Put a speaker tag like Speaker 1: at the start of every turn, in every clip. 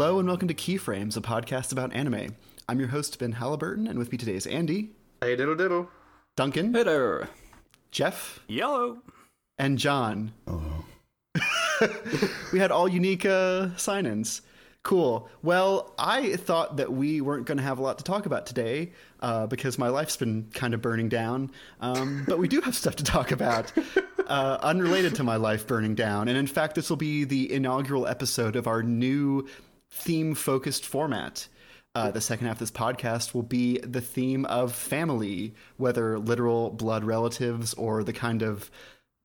Speaker 1: Hello and welcome to Keyframes, a podcast about anime. I'm your host, Ben Halliburton, and with me today is Andy,
Speaker 2: Hey diddle diddle.
Speaker 1: Duncan,
Speaker 3: Hey there.
Speaker 1: Jeff,
Speaker 3: Yellow.
Speaker 1: and John. we had all unique uh, sign ins. Cool. Well, I thought that we weren't going to have a lot to talk about today uh, because my life's been kind of burning down. Um, but we do have stuff to talk about uh, unrelated to my life burning down. And in fact, this will be the inaugural episode of our new theme focused format. Uh, the second half of this podcast will be the theme of family, whether literal blood relatives or the kind of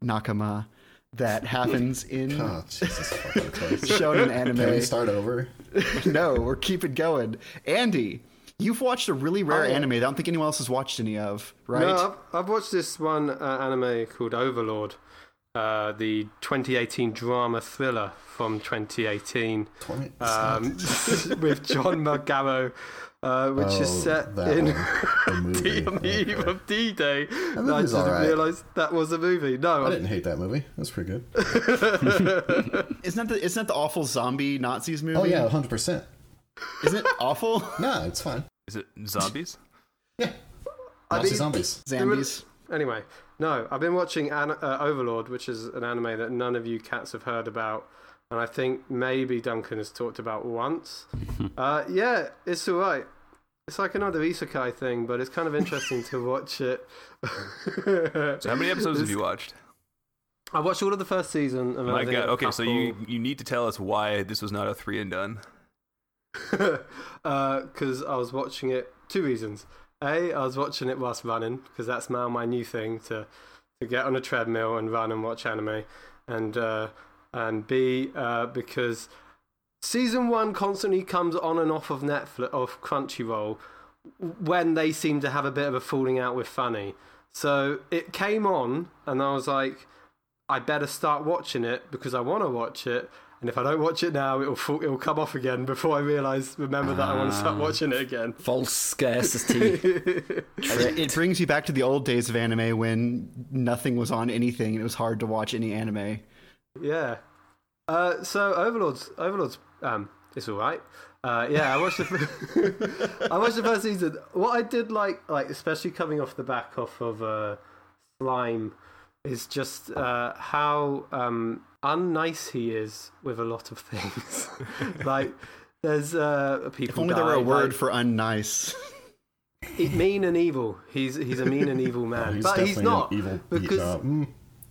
Speaker 1: nakama that happens in
Speaker 4: Oh, Jesus fucking
Speaker 1: shonen anime.
Speaker 4: Can we start over?
Speaker 1: no, we're keeping going. Andy, you've watched a really rare
Speaker 2: Oh, yeah.
Speaker 1: anime that I don't think anyone else has watched any of, right?
Speaker 2: No, I've, I've watched this one uh, anime called Overlord, uh, the 2018 drama thriller from 2018 um, with John Magaro, uh, which is
Speaker 4: Oh,
Speaker 2: set in
Speaker 4: one. The movie.
Speaker 2: eve
Speaker 4: Okay.
Speaker 2: of D-Day. I didn't
Speaker 4: alright.
Speaker 2: realise that was a movie. No, I
Speaker 4: didn't hate that movie. That's pretty good.
Speaker 1: Isn't that the isn't that the awful zombie Nazis movie?
Speaker 4: Oh yeah, hundred percent.
Speaker 1: Isn't it awful?
Speaker 4: no, it's fine.
Speaker 3: Is it zombies?
Speaker 4: Yeah,
Speaker 2: I
Speaker 4: Nazi
Speaker 2: mean-
Speaker 4: zombies.
Speaker 1: Zombies.
Speaker 2: Anyway, no, I've been watching an- uh, Overlord, which is an anime that none of you cats have heard about, and I think maybe Duncan has talked about once. uh, yeah, it's alright. It's like another isekai thing, but it's kind of interesting to watch it.
Speaker 3: So how many episodes have you watched?
Speaker 2: I watched all of the first season. And
Speaker 3: My God. Okay, so you you need to tell us why this was not a three and done.
Speaker 2: because uh, I was watching it. Two reasons. A, I was watching it whilst running because that's now my new thing to to get on a treadmill and run and watch anime, and uh, and B, uh, because season one constantly comes on and off of Netflix of Crunchyroll when they seem to have a bit of a falling out with Funny. So it came on, and I was like, I better start watching it because I want to watch it. And if I don't watch it now, it'll fall, it'll come off again before I realise, remember that I want to start
Speaker 3: Ah.
Speaker 2: watching it again.
Speaker 3: False scarcity.
Speaker 1: It brings you back to the old days of anime when nothing was on anything and it was hard to watch any anime.
Speaker 2: Yeah. Uh, so Overlord's Overlord's um, it's all right. Uh, yeah, I watched the I watched the first season. What I did like, like especially coming off the back off of uh, Slime, is just uh, how um, unnice he is with a lot of things. like there's uh, people.
Speaker 1: If only there were a
Speaker 2: die,
Speaker 1: word
Speaker 2: like,
Speaker 1: for unnice.
Speaker 2: mean and evil. He's he's a mean and evil man,
Speaker 4: Oh, he's
Speaker 2: but he's not
Speaker 4: evil.
Speaker 2: because
Speaker 4: uh, mm,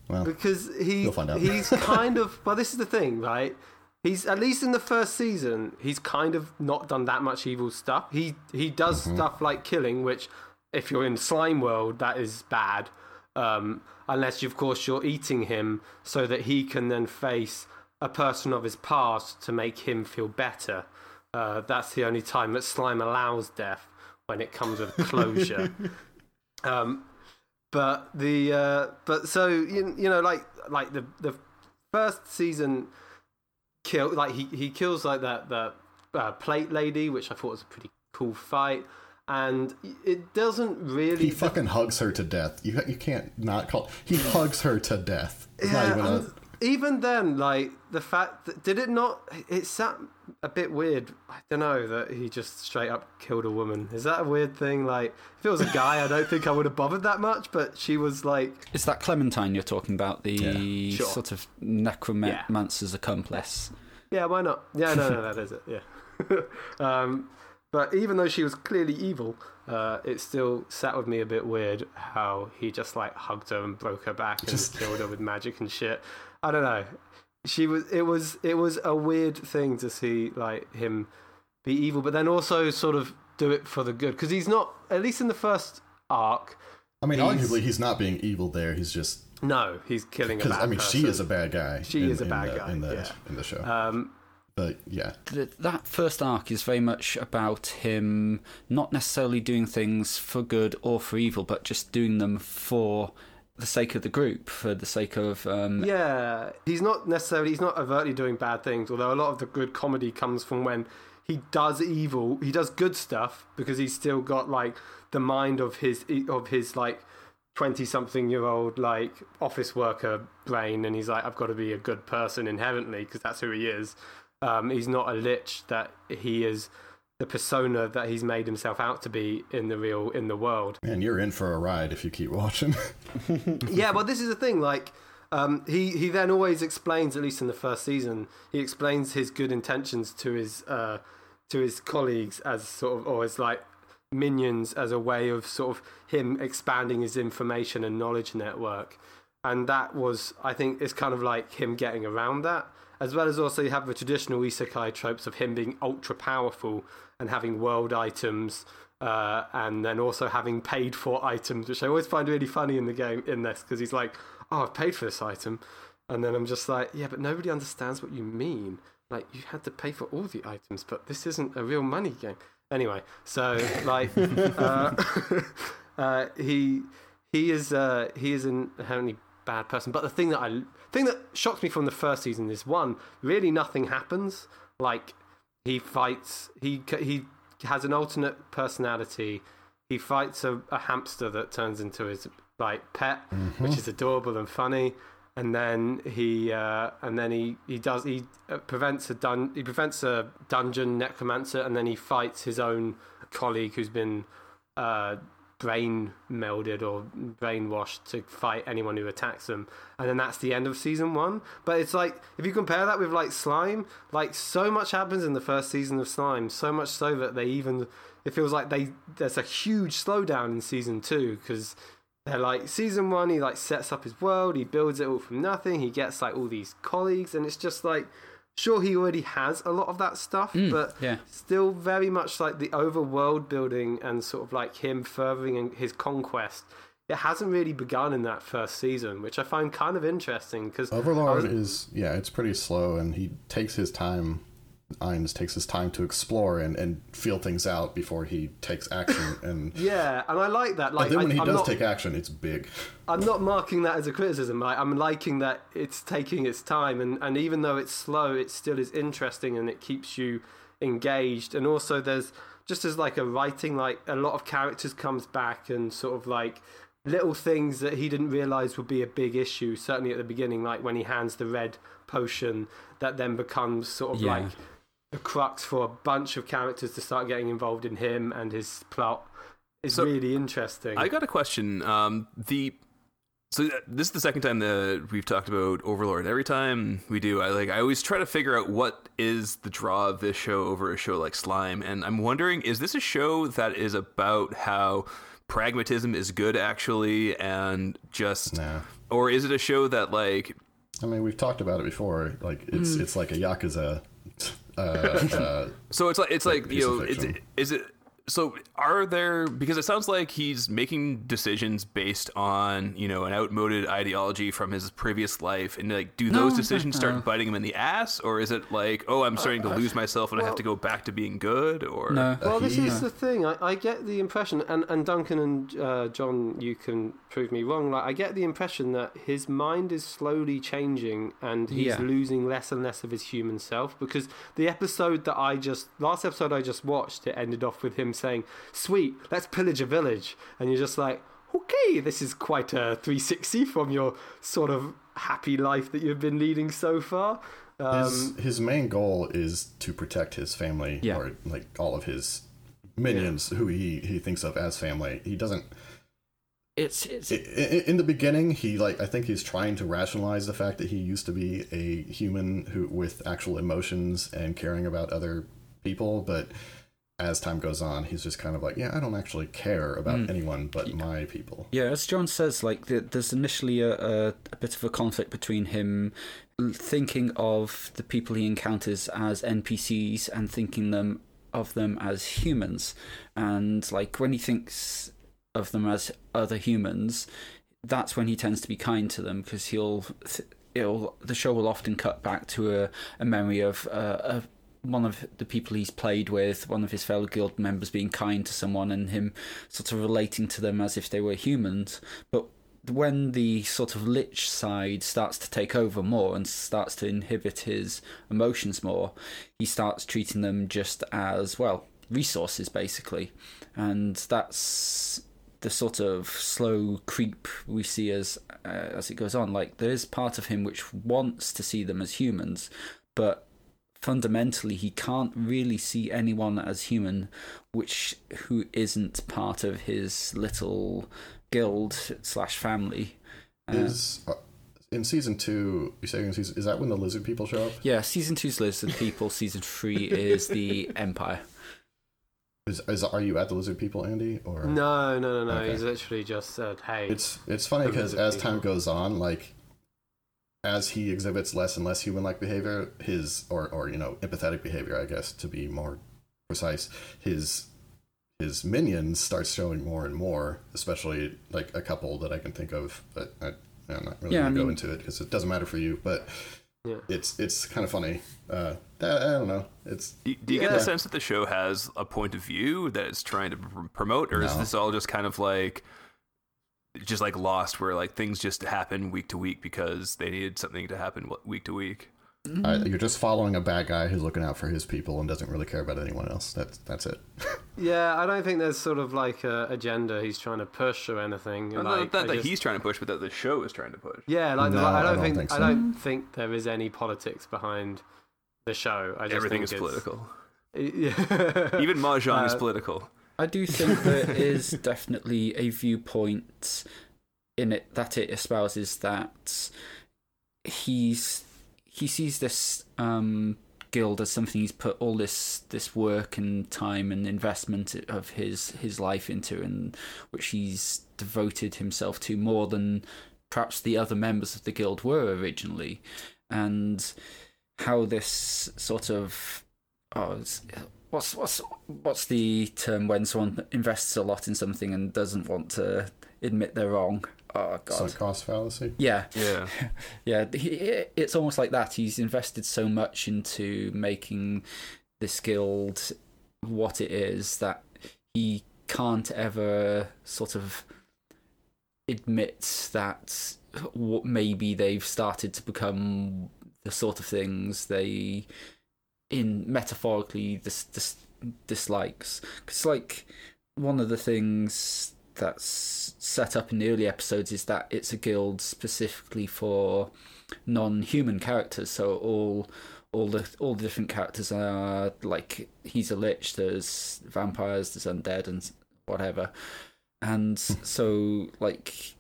Speaker 4: well,
Speaker 2: because he
Speaker 4: You'll find out.
Speaker 2: he's kind of well this is the thing right he's at least in the first season he's kind of not done that much evil stuff he he does
Speaker 4: Mm-hmm.
Speaker 2: stuff like killing which if you're in slime world that is bad um, unless of course you're eating him so that he can then face a person of his past to make him feel better. Uh, that's the only time that slime allows death when it comes with closure. Um, but the uh, but so you, you know like like the the first season kill like he he kills like that that uh, plate lady which I thought was a pretty cool fight and it doesn't really
Speaker 4: he fucking hugs her to death. You you can't not call. He hugs her to death. It's not even a.
Speaker 2: even then like the fact that did it not it sat a bit weird I don't know that he just straight up killed a woman is that a weird thing like if it was a guy I don't think I would have bothered that much but she was like
Speaker 5: Is that Clementine you're talking about? The
Speaker 2: Yeah. Sure.
Speaker 5: sort of necromancer's accomplice.
Speaker 2: Yeah, why not? Yeah, no, no, that is it. Yeah. um, but even though she was clearly evil, uh, it still sat with me a bit weird how he just like hugged her and broke her back and
Speaker 4: Just-
Speaker 2: killed her with magic and shit. I don't know. She was. It was. It was a weird thing to see like him be evil, but then also sort of do it for the good because he's not. At least in the first arc,
Speaker 4: I mean,
Speaker 2: he's-
Speaker 4: arguably, he's not being evil there. He's just
Speaker 2: no, he's killing a
Speaker 4: because I mean, she is a bad guy.
Speaker 2: She
Speaker 4: in-
Speaker 2: is a bad
Speaker 4: the-
Speaker 2: guy,
Speaker 4: in the
Speaker 2: yeah.
Speaker 4: in the show.
Speaker 2: Um,
Speaker 4: but yeah,
Speaker 5: Th that first arc is very much about him not necessarily doing things for good or for evil, but just doing them for the sake of the group, for the sake of um,
Speaker 2: Yeah, he's not necessarily he's not overtly doing bad things. Although a lot of the good comedy comes from when he does evil, he does good stuff because he's still got like the mind of his of his like twenty something year old like office worker brain, and he's like, I've got to be a good person inherently because that's who he is. Um, he's not a lich that he is the persona that he's made himself out to be in the real in the world.
Speaker 4: Man, you're in for a ride if you keep watching.
Speaker 2: yeah, well, this is the thing. Like, um, he he then always explains, at least in the first season, he explains his good intentions to his uh, to his colleagues as sort of, or as like minions, as a way of sort of him expanding his information and knowledge network. And that was, I think, it's kind of like him getting around that, as well as also you have the traditional isekai tropes of him being ultra powerful and having world items. Uh, and then also having paid for items, which I always find really funny in the game in this because he's like, "Oh, I've paid for this item," and then I'm just like, "Yeah, but nobody understands what you mean. Like, you had to pay for all the items, but this isn't a real money game." Anyway, so like, uh, uh, he he is uh, he is an inherently bad person. But the thing that I thing that shocks me from the first season is one, really nothing happens. Like he fights, he he has an alternate personality. He fights a, a hamster that turns into his like pet, which is adorable and funny. And then he uh, and then he, he does he uh, prevents a dun he prevents a dungeon necromancer and then he fights his own colleague who's been uh, brain melded or brainwashed to fight anyone who attacks them. And then that's the end of season one. But it's like if you compare that with like slime like so much happens in the first season of slime so much so that they even it feels like they there's a huge slowdown in season two because they're like season one he like sets up his world he builds it all from nothing he gets like all these colleagues and it's just like sure he already has a lot of that stuff mm, but
Speaker 5: yeah.
Speaker 2: still very much like the overworld building and sort of like him furthering his conquest it hasn't really begun in that first season which i find kind of interesting because
Speaker 4: Overlord is yeah, it's pretty slow, and he takes his time. Ainz takes his time to explore and, and feel things out before he takes action. And
Speaker 2: yeah and i like that like
Speaker 4: but then when
Speaker 2: I,
Speaker 4: he
Speaker 2: I'm
Speaker 4: does
Speaker 2: not,
Speaker 4: take action, it's big.
Speaker 2: I'm not marking that as a criticism. Like, I'm liking that it's taking its time, and, and even though it's slow, it still is interesting and it keeps you engaged. And also, there's just as like a writing, like a lot of characters comes back and sort of like little things that he didn't realize would be a big issue. Certainly at the beginning, like when he hands the red potion, that then becomes sort of
Speaker 5: Yeah.
Speaker 2: like the crux for a bunch of characters to start getting involved in him and his plot. Is
Speaker 3: So,
Speaker 2: really interesting.
Speaker 3: I got a question. Um, the so this is the second time that we've talked about Overlord. Every time we do, I like I always try to figure out what is the draw of this show over a show like Slime, and I'm wondering is this a show that is about how pragmatism is good actually, and just,
Speaker 4: Nah.
Speaker 3: or is it a show that like
Speaker 4: I mean, we've talked about it before. Like it's it's like a yakuza. Uh, uh,
Speaker 3: So it's like it's like, you know, is
Speaker 4: fiction.
Speaker 3: it, is it so are there because it sounds like he's making decisions based on you know an outmoded ideology from his previous life and like do those
Speaker 5: No,
Speaker 3: decisions start
Speaker 5: no.
Speaker 3: biting him in the ass or is it like oh i'm starting to lose myself and i have to go back to being good or
Speaker 5: No.
Speaker 2: Well, this
Speaker 4: he-
Speaker 2: is the thing. I, I get the impression, and, and Duncan and uh, John, you can prove me wrong. Like, I get the impression that his mind is slowly changing, and he's
Speaker 5: Yeah.
Speaker 2: losing less and less of his human self. Because the episode that I just last episode I just watched, it ended off with him saying, "Sweet, let's pillage a village," and you're just like, "Okay, this is quite a 360 from your sort of happy life that you've been leading so far." Um,
Speaker 4: his his main goal is to protect his family
Speaker 5: Yeah.
Speaker 4: or like all of his minions who he he thinks of as family. He doesn't
Speaker 5: It's it's
Speaker 4: in the beginning he like i think he's trying to rationalize the fact that he used to be a human who with actual emotions and caring about other people but as time goes on he's just kind of like yeah i don't actually care about anyone but my people.
Speaker 5: Yeah, as John says, like the, there's initially a, a, a bit of a conflict between him thinking of the people he encounters as NPCs and thinking them of them as humans, and like when he thinks of them as other humans, that's when he tends to be kind to them because he'll th- it'll the show will often cut back to a, a memory of uh, of one of the people he's played with, one of his fellow guild members being kind to someone and him sort of relating to them as if they were humans. But when the sort of lich side starts to take over more and starts to inhibit his emotions more, he starts treating them just as, well, resources basically. And that's the sort of slow creep we see as uh, as it goes on like there is part of him which wants to see them as humans but fundamentally he can't really see anyone as human, which who isn't part of his little guild slash family. Uh,
Speaker 4: Is uh, in season two? You say in season is that when the lizard people show up?
Speaker 5: yeah, season two's Lizard People. season three is the Empire.
Speaker 4: Is, is are you at the lizard people, Andy? Or
Speaker 2: No, no, no, no.
Speaker 4: Okay.
Speaker 2: He's literally just said, "Hey."
Speaker 4: It's it's funny because as
Speaker 2: people.
Speaker 4: time goes on, like as he exhibits less and less human-like behavior, his or or you know empathetic behavior, I guess to be more precise, his his minions starts showing more and more, especially like a couple that I can think of. But I, I'm not really
Speaker 5: Yeah,
Speaker 4: gonna
Speaker 5: I
Speaker 4: go into it because it doesn't matter for you. But
Speaker 2: Yeah.
Speaker 4: it's it's kind of funny. Uh, that, I don't know. It's
Speaker 3: Do, do you get the sense that the show has a point of view that it's trying to pr- promote, or is this all just kind of like just like Lost, where like things just happen week to week because they needed something to happen week to week?
Speaker 4: I, you're just following a bad guy who's looking out for his people and doesn't really care about anyone else. That's that's it.
Speaker 2: Yeah, I don't think there's sort of like a agenda he's trying to push or anything.
Speaker 3: Not
Speaker 2: like,
Speaker 3: that, that
Speaker 2: just-
Speaker 3: he's trying to push, but that the show is trying to push.
Speaker 2: Yeah, like,
Speaker 4: No,
Speaker 2: like, I,
Speaker 4: I
Speaker 2: don't
Speaker 4: don't
Speaker 2: think,
Speaker 4: think
Speaker 2: I don't think there is any politics behind the show. I just
Speaker 3: Everything
Speaker 2: think
Speaker 3: is
Speaker 2: it's-
Speaker 3: political.
Speaker 2: Yeah.
Speaker 3: Even mahjong is
Speaker 2: Uh,
Speaker 3: political.
Speaker 5: I do think there is definitely a viewpoint in it that it espouses that he's he sees this um, guild as something he's put all this this work and time and investment of his his life into, and which he's devoted himself to more than perhaps the other members of the guild were originally, and how this sort of oh, it's- what's what's what's the term when someone invests a lot in something and doesn't want to admit they're wrong? Oh God,
Speaker 4: Sunk cost fallacy.
Speaker 5: yeah,
Speaker 3: Yeah.
Speaker 5: yeah. It's almost like that. He's invested so much into making this guild what it is that he can't ever sort of admit that what maybe they've started to become the sort of things they in metaphorically dis, dis, dislikes. Because like one of the things that's set up in the early episodes is that it's a guild specifically for non-human characters. So all all the all the different characters are like he's a lich there's vampires there's undead and whatever. And hmm. so like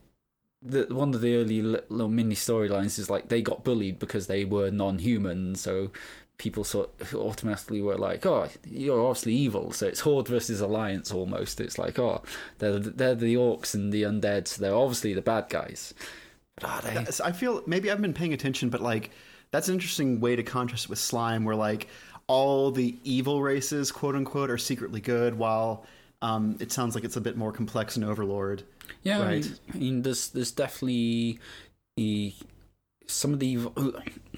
Speaker 5: the one of the early little mini storylines is like they got bullied because they were non-human. So people sort of automatically were like oh you're obviously evil so it's horde versus alliance almost it's like oh they're they're the orcs and the undead so they're obviously the bad guys but are they
Speaker 1: I feel maybe I've been paying attention, but like that's an interesting way to contrast it with slime, where like all the evil races, quote unquote, are secretly good, while um, it sounds like it's a bit more complex in Overlord.
Speaker 5: Yeah, I
Speaker 1: Right.
Speaker 5: mean, I mean, there's there's definitely the some of the evil,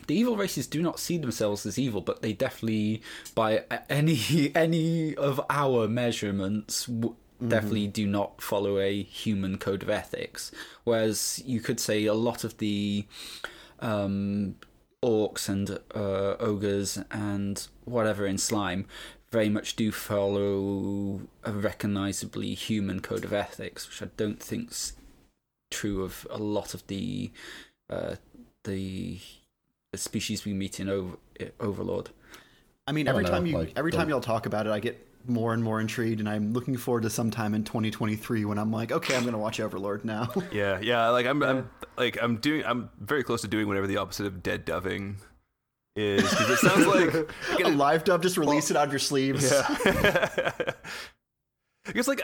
Speaker 5: the evil races do not see themselves as evil, but they definitely, by any any of our measurements, w- definitely do not follow a human code of ethics. Whereas you could say a lot of the um, orcs and uh, ogres and whatever in slime very much do follow a recognizably human code of ethics, which I don't think's true of a lot of the uh, the, the species we meet in Over- Overlord.
Speaker 1: I mean, every
Speaker 4: don't know,
Speaker 1: time you
Speaker 4: like,
Speaker 1: every
Speaker 4: the-
Speaker 1: time y'all talk about it, I get more and more intrigued, and I'm looking forward to sometime in 2023 when I'm like, okay, I'm going to watch Overlord now.
Speaker 3: Yeah, yeah. Like I'm, I'm, like I'm doing. I'm very close to doing whatever the opposite of dead doving is because it sounds like. like
Speaker 1: a live dub, just release it out of your sleeves.
Speaker 3: yeah. Because like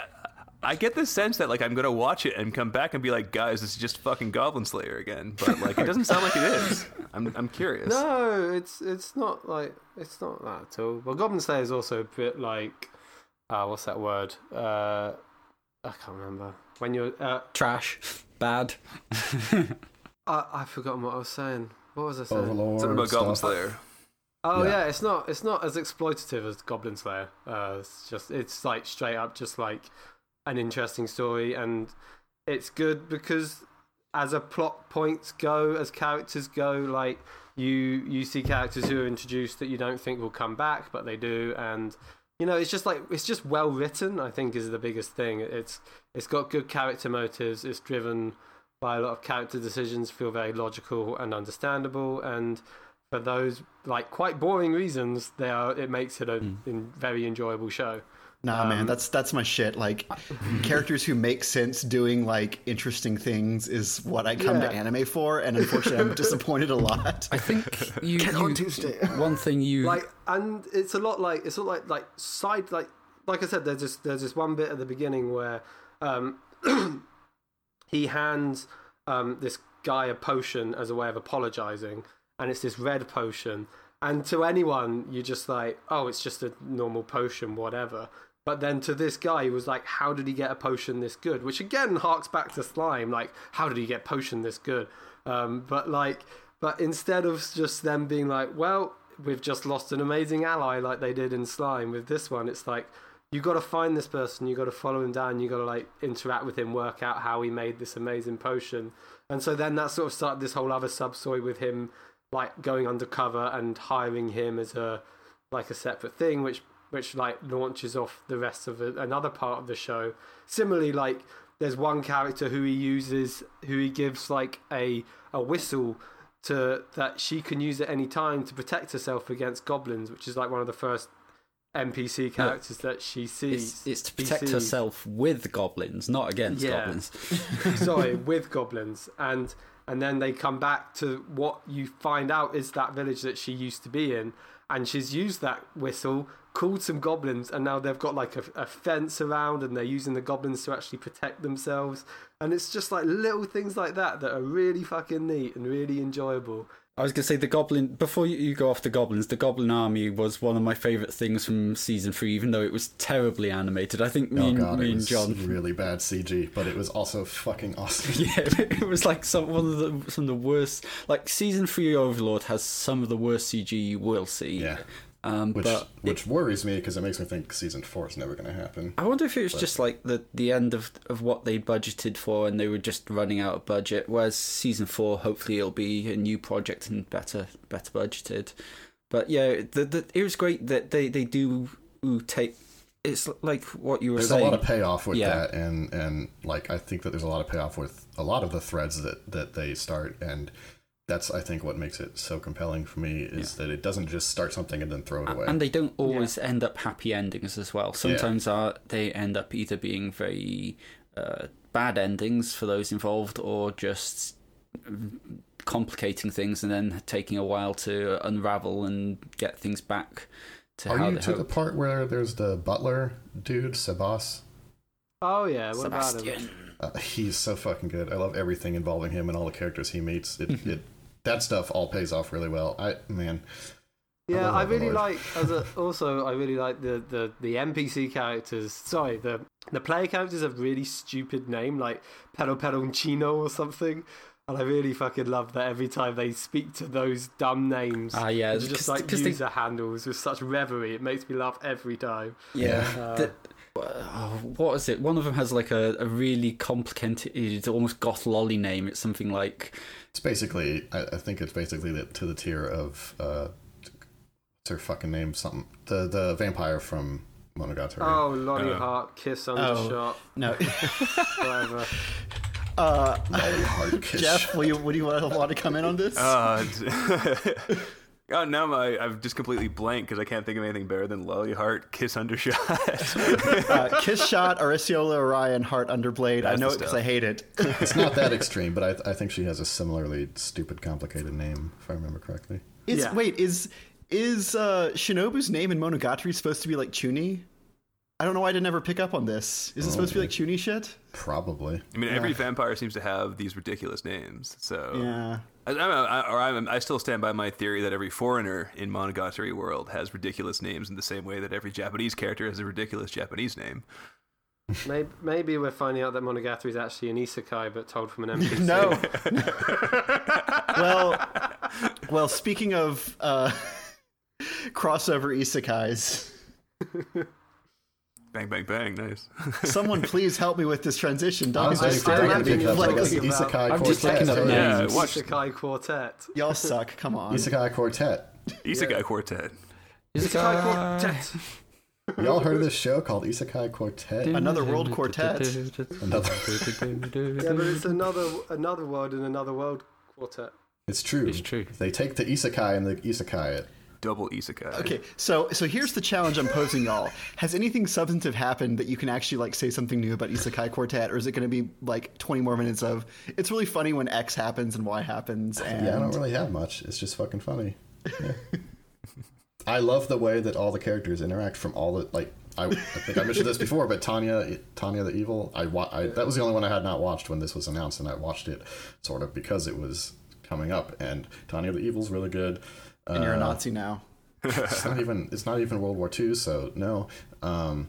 Speaker 3: I get the sense that like I'm gonna watch it and come back and be like, guys, this is just fucking Goblin Slayer again. But like it doesn't sound like it is. I'm I'm curious.
Speaker 2: No, it's it's not like it's not that at all. Well, Goblin Slayer is also a bit like, uh, what's that word? Uh, I can't remember. When you're, uh,
Speaker 5: Trash, bad.
Speaker 2: I I've forgotten what I was saying. What was I saying?
Speaker 4: Overlord.
Speaker 3: Something about Goblin
Speaker 4: stuff.
Speaker 3: Slayer.
Speaker 2: Oh
Speaker 4: Yeah.
Speaker 2: yeah. it's not it's not as exploitative as Goblin Slayer. Uh, it's just it's like straight up just like an interesting story, and it's good because as a plot points go, as characters go, like you you see characters who are introduced that you don't think will come back, but they do, and you know it's just like it's just well written. I think is the biggest thing. It's it's got good character motives. It's driven by a lot of character decisions, feel very logical and understandable, and for those like quite boring reasons, they are. It makes it a hmm. in, very enjoyable show.
Speaker 1: Nah, man,
Speaker 2: Um,
Speaker 1: that's that's my shit. Like characters who make sense doing like interesting things is what I come to anime for, and unfortunately, I'm disappointed a lot.
Speaker 5: I think you,
Speaker 1: Get on
Speaker 5: you-
Speaker 1: Tuesday.
Speaker 5: one thing you
Speaker 2: like and it's a lot like it's not like like side like like I said there's just there's this one bit at the beginning where um he hands um this guy a potion as a way of apologizing and it's this red potion and to anyone you're just like oh it's just a normal potion whatever but then to this guy he was like how did he get a potion this good? Which again harks back to slime like how did he get potion this good? Um but like but instead of just them being like well we've just lost an amazing ally like they did in slime with this one it's like you got to find this person you got to follow him down you got to like interact with him work out how he made this amazing potion. And so then that sort of started this whole other sub story with him like going undercover and hiring him as a like a separate thing which which like launches off the rest of the, another part of the show similarly like there's one character who he uses who he gives like a a whistle to that she can use at any time to protect herself against goblins which is like one of the first npc characters that she sees
Speaker 5: it's, it's to protect herself with goblins, not against
Speaker 2: Yeah.
Speaker 5: goblins.
Speaker 2: sorry, with goblins, and and then they come back to what you find out is that village that she used to be in, and she's used that whistle, called some goblins, and now they've got like a, a fence around, and they're using the goblins to actually protect themselves, and it's just like little things like that that are really fucking neat and really enjoyable.
Speaker 5: I was gonna say the goblin. Before you, you go off the goblins, the goblin army was one of my favorite things from season three, even though it was terribly animated. I think me,
Speaker 4: Oh
Speaker 5: and,
Speaker 4: god,
Speaker 5: me
Speaker 4: it
Speaker 5: and
Speaker 4: was
Speaker 5: John.
Speaker 4: really bad CG, but it was also fucking awesome.
Speaker 5: Yeah, it was like some one of the some of the worst. Like season three Overlord has some of the worst CG you will see.
Speaker 4: Yeah,
Speaker 5: um,
Speaker 4: which
Speaker 5: but
Speaker 4: which worries me because it makes me think season four is never going to happen.
Speaker 5: I wonder if it was just like the the end of of what they budgeted for, and they were just running out of budget. Whereas season four, hopefully, it'll be a new project and better better budgeted. But yeah, the, the it was great that they they do take. It's like what you were
Speaker 4: There's
Speaker 5: saying.
Speaker 4: There's a lot of payoff with
Speaker 5: Yeah.
Speaker 4: that, and and like I think that there's a lot of payoff with a lot of the threads that that they start, and that's I think what makes it so compelling for me is that it doesn't just start something and then throw it away.
Speaker 5: And they don't always end up happy endings as well. Sometimes uh, they end up either being very uh, bad endings for those involved or just complicating things and then taking a while to unravel and get things back to
Speaker 4: Are
Speaker 5: how
Speaker 4: you
Speaker 5: they
Speaker 4: to the part where there's the butler dude, Sebas?
Speaker 2: Oh yeah, what about him?
Speaker 5: Sebastian.
Speaker 4: Uh, he's so fucking good. I love everything involving him and all the characters he meets. It,
Speaker 5: Mm-hmm.
Speaker 4: it that stuff all pays off really well. I man,
Speaker 2: Yeah,
Speaker 4: love
Speaker 2: I really
Speaker 4: Overlord.
Speaker 2: like as a also I really like the, the, the NPC characters. Sorry, the the player characters have really stupid name like Pero Peroncino or something. And I really fucking love that every time they speak to those dumb names.
Speaker 5: Ah, yeah,
Speaker 2: it's just
Speaker 5: 'cause-
Speaker 2: like
Speaker 5: 'cause they-
Speaker 2: user handles with such reverie. It makes me laugh every time.
Speaker 5: Yeah.
Speaker 2: Uh,
Speaker 5: The- oh, what is it? One of them has like a, a really complicated, almost goth lolly name. It's something like
Speaker 4: it's basically I, I think it's basically the, to the tier of uh, what's her fucking name? Something the the vampire from Monogatari.
Speaker 2: Oh, lolly
Speaker 3: Uh,
Speaker 2: Hart, Kiss
Speaker 1: Oh.
Speaker 2: Undershot,
Speaker 1: No,
Speaker 2: whatever.
Speaker 1: uh,
Speaker 4: Molly Hard Kiss.
Speaker 1: Jeff, will you, would you want to come in on this?
Speaker 3: Uh, God, now my, I've just completely blank because I can't think of anything better than Lolly Heart, Kiss Undershot.
Speaker 1: uh, Kiss Shot, Acerola Orion, Heart Underblade. I know it because. I hate it.
Speaker 4: It's not that extreme, but I, I think she has a similarly stupid, complicated name, if I remember correctly.
Speaker 1: Is
Speaker 2: Yeah.
Speaker 1: wait is is uh, Shinobu's name in Monogatari supposed to be like Chuni? I don't know why I didn't ever pick up on this. Is it supposed to be like Chuni shit?
Speaker 4: Probably.
Speaker 3: I mean, every vampire seems to have these ridiculous names. So
Speaker 1: Yeah.
Speaker 3: I, I, I, or I'm, I still stand by my theory that every foreigner in Monogatari world has ridiculous names in the same way that every Japanese character has a ridiculous Japanese name.
Speaker 2: Maybe, maybe we're finding out that Monogatari is actually an isekai, but told from an NPC.
Speaker 1: No. well, well. Speaking of uh, crossover isekais,
Speaker 3: Bang, bang, bang. Nice.
Speaker 1: someone please help me with this transition. Don't
Speaker 4: waiting
Speaker 1: just
Speaker 4: for
Speaker 2: I'm
Speaker 4: David
Speaker 2: actually
Speaker 4: like
Speaker 2: thinking
Speaker 4: Isekai
Speaker 5: I'm just
Speaker 4: Quartet.
Speaker 5: looking up
Speaker 4: right?
Speaker 3: Yeah,
Speaker 5: names.
Speaker 3: watch
Speaker 2: Isekai Quartet.
Speaker 1: Y'all suck. Come on.
Speaker 4: Isekai Quartet.
Speaker 3: Isekai Quartet.
Speaker 2: Isekai Quartet.
Speaker 4: Y'all heard of this show called Isekai Quartet?
Speaker 1: Another world quartet.
Speaker 4: Another.
Speaker 2: Yeah, but it's another another world in another world quartet.
Speaker 4: It's true.
Speaker 5: It's true.
Speaker 4: They take the isekai and the isekai it.
Speaker 3: Double isekai.
Speaker 1: Okay, so so here's the challenge I'm posing y'all. Has anything substantive happened that you can actually like say something new about Isekai Quartet, or is it going to be like 20 more minutes of it's really funny when X happens and Y happens? And
Speaker 4: Yeah, I don't really have much. It's just fucking funny. Yeah. I love the way that all the characters interact from all the like. I, I think I mentioned this before, but Tanya, Tanya the Evil. I, wa- I that was the only one I had not watched when this was announced, and I watched it sort of because it was coming up. And Tanya the Evil's really good.
Speaker 1: And you're a
Speaker 4: Uh,
Speaker 1: Nazi now.
Speaker 4: it's not even it's not even World War II, so no. Um,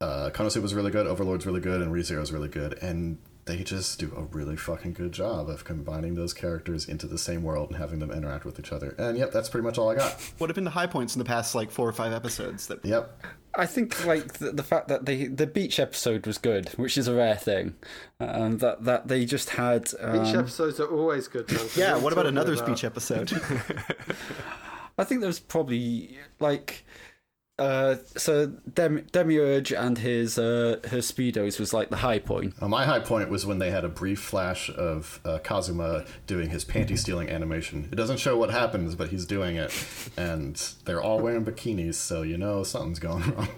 Speaker 4: uh, Konosuba was really good, Overlord's really good, and ReZero's really good, and they just do a really fucking good job of combining those characters into the same world and having them interact with each other. And yep, that's pretty much all I got.
Speaker 1: What have been the high points in the past like four or five episodes? That
Speaker 4: Yep.
Speaker 5: I think like the, the fact that the the beach episode was good, which is a rare thing. Um, that that they just had. Um,
Speaker 2: Each episodes are always good. Duncan.
Speaker 1: yeah. What about another
Speaker 2: about?
Speaker 1: speech episode?
Speaker 5: I think there was probably like. Uh, so Dem- Demiurge and his uh, her speedos was like the high point.
Speaker 4: Uh, my high point was when they had a brief flash of uh, Kazuma doing his panty stealing animation. It doesn't show what happens, but he's doing it, and they're all wearing bikinis, so you know something's going wrong.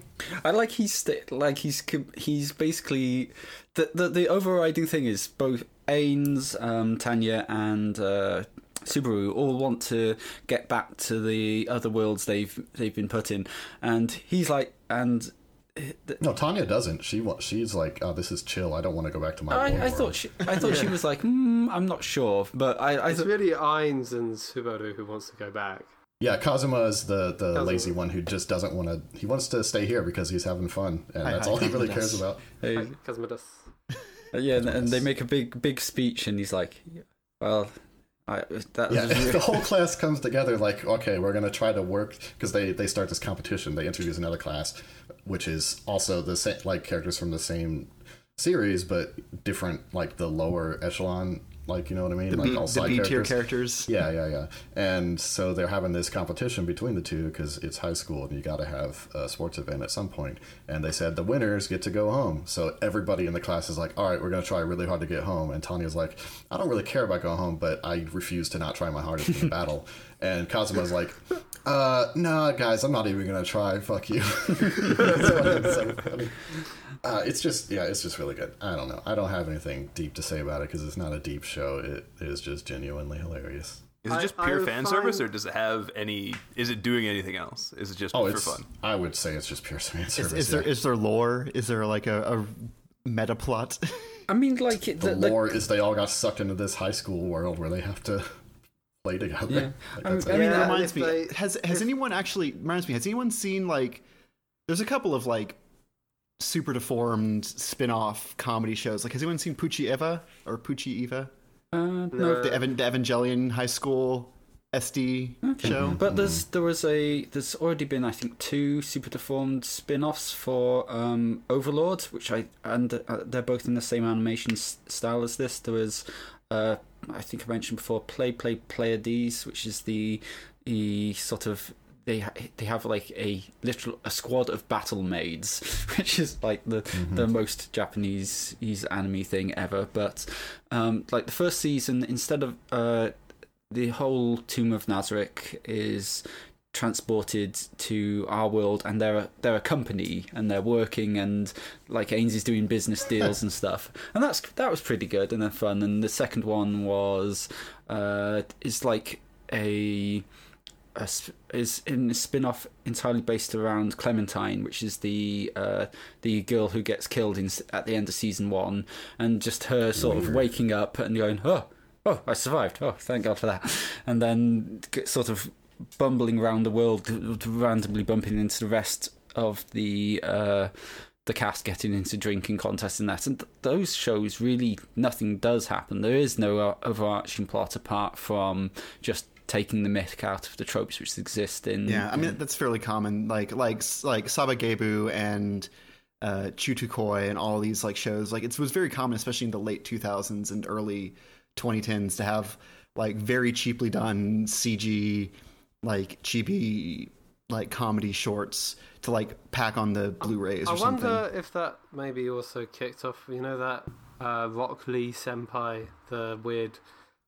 Speaker 5: I like he's st- like he's he's basically the, the the overriding thing is both Ainz, um, Tanya, and uh, Subaru all want to get back to the other worlds they've they've been put in, and he's like, and
Speaker 4: No, Tanya doesn't. She wa- she's like, oh, this is chill. I don't want to go back to my. old
Speaker 5: I, I thought she I thought she was like, mm, I'm not sure, but I I
Speaker 2: It's
Speaker 5: thought.
Speaker 2: really Ainz and Subaru who wants to go back.
Speaker 4: Yeah, Kazuma is the, the
Speaker 2: Kazuma.
Speaker 4: lazy one who just doesn't want to. He wants to stay here because he's having fun, and
Speaker 1: Hi,
Speaker 4: that's
Speaker 1: hi,
Speaker 4: all he really
Speaker 1: Kazuma
Speaker 4: cares
Speaker 1: does.
Speaker 4: about.
Speaker 5: Hey,
Speaker 2: Cosmodus.
Speaker 5: yeah, and, and they make a big big speech, and he's like, well, I that
Speaker 4: Yeah,
Speaker 5: really-
Speaker 4: the whole class comes together like, okay, we're gonna try to work because they they start this competition. They introduce another class, which is also the same like characters from the same series, but different, like the lower echelon. Like you know what I mean?
Speaker 1: the
Speaker 4: like
Speaker 1: B,
Speaker 4: all
Speaker 1: the
Speaker 4: side
Speaker 1: B tier
Speaker 4: characters.
Speaker 1: characters.
Speaker 4: Yeah, yeah, yeah. And so they're having this competition between the two because it's high school and you got to have a sports event at some point. And they said the winners get to go home. So everybody in the class is like, all right, we're going to try really hard to get home. And Tanya's like, I don't really care about going home, but I refuse to not try my hardest in the battle. And Kazuma's like, uh, nah, guys, I'm not even going to try. Fuck you. it's fucking so funny. Uh, it's just, yeah, it's just really good. I don't know. I don't have anything deep to say about it because it's not a deep show. It is just genuinely hilarious.
Speaker 3: Is it just
Speaker 2: I
Speaker 3: pure
Speaker 2: would
Speaker 3: fan service, or does it have any? Is it doing anything else? Is it just
Speaker 4: Oh,
Speaker 3: for
Speaker 4: it's.
Speaker 3: fun?
Speaker 4: I would say it's just pure fan service.
Speaker 1: is there
Speaker 4: yeah.
Speaker 1: is there lore? Is there like a, a meta plot?
Speaker 5: I mean, like it,
Speaker 4: the,
Speaker 5: the, the-
Speaker 4: lore is they all got sucked into this high school world where they have to play together.
Speaker 5: Yeah.
Speaker 4: Like,
Speaker 5: I mean-
Speaker 4: it.
Speaker 5: I mean,
Speaker 1: that reminds me.
Speaker 2: they-
Speaker 1: has has
Speaker 2: if-
Speaker 1: anyone actually reminds me? Has anyone seen like? There's a couple of like super deformed spin-off comedy shows. Like, has anyone seen Poochie Eva or Poochie Eva?
Speaker 5: uh, no,
Speaker 1: The, Evan, the Evangelion High School SD show.
Speaker 5: But there's there was a there's already been I think two super deformed spin-offs for um, Overlord, which I and uh, they're both in the same animation s- style as this. There was uh, I think I mentioned before Ple Ple Pleiades, which is the the sort of they they have like a literal a squad of battle maids, which is like the the most Japanese anime thing ever. But um, like the first season, instead of uh, the whole Tomb of Nazarick is transported to our world, and they're a, they're a company, and they're working, and like Ainz is doing business deals and stuff, and that's that was pretty good and then fun. And the second one was uh, is like a a is in a spin-off entirely based around Clementine, which is the uh, the girl who gets killed in, at the end of season one, and just her sort of waking up and going, "Oh, oh, I survived! Oh, thank God for that!" And then sort of bumbling around the world, randomly bumping into the rest of the uh, the cast, getting into drinking contests and that. And th- those shows really nothing does happen. There is no overarching plot apart from just taking the myth out of the tropes which exist in
Speaker 1: Yeah, I mean that's fairly common. Like like like Sabagebu and uh, Chutukoi and all these like shows. Like it was very common, especially in the late 2000s and early 2010s, to have like very cheaply done CG, like chibi like comedy shorts to like pack on the Blu-rays or
Speaker 2: I
Speaker 1: something.
Speaker 2: wonder if that maybe also kicked off. You know that uh, Rock Lee Senpai, the weird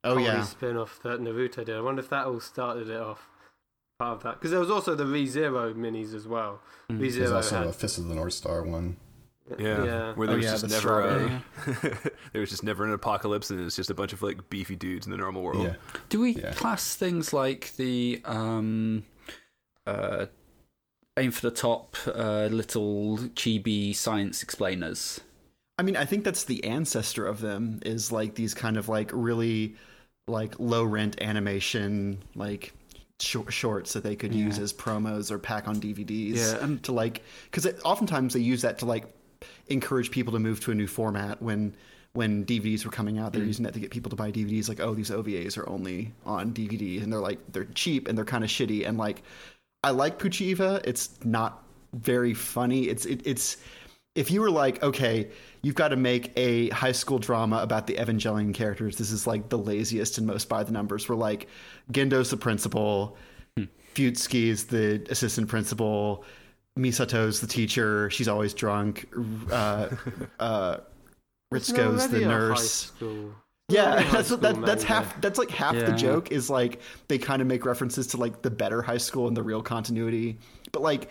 Speaker 1: Oh
Speaker 2: comedy
Speaker 1: yeah.
Speaker 2: spin-off that Naruto did. I wonder if that all started it off. Part of that because there was also the ReZero minis as well.
Speaker 5: Mm.
Speaker 4: There's
Speaker 2: ReZero
Speaker 4: also
Speaker 2: had
Speaker 4: a Fist of the North Star one.
Speaker 3: Yeah,
Speaker 2: yeah.
Speaker 3: where there
Speaker 1: Oh,
Speaker 3: was
Speaker 1: yeah,
Speaker 3: just
Speaker 1: the
Speaker 3: never uh,
Speaker 1: strawberry.
Speaker 3: there was just never an apocalypse, and it's just a bunch of like beefy dudes in the normal world.
Speaker 4: Yeah.
Speaker 5: Do we
Speaker 4: Yeah.
Speaker 5: class things like the um, uh, aim for the top uh, little chibi science explainers?
Speaker 1: I mean, I think that's the ancestor of them is like these kind of like really like low rent animation like short, shorts that they could use as promos or pack on DVDs.
Speaker 5: Yeah, and-
Speaker 1: to like because oftentimes they use that to like encourage people to move to a new format when when DVDs were coming out. They're mm. using that to get people to buy DVDs. Like, oh, these OVAs are only on DVD, and they're like they're cheap and they're kind of shitty. And like, I like Puchiva. It's not very funny. It's it, it's if you were like, okay, you've got to make a high school drama about the Evangelion characters. This is like the laziest and most by the numbers. We're like, Gendo's the principal, hmm. Fuyutsuki is the assistant principal, Misato's the teacher. She's always drunk. Uh, uh, Ritsuko's the
Speaker 2: Already a high
Speaker 1: nurse. Yeah, that's that, that's
Speaker 2: manga.
Speaker 1: half. That's like half the joke is like they kind of make references to like the better high school and the real continuity. But like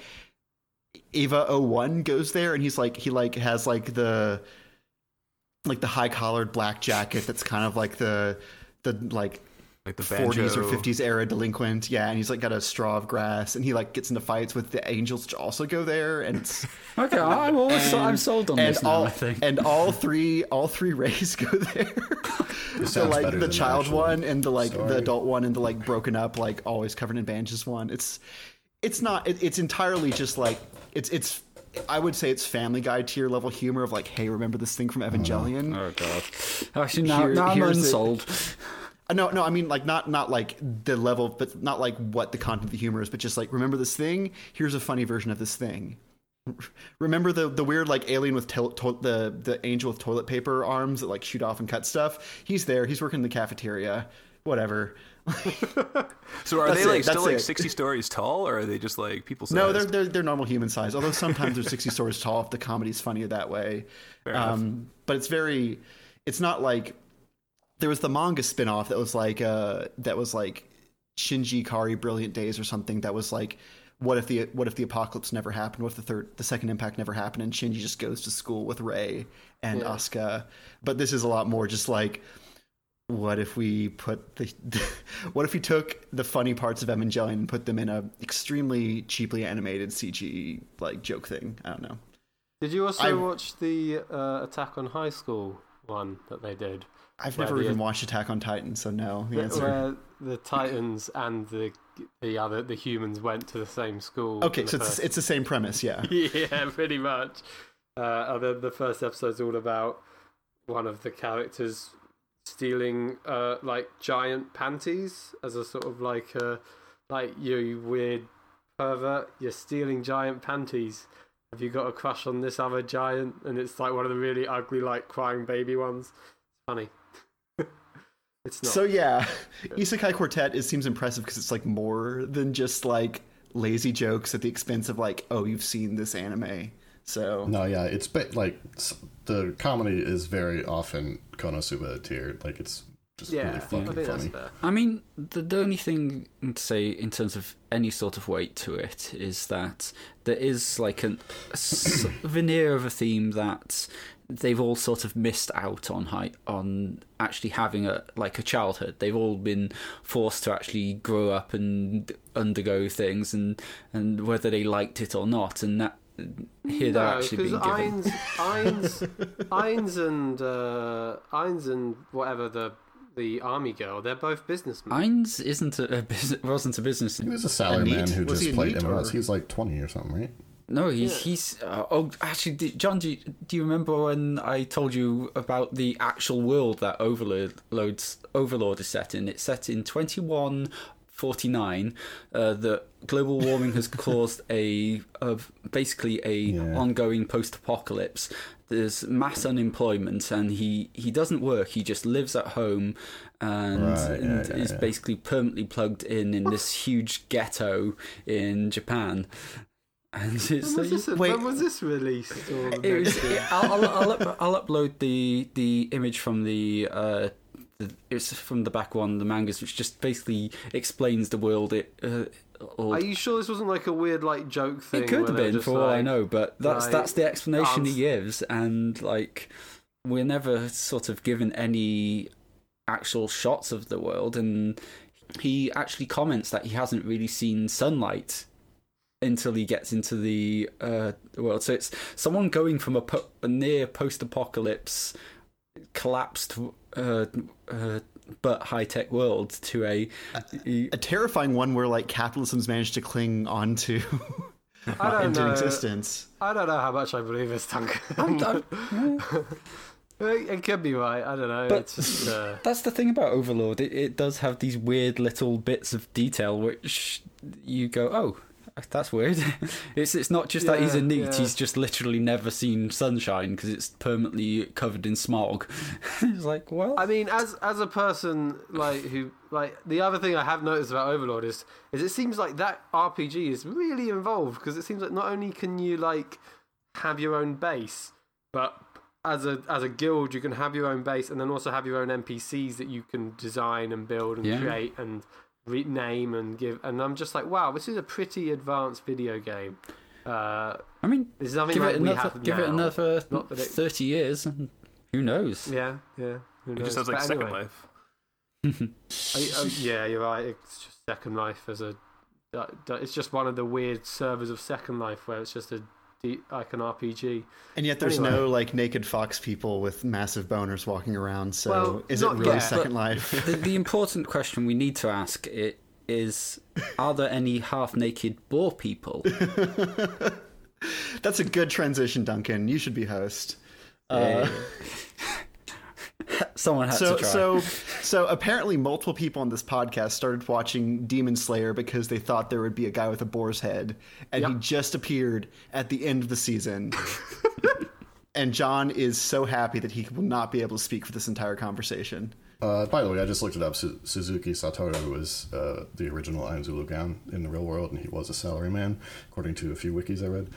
Speaker 1: Eva 01 goes there and he's like he like has like the like the high collared black jacket that's kind of like the the like
Speaker 3: Like the
Speaker 1: 40s or 50s era delinquent. Yeah, and he's like got a straw of grass and he like gets into fights with the angels which also go there and it's
Speaker 5: Okay, I'm always I'm sold on
Speaker 1: and
Speaker 5: this now.
Speaker 1: all
Speaker 5: I think.
Speaker 1: and all three all three rays go there. so like the child
Speaker 4: actual
Speaker 1: one and the like the adult one and the like broken up like always covered in bandages one. It's it's not it, it's entirely just like it's it's I would say it's Family Guy tier level humor of like, hey, remember this thing from oh, Evangelion?
Speaker 5: oh god. Actually, now,
Speaker 1: Here-
Speaker 5: now I'm unsold.
Speaker 1: Uh, No, no, I mean like not not like the level, but not like what the content of the humor is, but just like remember this thing. Here's a funny version of this thing. Remember the the weird like alien with to- to- the the angel with toilet paper arms that like shoot off and cut stuff. He's there. He's working in the cafeteria. Whatever.
Speaker 3: So are
Speaker 1: That's
Speaker 3: they
Speaker 1: it,
Speaker 3: like still like
Speaker 1: it.
Speaker 3: sixty stories tall, or are they just like people?
Speaker 1: No, they're they're they're normal human size. Although sometimes they're sixty stories tall if the comedy's funnier that way. Um, but it's very, it's not like there was the manga spin-off that was like uh that was like Shinji Ikari Brilliant Days or something that was like what if the what if the apocalypse never happened? What if the third the second impact never happened and Shinji just goes to school with Rei and
Speaker 2: Yeah.
Speaker 1: Asuka? But this is a lot more just like what if we put the what if we took the funny parts of Evangelion and put them in a extremely cheaply animated CG like joke thing? I don't know.
Speaker 2: Did you also
Speaker 1: I-
Speaker 2: watch the uh, Attack on High School one that they did?
Speaker 1: I've never
Speaker 2: the-
Speaker 1: even watched Attack on Titan, so no. The answer.
Speaker 2: The Titans and the the other the humans went to the same school.
Speaker 1: Okay, so it's
Speaker 2: first-
Speaker 1: it's the same premise, yeah.
Speaker 2: yeah, pretty much. Uh, and then the first episode's all about one of the characters stealing uh, like giant panties as a sort of like uh, like you weird pervert. You're stealing giant panties. Have you got a crush on this other giant? And it's like one of the really ugly, like crying baby ones. It's funny. It's not.
Speaker 1: So yeah, Isekai Quartet it seems impressive because it's like more than just like lazy jokes at the expense of like, oh, you've seen this anime. So
Speaker 4: No, yeah, it's ba- like the comedy is very often Konosuba tier. Like it's just
Speaker 2: yeah,
Speaker 4: really
Speaker 2: I
Speaker 4: fucking
Speaker 2: think that's
Speaker 4: funny.
Speaker 2: fair.
Speaker 5: I mean, the, the only thing to say in terms of any sort of weight to it is that there is like an, a s- veneer of a theme that they've all sort of missed out on high, on actually having a like a childhood. They've all been forced to actually grow up and undergo things, and and whether they liked it or not, and that here they're actually being
Speaker 2: because
Speaker 5: given.
Speaker 2: Ainz, Ainz, Ainz and uh, Ainz and whatever the the army girl, they're both businessmen.
Speaker 5: Ainz isn't a, a business, wasn't a business.
Speaker 4: He was a salaryman
Speaker 1: neat?
Speaker 4: who
Speaker 1: Was
Speaker 4: just played
Speaker 1: neat,
Speaker 4: MLS.
Speaker 1: or-
Speaker 4: He was like twenty or something, right?
Speaker 5: No, he's
Speaker 2: Yeah.
Speaker 5: he's. Uh, oh, actually, did, John, do you, do you remember when I told you about the actual world that Overlord Overlord is set in? It's set in twenty one forty nine. Uh, that global warming has caused a of basically a
Speaker 4: Yeah.
Speaker 5: ongoing post apocalypse. There's mass unemployment, and he he doesn't work. He just lives at home, and,
Speaker 4: Right,
Speaker 5: and
Speaker 4: yeah,
Speaker 5: is basically permanently plugged in in this huge ghetto in Japan. And it's
Speaker 2: When was, this,
Speaker 1: Wait.
Speaker 2: when was this released?
Speaker 5: It was. I'll, I'll, I'll, up, I'll upload the the image from the uh, it's from the back one, the mangas, which just basically explains the world. It. Uh, or,
Speaker 2: Are you sure this wasn't like a weird like joke thing?
Speaker 5: it could have been
Speaker 2: just
Speaker 5: for all I know, but that's
Speaker 2: like,
Speaker 5: that's the explanation he gives, and like we're never sort of given any actual shots of the world, and he actually comments that he hasn't really seen sunlight until he gets into the uh, world. So it's someone going from a, po- a near post-apocalypse, collapsed, uh, uh, but high-tech world to a.
Speaker 1: a terrifying one where like capitalism's managed to cling onto
Speaker 2: I don't
Speaker 1: into
Speaker 2: know.
Speaker 1: existence.
Speaker 2: I don't know how much I believe this, Duncan.
Speaker 5: I'm-
Speaker 2: it, it could be right. I don't know.
Speaker 5: But-
Speaker 2: it's just. Uh,
Speaker 5: That's the thing about Overlord. It, it does have these weird little bits of detail which you go, oh, that's weird. it's it's not just that he's a neat.
Speaker 2: yeah.
Speaker 5: He's just literally never seen sunshine because it's permanently covered in smog. it's like, well,
Speaker 2: I mean, as as a person like who like the other thing I have noticed about Overlord is is it seems like that RPG is really involved because it seems like not only can you like have your own base, but as a as a guild you can have your own base and then also have your own NPCs that you can design and build and
Speaker 5: Yeah.
Speaker 2: create and rename and give. And I'm just like, wow, this is a pretty advanced video game. Uh,
Speaker 5: I mean,
Speaker 2: this is something
Speaker 5: give
Speaker 2: like
Speaker 5: it
Speaker 2: we
Speaker 5: another
Speaker 2: have
Speaker 5: give it another
Speaker 2: Not that it-
Speaker 5: thirty years, and who knows?
Speaker 2: Yeah, yeah. Who
Speaker 3: It just sounds like
Speaker 2: But
Speaker 3: Second
Speaker 2: anyway.
Speaker 3: Life.
Speaker 2: I, oh, yeah, you're right. It's just Second Life as a. that- that- It's just one of the weird servers of Second Life where it's just a D- like an RPG.
Speaker 1: And yet there's
Speaker 2: Anyway.
Speaker 1: no like naked fox people with massive boners walking around. So
Speaker 2: Well,
Speaker 1: is it really
Speaker 2: yet,
Speaker 1: Second Life?
Speaker 5: the, the important question we need to ask it is: Are there any half-naked boar people?
Speaker 1: That's a good transition, Duncan. You should be host.
Speaker 5: Uh, Someone had
Speaker 1: so
Speaker 5: to try.
Speaker 1: so so apparently multiple people on this podcast started watching Demon Slayer because they thought there would be a guy with a boar's head and he just appeared at the end of the season. and John is so happy that he will not be able to speak for this entire conversation.
Speaker 4: Uh, by the way, I just looked it up. Su- Suzuki Satoru was uh, the original Ainz Ooal Gown in the real world, and he was a salaryman, according to a few wikis I read.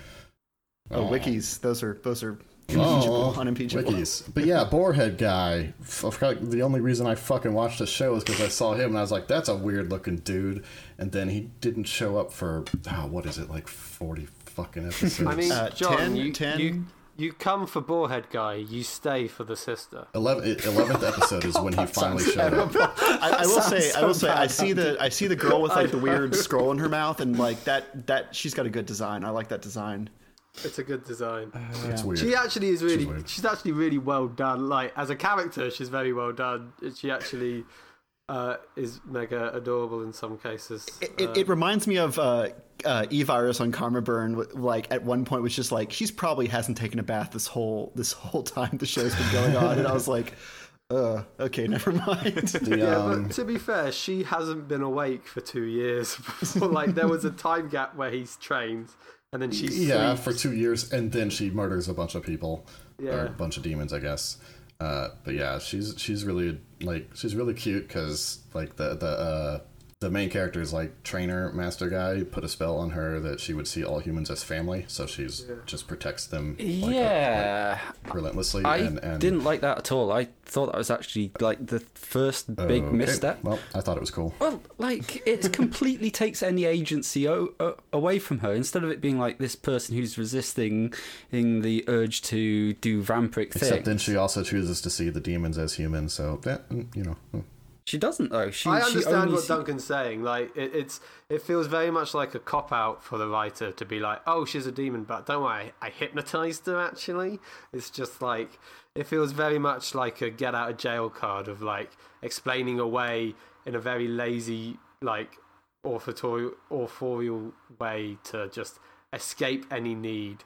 Speaker 1: Oh, wikis, those are those are impeachable,
Speaker 4: Oh,
Speaker 1: unimpeachable.
Speaker 4: Wikis. But yeah, Boarhead guy. F- I forgot- the only reason I fucking watched the show is because I saw him and I was like, that's a weird looking dude. And then he didn't show up for, oh, what is it, like 40 fucking episodes?
Speaker 2: I mean,
Speaker 1: Uh,
Speaker 2: John,
Speaker 1: 10,
Speaker 2: you,
Speaker 1: 10?
Speaker 2: you you come for Boarhead Guy, you stay for the sister.
Speaker 4: 11, 11th episode is when he finally showed up.
Speaker 1: I, I will
Speaker 5: sounds
Speaker 1: say, I will say, I see the I see the girl with like the weird scroll in her mouth, and like that that she's got a good design. I like that design.
Speaker 2: It's a good design.
Speaker 4: It's weird.
Speaker 2: She actually is really.
Speaker 4: weird.
Speaker 2: She's, actually really well done. Like as a character, she's very well done. She actually uh, is mega adorable in some cases.
Speaker 1: It,
Speaker 2: Uh,
Speaker 1: it, it reminds me of uh, uh, E Virus on Karma Burn. Like at one point was just like she's probably hasn't taken a bath this whole this whole time the show's been going on, and I was like, uh, okay, never mind.
Speaker 4: The,
Speaker 2: yeah,
Speaker 4: um,
Speaker 2: but to be fair, she hasn't been awake for two years. before. like there was a time gap where he's trained, and then she
Speaker 4: yeah,
Speaker 2: sleeps.
Speaker 4: for two years, and then she murders a bunch of people, or a bunch of demons, I guess. Uh, but yeah, she's she's really like she's really cute because like the the uh, the main character is like trainer master guy put a spell on her that she would see all humans as family, so she's just protects them. Like,
Speaker 5: yeah,
Speaker 4: like, relentlessly.
Speaker 5: I
Speaker 4: and, and
Speaker 5: didn't like that at all. I thought that was actually like the first big
Speaker 4: Okay,
Speaker 5: misstep.
Speaker 4: Well, I thought it was cool.
Speaker 5: Well, like it completely takes any agency o- o- away from her. Instead of it being like this person who's resisting in the urge to do vampiric
Speaker 4: Except
Speaker 5: things.
Speaker 4: then she also chooses to see the demons as humans, so yeah, mm, you know.
Speaker 5: She doesn't though. She,
Speaker 2: I
Speaker 5: she
Speaker 2: understand
Speaker 5: only
Speaker 2: what Duncan's saying. Like it, it's, it feels very much like a cop out for the writer to be like, "Oh, she's a demon," but don't worry, I hypnotized her. Actually, it's just like it feels very much like a get out of jail card of like explaining away in a very lazy, like authorial, authorial way to just escape any need.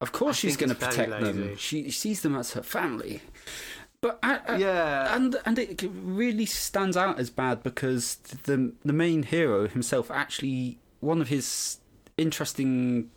Speaker 5: Of course,
Speaker 2: I
Speaker 5: she's going to protect them. She sees them as her family. But I, I,
Speaker 2: Yeah.
Speaker 5: and and it really stands out as bad because the the main hero himself actually one of his interesting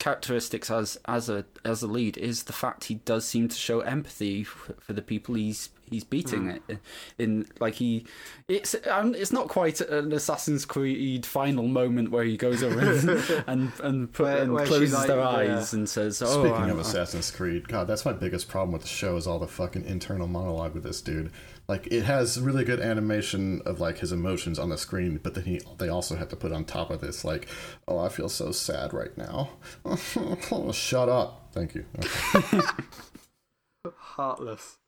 Speaker 5: characteristics as as a as a lead is the fact he does seem to show empathy for, for the people he's he's beating it in like he it's um, it's not quite an Assassin's Creed final moment where he goes over and and, and, put,
Speaker 2: Where-
Speaker 5: and
Speaker 2: where
Speaker 5: closes
Speaker 2: like,
Speaker 5: their
Speaker 2: yeah.
Speaker 5: eyes and says, "Oh,
Speaker 4: Speaking
Speaker 5: I'm-
Speaker 4: of Assassin's Creed, God, that's my biggest problem with the show is all the fucking internal monologue with this dude. Like, it has really good animation of like his emotions on the screen, but then he they also have to put on top of this like, oh, I feel so sad right now. Shut up. Thank you. Okay.
Speaker 2: Heartless.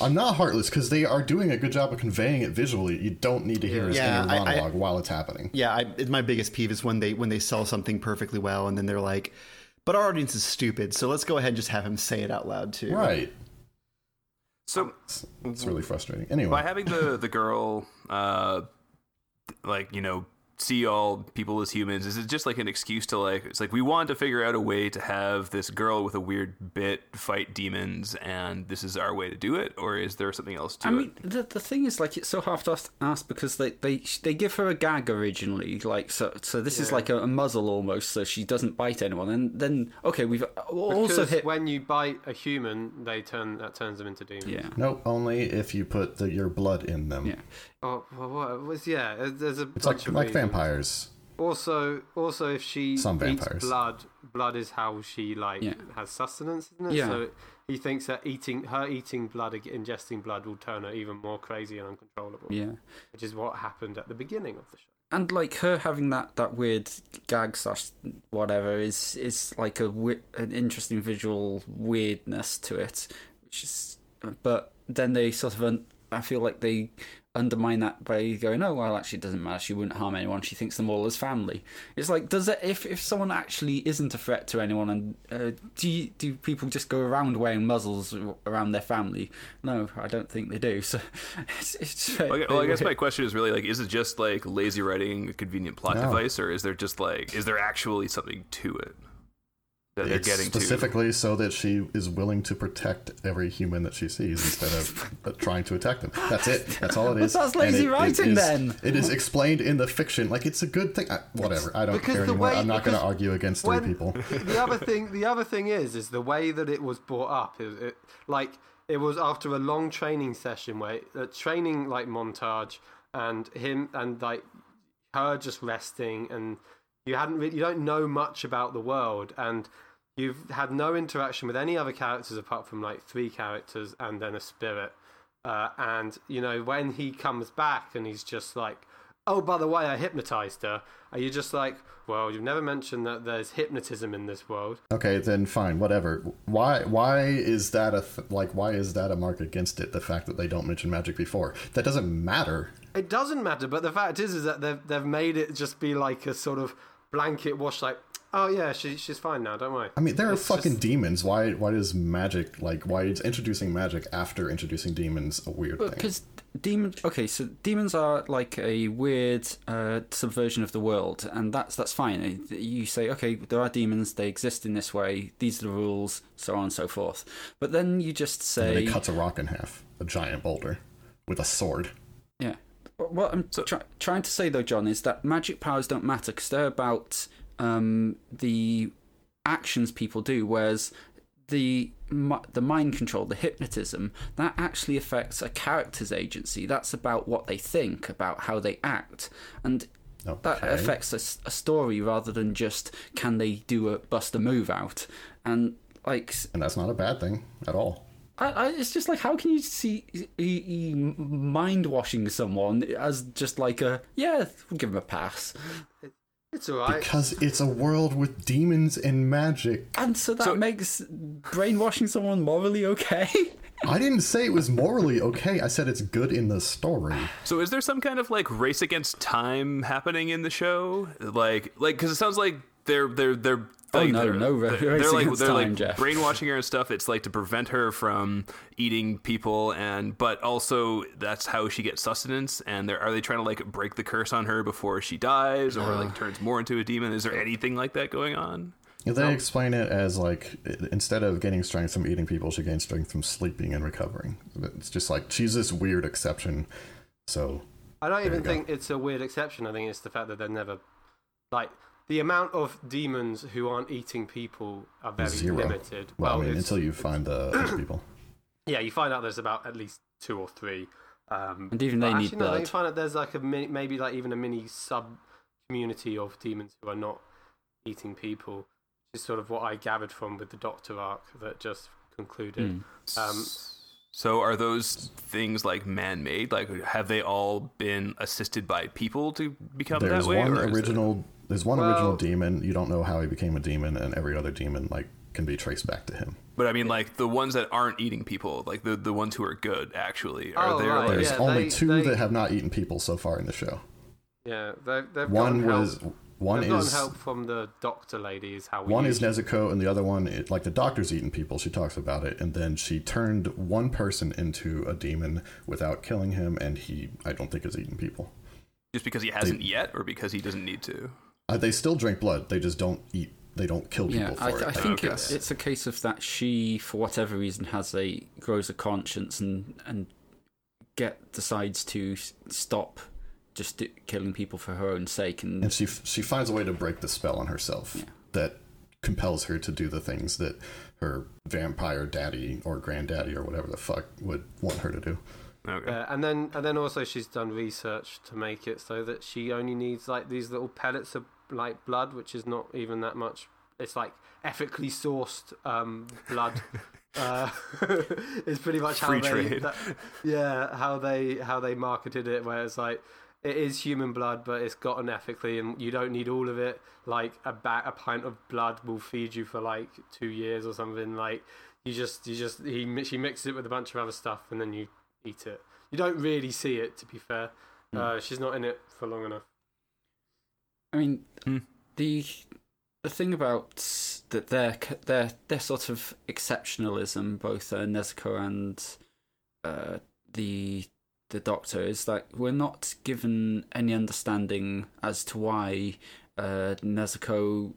Speaker 4: I'm not heartless because they are doing a good job of conveying it visually. You don't need to hear his
Speaker 1: Yeah,
Speaker 4: inner
Speaker 1: I- I-
Speaker 4: monologue while it's happening.
Speaker 1: Yeah, I, it's my biggest peeve is when they when they sell something perfectly well and then they're like, "But our audience is stupid, so let's go ahead and just have him say it out loud too."
Speaker 4: Right.
Speaker 3: So
Speaker 4: It's, really frustrating. Anyway,
Speaker 3: by having the the girl, uh, like you know, see all people as humans, is it just like an excuse to like? It's like we want to figure out a way to have this girl with a weird bit fight demons, and this is our way to do it, or is there something else to
Speaker 5: I
Speaker 3: it?
Speaker 5: mean, the the thing is, like, it's so hard to ask because they they they give her a gag originally, like, so so this is like a, a muzzle almost, so she doesn't bite anyone, and then okay, we've also
Speaker 2: Because
Speaker 5: hit.
Speaker 2: when you bite a human, they turn that turns them into demons.
Speaker 5: Yeah,
Speaker 4: nope. Only if you put the, your blood in them.
Speaker 5: yeah.
Speaker 2: Oh, well, what was yeah? There's a
Speaker 4: It's
Speaker 2: bunch
Speaker 4: like
Speaker 2: of
Speaker 4: like
Speaker 2: reasons.
Speaker 4: Vampires.
Speaker 2: Also, also, if she
Speaker 4: Some
Speaker 2: eats
Speaker 4: vampires.
Speaker 2: blood, blood is how she like
Speaker 5: Yeah.
Speaker 2: has sustenance, isn't it?
Speaker 5: Yeah.
Speaker 2: So he thinks that eating her eating blood, ingesting blood, will turn her even more crazy and uncontrollable.
Speaker 5: Yeah.
Speaker 2: Which is what happened at the beginning of the show.
Speaker 5: And like her having that, that weird gag slash whatever is is like a wi- an interesting visual weirdness to it, which is. But then they sort of, un- I feel like they undermine that by going, oh well, actually it doesn't matter. She wouldn't harm anyone. She thinks them all as family. It's like, does it if if someone actually isn't a threat to anyone, and uh, do you, do people just go around wearing muzzles around their family? No, I don't think they do. So it's, it's very,
Speaker 3: Okay, well, I guess my question is really like: Is it just like lazy writing, a convenient plot
Speaker 4: No.
Speaker 3: device, or is there just like, is there actually something to it that they're
Speaker 4: It's
Speaker 3: getting
Speaker 4: specifically so that she is willing to protect every human that she sees instead of uh, trying to attack them. That's it. That's all it is.
Speaker 5: But that's
Speaker 4: And
Speaker 5: lazy
Speaker 4: it- it
Speaker 5: writing
Speaker 4: is-
Speaker 5: then.
Speaker 4: It is explained in the fiction. Like it's a good thing. I, whatever. I don't
Speaker 2: because
Speaker 4: care anymore.
Speaker 2: Way,
Speaker 4: I'm not going to argue against three people.
Speaker 2: the other thing the other thing is is the way that it was brought up is it like it was after a long training session where a training like montage and him and like her just resting and you hadn't really, you don't know much about the world and you've had no interaction with any other characters apart from like three characters and then a spirit uh, and you know when he comes back and he's just like oh by the way i hypnotized her are you just like well you've never mentioned that there's hypnotism in this world
Speaker 4: Okay, then fine. Whatever. Why? Why is that a th- like? Why is that a mark against it? The fact that they don't mention magic before that doesn't matter.
Speaker 2: it doesn't matter but the fact is is that they've, they've made it just be like a sort of blanket wash like oh yeah she, she's fine now don't worry
Speaker 4: I mean, there are
Speaker 2: It's
Speaker 4: fucking
Speaker 2: just-
Speaker 4: demons. Why? Why does magic like? Why is introducing magic after introducing demons a weird thing?
Speaker 5: because demons okay so demons are like a weird uh, subversion of the world and that's that's fine you say okay there are demons they exist in this way these are the rules so on and so forth but then you just
Speaker 4: And
Speaker 5: say
Speaker 4: he cuts a rock in half, a giant boulder, with a sword.
Speaker 5: yeah what i'm try- trying to say though john is that magic powers don't matter because they're about um, the actions people do whereas the the mind control, the hypnotism, that actually affects a character's agency. That's about what they think, about how they act, and that
Speaker 4: Okay.
Speaker 5: affects a, story rather than just can they do a bust a move out. And like,
Speaker 4: And that's not a bad thing at all.
Speaker 5: I, I, it's just like how can you see mind washing someone as just like a yeah, we'll give him a pass.
Speaker 2: It's all right
Speaker 4: Because it's a world with demons and magic.
Speaker 5: And so that
Speaker 3: So-
Speaker 5: makes brainwashing someone morally okay.
Speaker 4: I didn't say it was morally okay. I said it's good in the story.
Speaker 3: So is there some kind of like race against time happening in the show? Like like cuz it sounds like they're they're they're
Speaker 5: Oh, no,
Speaker 3: they're,
Speaker 5: no ra-
Speaker 3: they're, they're like they're
Speaker 5: time,
Speaker 3: like
Speaker 5: Jeff.
Speaker 3: brainwashing her and stuff. It's like to prevent her from eating people and but also that's how she gets sustenance and they're are they trying to like break the curse on her before she dies or like turns more into a demon? Is there anything like that going on?
Speaker 4: Yeah, They explain it as like instead of getting strength from eating people, she gains strength from sleeping and recovering. It's just like she's this weird exception. So
Speaker 2: I don't even think it's a weird exception. I think it's the fact that they're never like the amount of demons who aren't eating people are very
Speaker 4: zero.
Speaker 2: limited.
Speaker 4: Well, I mean, until you find the those people.
Speaker 2: yeah, you find out there's about at least two or three. Um,
Speaker 5: And even
Speaker 2: but
Speaker 5: they need
Speaker 2: actually, no,
Speaker 5: blood.
Speaker 2: You find out there's like a mini, maybe like even a mini sub community of demons who are not eating people, which is sort of what I gathered from with the Doctor arc that just concluded.
Speaker 5: Mm.
Speaker 2: Um,
Speaker 3: So are those things like man-made? Like, have they all been assisted by people to become
Speaker 4: There's
Speaker 3: that way?
Speaker 4: There's one
Speaker 3: or is it-
Speaker 4: original. There's one
Speaker 2: Well-
Speaker 4: original demon. You don't know how he became a demon, and every other demon like can be traced back to him.
Speaker 3: But I mean, like the ones that aren't eating people, like the the ones who are good, actually, are
Speaker 2: Oh,
Speaker 3: there
Speaker 2: right,
Speaker 3: like
Speaker 4: There's
Speaker 2: yeah,
Speaker 4: only
Speaker 2: they-
Speaker 4: two
Speaker 2: they-
Speaker 4: that have not eaten people so far in the show.
Speaker 2: Yeah, they, they've
Speaker 4: One was
Speaker 2: help.
Speaker 4: one
Speaker 2: they've gotten
Speaker 4: is
Speaker 2: help from the Doctor lady. Is how we
Speaker 4: one is
Speaker 2: usually-
Speaker 4: Nezuko, and the other one, it, like the doctor's eating people. She talks about it, and then she turned one person into a demon without killing him, and he, I don't think, is eating people.
Speaker 3: just because he hasn't yet, or because he doesn't need to?
Speaker 4: Uh, they still drink blood. They just don't eat. They don't kill people
Speaker 5: Yeah,
Speaker 4: for
Speaker 5: I,
Speaker 4: it.
Speaker 5: I
Speaker 4: Like,
Speaker 5: think
Speaker 3: Okay.
Speaker 5: it's it's a case of that she, for whatever reason, has a grows a conscience and and get decides to stop just do, killing people for her own sake and
Speaker 4: and she she finds a way to break the spell on herself
Speaker 5: Yeah.
Speaker 4: that compels her to do the things that her vampire daddy or granddaddy or whatever the fuck would want her to do.
Speaker 3: Okay.
Speaker 2: Yeah, and then and then also she's done research to make it so that she only needs like these little pellets of like blood, which is not even that much. It's like ethically sourced um, blood. uh, is pretty much how
Speaker 3: Free
Speaker 2: they
Speaker 3: trade.
Speaker 2: that- yeah how they how they marketed it. Where it's like it is human blood, but it's gotten ethically, and you don't need all of it. Like a bat, a pint of blood will feed you for like two years or something. Like you just you just he she mixes it with a bunch of other stuff, and then you eat it. You don't really see it, to be fair. Uh, she's not in it for long enough.
Speaker 5: I mean,
Speaker 3: Hmm.
Speaker 5: the the thing about that their their their sort of exceptionalism, both uh, Nezuko and uh, the the Doctor, is that we're not given any understanding as to why uh, Nezuko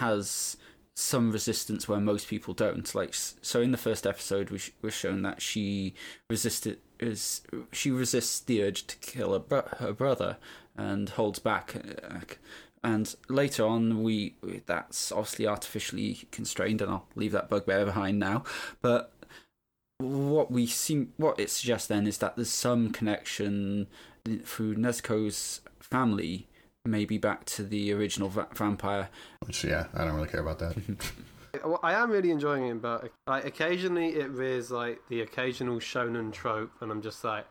Speaker 5: has some resistance where most people don't. Like, so in the first episode, we sh- shown that she resisted is she resists the urge to kill her, bro- her brother and holds back. uh, And later on, we that's obviously artificially constrained, and I'll leave that bugbear behind now. But what we seem, what it suggests then is that there's some connection through Nezuko's family, maybe back to the original va- vampire.
Speaker 4: Which yeah, I don't really care about that.
Speaker 2: I am really enjoying it, but like occasionally it rears like the occasional shonen trope, and I'm just like,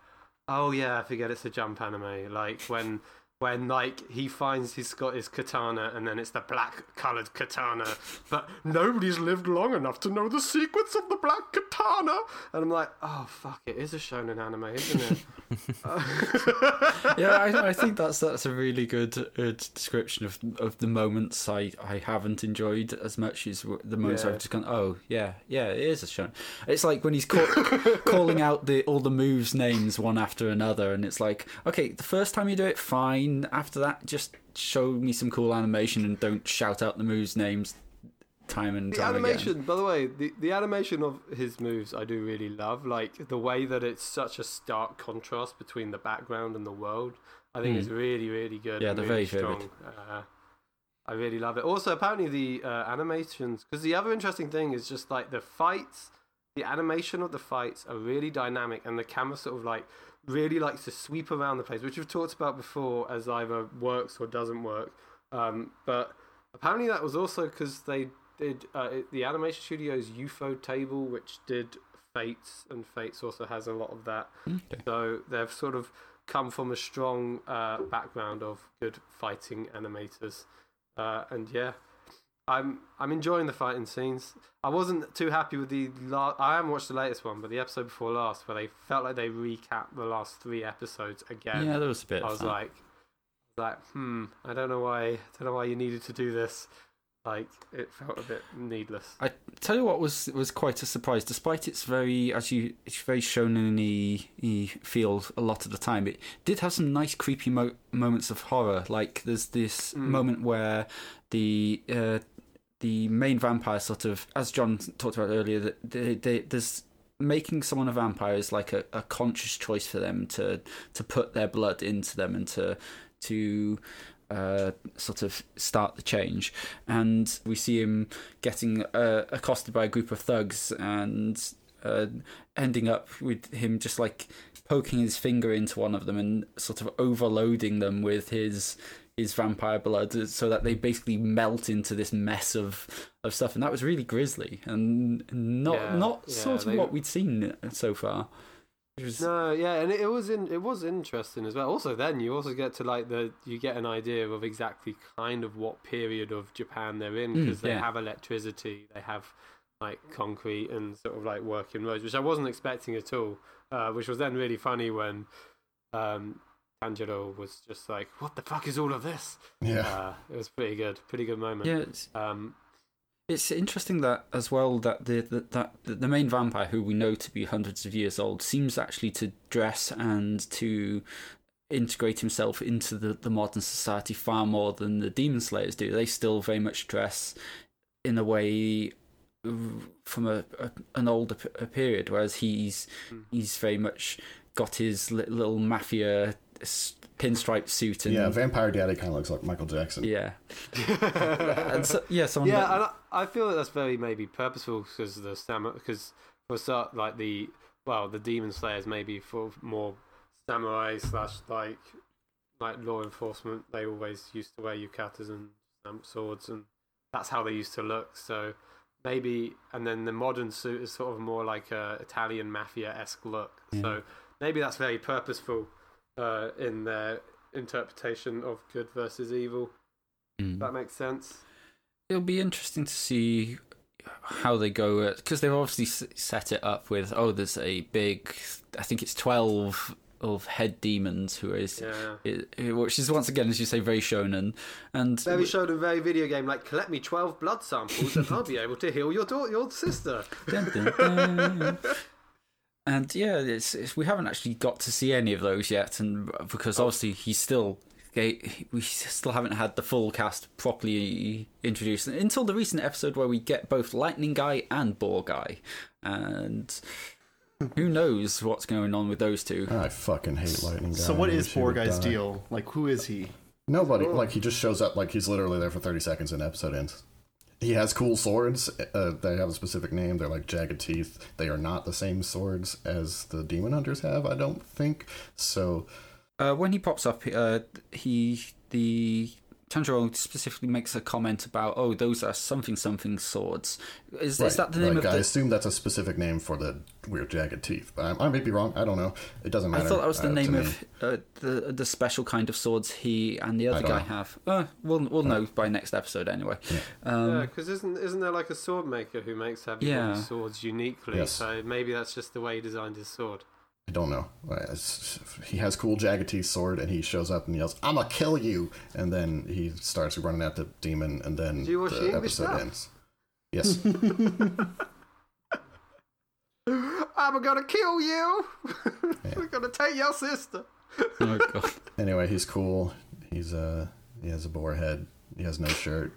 Speaker 2: oh yeah, I forget it's a jump anime. Like when when like he finds he's got his katana, and then it's the black coloured katana, but nobody's lived long enough to know the secrets of the black katana, and I'm like, oh fuck, it is a shonen anime, isn't it?
Speaker 5: yeah, I, I think that's that's a really good uh, description of of the moments I, I haven't enjoyed as much as the moments
Speaker 2: Yeah.
Speaker 5: I've just gone, oh yeah, yeah, it is a shonen It's like when he's call, calling out the all the moves names one after another, and it's like, okay, the first time you do it, fine. After that, just show me some cool animation and don't shout out the moves names time and
Speaker 2: The
Speaker 5: time
Speaker 2: animation,
Speaker 5: again.
Speaker 2: by the way, the, the animation of his moves I do really love. Like the way that it's such a stark contrast between the background and the world. I think
Speaker 5: Mm.
Speaker 2: it's really, really good.
Speaker 5: Yeah, they're
Speaker 2: really
Speaker 5: very
Speaker 2: strong. Uh, I really love it. Also, apparently the uh, animations, because the other interesting thing is just like the fights, the animation of the fights are really dynamic, and the camera sort of like really likes to sweep around the place, which we've talked about before as either works or doesn't work. Um, but apparently that was also because they did uh, it- the animation studio's Ufotable, which did Fates, and Fates also has a lot of that.
Speaker 5: Okay.
Speaker 2: So they've sort of come from a strong uh, background of good fighting animators, uh, and yeah, I'm I'm enjoying the fighting scenes. I wasn't too happy with the last. I haven't watched the latest one, but the episode before last, where they felt like they recapped the last three episodes again.
Speaker 5: Yeah, there was a bit.
Speaker 2: I was like, like, hmm, I don't know why, I don't know why you needed to do this. Like, it felt a bit needless.
Speaker 5: I tell you what was was quite a surprise, despite its very as you it's very shonen-y feel a lot of the time. It did have some nice creepy mo- moments of horror. Like there's this
Speaker 2: Mm.
Speaker 5: moment where the uh, the main vampire sort of, as John talked about earlier, that they, they, there's making someone a vampire is like a, a conscious choice for them to to put their blood into them and to to uh, sort of start the change. And we see him getting uh, accosted by a group of thugs, and uh, ending up with him just like poking his finger into one of them and sort of overloading them with his his vampire blood so that they basically melt into this mess of of stuff and that was really grisly and not
Speaker 2: Yeah,
Speaker 5: not
Speaker 2: yeah,
Speaker 5: sort of
Speaker 2: they-
Speaker 5: what we'd seen so far was-
Speaker 2: No, yeah, and it, it was in, it was interesting as well. Also, then you also get to like the you get an idea of exactly kind of what period of Japan they're in
Speaker 5: Mm,
Speaker 2: because they
Speaker 5: yeah.
Speaker 2: have electricity, they have like concrete and sort of like working roads, which I wasn't expecting at all. Uh, which was then really funny when um, Tanjiro was just like, "What the fuck is all of this?"
Speaker 4: Yeah.
Speaker 2: Uh, it was pretty good, pretty good moment.
Speaker 5: yeah it's,
Speaker 2: Um,
Speaker 5: It's interesting that as well that the, the that the main vampire, who we know to be hundreds of years old, seems actually to dress and to integrate himself into the, the modern society far more than the demon slayers do. They still very much dress in a way uh, from a, a an older p- a period, whereas he's
Speaker 2: Mm.
Speaker 5: he's very much got his li- little mafia s- pinstripe suit and
Speaker 4: Yeah, Vampire Daddy kind of looks like Michael Jackson.
Speaker 5: yeah. and so, yeah, someone
Speaker 2: yeah,
Speaker 5: that-
Speaker 2: and I, I feel that that's very maybe purposeful because the samurai, because for start like the well the demon slayers maybe for more samurai slash like like law enforcement they always used to wear yukatas and um, swords and that's how they used to look so maybe and then the modern suit is sort of more like a Italian mafia esque look so maybe that's very purposeful uh, in their interpretation of good versus evil
Speaker 5: Mm.
Speaker 2: that makes sense
Speaker 5: it'll be interesting to see how they go because they've obviously set it up with oh there's a big i think it's 12 of head demons who is
Speaker 2: yeah
Speaker 5: it, which is once again as you say very shonen and
Speaker 2: Very showed a very video game like collect me twelve blood samples and I'll be able to heal your daughter, your sister.
Speaker 5: Dun, dun, dun. And yeah it's, it's we haven't actually got to see any of those yet and uh, because oh. obviously he's still they- we still haven't had the full cast properly introduced until the recent episode where we get both lightning guy and boar guy and who knows what's going on with those two
Speaker 4: I fucking hate Lightning Guy.
Speaker 1: So what is
Speaker 4: I
Speaker 1: is
Speaker 4: wish he
Speaker 1: Poor
Speaker 4: would
Speaker 1: Guy's
Speaker 4: die.
Speaker 1: deal? Like, who is he?
Speaker 4: Nobody. Like he just shows up. Like he's literally there for thirty seconds and the episode ends. He has cool swords. Uh, they have a specific name. They're like jagged teeth. They are not the same swords as the demon hunters have. I don't think so.
Speaker 5: uh, when he pops up uh, he the Tanjiro specifically makes a comment about oh those are something something swords is, is that the name
Speaker 4: like,
Speaker 5: of
Speaker 4: I
Speaker 5: the
Speaker 4: assume that's a specific name for the weird jagged teeth, but I, I may be wrong. I don't know. It doesn't matter.
Speaker 5: I thought that was the
Speaker 4: uh,
Speaker 5: name
Speaker 4: me.
Speaker 5: of uh, the the special kind of swords he and the other guy
Speaker 4: know.
Speaker 5: have. Uh, we'll we'll know by next episode anyway. Um,
Speaker 2: yeah, because isn't isn't there like a sword maker who makes everybody
Speaker 5: Yeah.
Speaker 2: swords uniquely?
Speaker 4: Yes.
Speaker 2: So maybe that's just the way he designed his sword.
Speaker 4: I don't know. Uh, He has cool jagged teeth sword, and he shows up and yells, "I'ma kill you!" And then he starts running at the demon, and then
Speaker 2: Do you watch
Speaker 4: the
Speaker 2: the
Speaker 4: episode
Speaker 2: dub?
Speaker 4: ends. Yes.
Speaker 2: I'm gonna kill you. I'm gonna take your sister.
Speaker 5: oh god.
Speaker 4: anyway, he's cool. He's uh, he has a boar head. He has no shirt.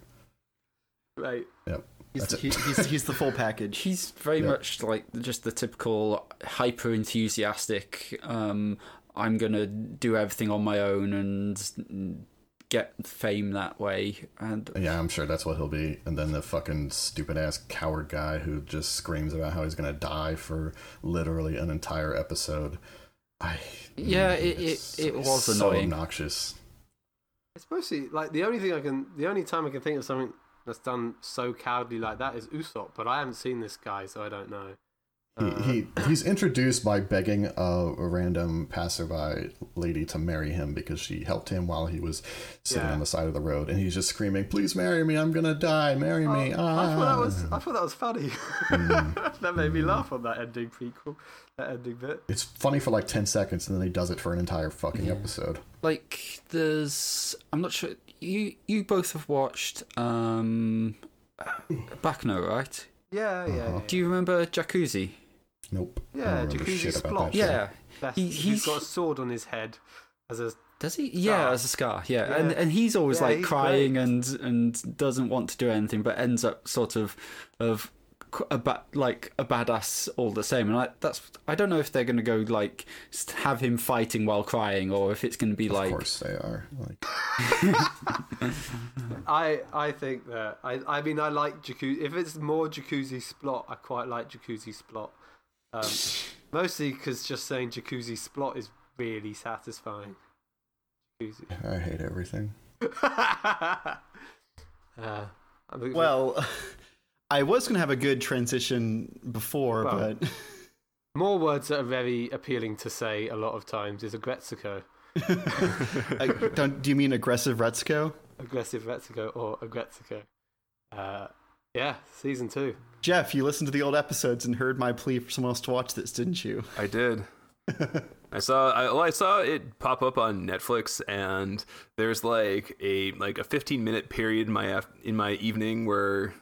Speaker 2: Right.
Speaker 4: Yep.
Speaker 1: He's, he, he's, he's the full package.
Speaker 5: He's very
Speaker 4: Yeah.
Speaker 5: much like just the typical hyper enthusiastic. Um, I'm gonna do everything on my own and get fame that way. And
Speaker 4: Yeah, I'm sure that's what he'll be. And then the fucking stupid ass coward guy who just screams about how he's gonna die for literally an entire episode. I
Speaker 5: Yeah, it- it- it was
Speaker 4: so
Speaker 5: annoying.
Speaker 4: obnoxious.
Speaker 2: It's mostly like the only thing I can, the only time I can think of something that's done so cowardly like that is Usopp, but I haven't seen this guy, so I don't know. Uh,
Speaker 4: He, he he's introduced by begging a, a random passerby lady to marry him because she helped him while he was sitting
Speaker 2: Yeah.
Speaker 4: on the side of the road, and he's just screaming, "Please marry me! I'm gonna die! Marry me!"
Speaker 2: I
Speaker 4: ah.
Speaker 2: thought that was, I thought that was funny.
Speaker 4: Mm.
Speaker 2: that made me laugh on that ending prequel, that ending bit.
Speaker 4: It's funny for like ten seconds, and then he does it for an entire fucking episode.
Speaker 5: like, there's I'm not sure you you both have watched um, Baccano, right?
Speaker 2: Yeah, yeah,
Speaker 4: Uh-huh.
Speaker 2: yeah.
Speaker 5: Do you remember Jacuzzi?
Speaker 4: Nope.
Speaker 2: Yeah,
Speaker 4: don't
Speaker 2: Jacuzzi Splot.
Speaker 5: Yeah.
Speaker 2: Best,
Speaker 5: He-
Speaker 2: he's
Speaker 5: he's-
Speaker 2: got a sword on his head as a
Speaker 5: Does he? Yeah,
Speaker 2: Scar.
Speaker 5: as a scar. Yeah, and
Speaker 2: Yeah.
Speaker 5: and he's always
Speaker 2: Yeah,
Speaker 5: like
Speaker 2: he's
Speaker 5: crying
Speaker 2: great.
Speaker 5: and and doesn't want to do anything, but ends up sort of of qu- a ba- like a badass all the same. And I that's I don't know if they're going to go like have him fighting while crying, or if it's going to be
Speaker 4: Of
Speaker 5: like
Speaker 4: course they are. Like,
Speaker 2: I I think that I I mean I like jacuzzi. If it's more jacuzzi splot, I quite like jacuzzi splot. Um, mostly because just saying jacuzzi splot is really satisfying. Jacuzzi.
Speaker 4: I hate everything.
Speaker 2: uh,
Speaker 1: Well, I was going to have a good transition before,
Speaker 2: Well.
Speaker 1: but
Speaker 2: more words that are very appealing to say a lot of times is aggressico,
Speaker 1: I, don't, do you mean aggressive Retsuko?
Speaker 2: aggressive Retsuko or aggressico. Uh, yeah, season two.
Speaker 1: Jeff, you listened to the old episodes and heard my plea for someone else to watch this, didn't you?
Speaker 3: I did. I saw I, well, I saw it pop up on Netflix, and there's like a like a 15 minute period in my in my evening where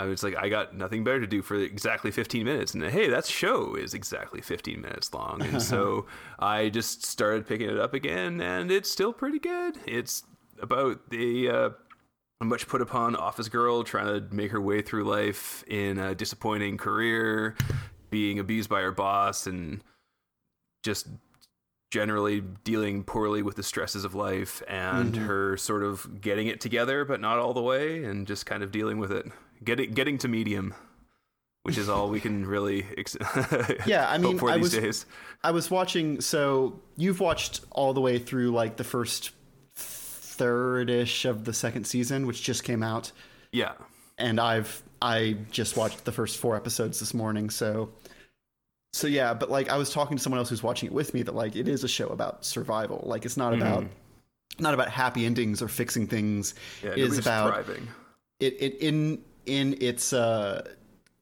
Speaker 3: I was like, I got nothing better to do for exactly 15 minutes, and hey, that show is exactly 15 minutes long, and so I just started picking it up again, and it's still pretty good. It's about the uh, much put upon office girl trying to make her way through life in a disappointing career, being abused by her boss, and just generally dealing poorly with the stresses of life and her sort of getting it together but not all the way and just kind of dealing with it getting getting to medium which is all we can really ex-
Speaker 1: Yeah, I mean,
Speaker 3: hope for
Speaker 1: I
Speaker 3: these
Speaker 1: was-
Speaker 3: days
Speaker 1: I was watching. So you've watched all the way through like the first third-ish of the second season, which just came out,
Speaker 3: yeah
Speaker 1: and I've I just watched the first four episodes this morning. So, so yeah, but like I was talking to someone else who's watching it with me that like it is a show about survival. Like it's not about mm-hmm. not about happy endings or fixing things.
Speaker 3: yeah
Speaker 1: it is about
Speaker 3: thriving
Speaker 1: it, it in in its uh,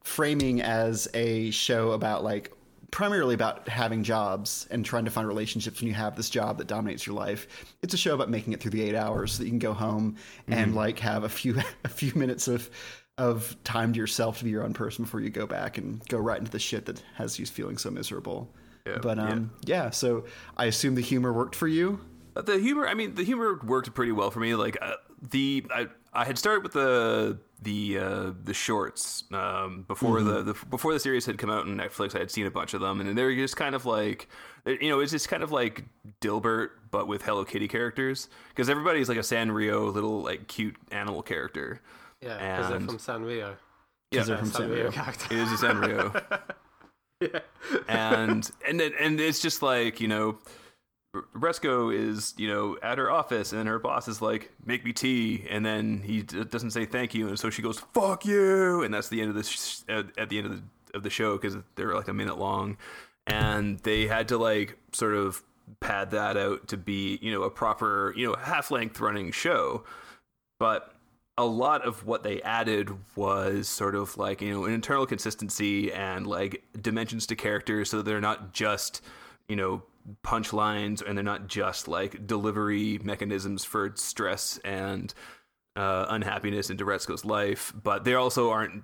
Speaker 1: framing as a show about like primarily about having jobs and trying to find relationships when you have this job that dominates your life. It's a show about making it through the eight hours so that you can go home and like have a few a few minutes of of time to yourself to be your own person before you go back and go right into the shit that has you feeling so miserable.
Speaker 3: Yeah,
Speaker 1: but um, yeah. So I assume the humor worked for you.
Speaker 3: Uh, the humor i mean the humor worked pretty well for me like uh, the I, I had started with the the uh, the shorts um, before the, the before the series had come out on Netflix. I had seen a bunch of them, and they're just kind of like you know it's just kind of like Dilbert but with Hello Kitty characters because everybody's like a Sanrio little like cute animal character.
Speaker 2: Yeah, because they're from Sanrio.
Speaker 3: Yeah,
Speaker 1: they're from
Speaker 2: Sanrio
Speaker 1: Sanrio.
Speaker 3: it is a Sanrio.
Speaker 2: yeah.
Speaker 3: and and it, and it's just like you know Retsuko is you know at her office and her boss is like make me tea and then he d- doesn't say thank you and so she goes fuck you and that's the end of this sh- at, at the end of the of the show because they're like a minute long. And they had to like sort of pad that out to be you know a proper you know half length running show. But a lot of what they added was sort of like you know an internal consistency and like dimensions to characters so they're not just you know punchlines and they're not just like delivery mechanisms for stress and uh, unhappiness in Duretsko's life but they also aren't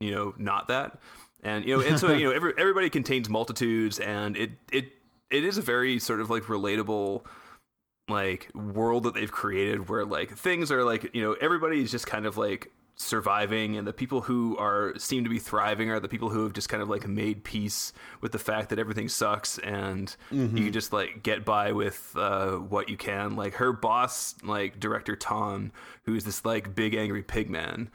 Speaker 3: you know not that. And you know and so you know every, everybody contains multitudes and it it it is a very sort of like relatable like world that they've created where like things are like you know everybody is just kind of like surviving and the people who are seem to be thriving are the people who have just kind of like made peace with the fact that everything sucks and you can just like get by with uh, what you can. Like her boss like director Ton who's this like big angry pig man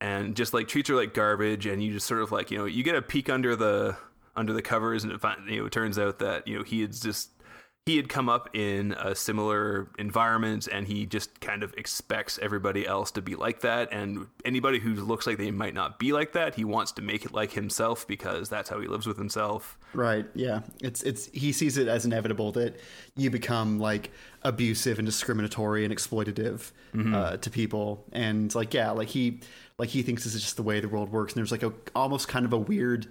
Speaker 3: and just like treats her like garbage and you just sort of like you know you get a peek under the under the covers and it, you know it turns out that you know he is just he had come up in a similar environment and he just kind of expects everybody else to be like that and anybody who looks like they might not be like that he wants to make it like himself because that's how he lives with himself
Speaker 1: Right. Yeah. It's it's he sees it as inevitable that you become like abusive and discriminatory and exploitative uh, to people, and like yeah, like he like he thinks this is just the way the world works, and there's like a almost kind of a weird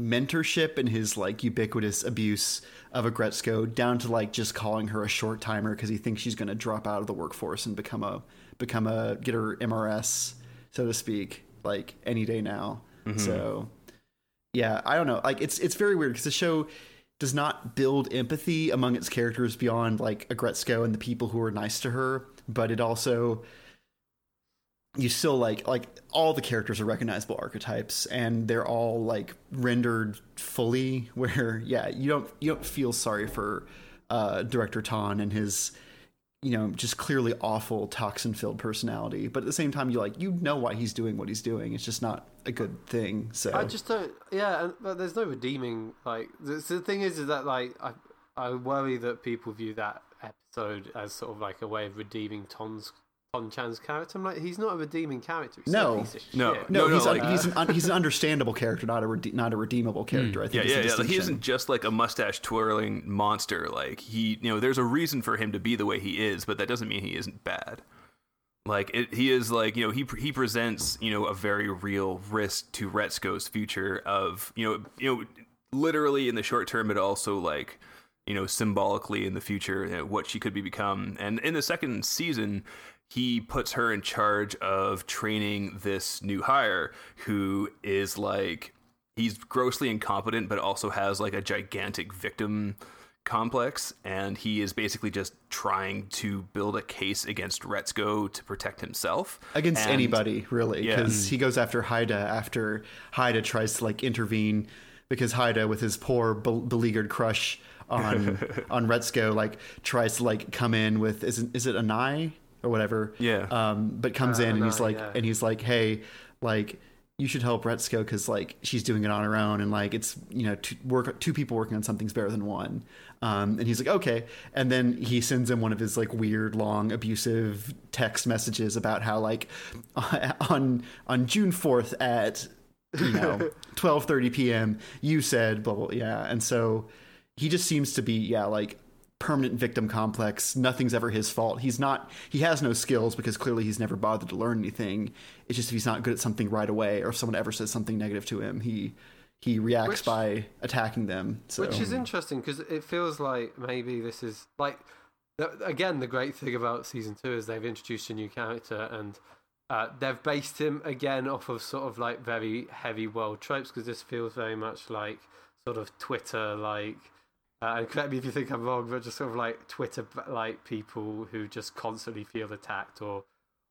Speaker 1: mentorship in his like ubiquitous abuse of Aggretsuko down to like just calling her a short timer because he thinks she's going to drop out of the workforce and become a become a get her MRS so to speak like any day now. Mm-hmm. So yeah, I don't know. Like it's it's very weird because the show does not build empathy among its characters beyond like Aggretsuko and the people who are nice to her, but it also you still like like all the characters are recognizable archetypes and they're all like rendered fully where yeah you don't you don't feel sorry for uh director Ton and his you know, just clearly awful toxin filled personality. But at the same time, you like you know why he's doing what he's doing. It's just not a good thing. So
Speaker 2: I just don't. Yeah, and, but there's no redeeming. Like the, the thing is, is that like I I worry that people view that episode as sort of like a way of redeeming Ton's Ton Chan's character. I'm like, he's not a redeeming character. He's
Speaker 1: No.
Speaker 2: a piece of
Speaker 3: No.
Speaker 2: shit.
Speaker 1: no,
Speaker 3: no,
Speaker 1: he's
Speaker 3: like-
Speaker 1: un- he's an un- he's an understandable character, not a rede- not a redeemable hmm. character. I think
Speaker 3: Yeah, yeah, yeah. Like, he isn't just like a mustache twirling monster. Like he, you know, there's a reason for him to be the way he is, but that doesn't mean he isn't bad. Like it, he is like you know he he presents you know a very real risk to Retsuko's future of you know you know literally in the short term, but also like you know symbolically in the future you know, what she could be become. And in the second season, he puts her in charge of training this new hire who is like he's grossly incompetent but also has like a gigantic victim complex and he is basically just trying to build a case against Retsuko to protect himself
Speaker 1: against
Speaker 3: And-
Speaker 1: anybody really
Speaker 3: Yeah.
Speaker 1: because he goes after Haida after Haida tries to like intervene because Haida with his poor be- beleaguered crush on on Retsuko like tries to like come in with is it, is it Anai or whatever
Speaker 3: Yeah.
Speaker 1: um but comes
Speaker 2: Uh,
Speaker 1: in and he's like
Speaker 2: yeah.
Speaker 1: and he's like hey like you should help Retsuko because like she's doing it on her own and like it's you know two, work two people working on something's better than one um, and he's like okay and then he sends him one of his like weird long abusive text messages about how like on on June 4th at you know 12:30 p.m. you said blah blah yeah and so he just seems to be yeah like permanent victim complex. Nothing's ever his fault. He's not he has no skills because clearly he's never bothered to learn anything. It's just if he's not good at something right away or if someone ever says something negative to him he he reacts
Speaker 2: Which-
Speaker 1: by attacking them. So
Speaker 2: Which is interesting because it feels like maybe this is like again the great thing about season two is they've introduced a new character and uh, they've based him again off of sort of like very heavy world tropes because this feels very much like sort of Twitter like. Uh, and correct me if you think I'm wrong, but just sort of like Twitter like people who just constantly feel attacked or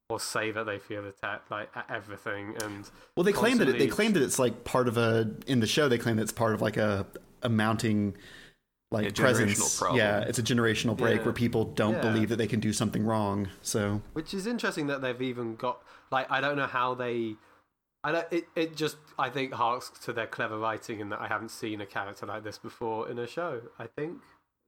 Speaker 2: or say that they feel attacked like at everything and
Speaker 1: Well, they claim that it, they claim that it's like part of a in the show. They claim that it's part of like a a mounting like
Speaker 3: A
Speaker 1: presence.
Speaker 3: problem.
Speaker 1: Yeah, it's a generational break
Speaker 2: Yeah.
Speaker 1: where people don't
Speaker 2: Yeah.
Speaker 1: believe that they can do something wrong. So
Speaker 2: Which is interesting that they've even got like I don't know how they I don't it, it just I think harks to their clever writing in that I haven't seen a character like this before in a show, I think.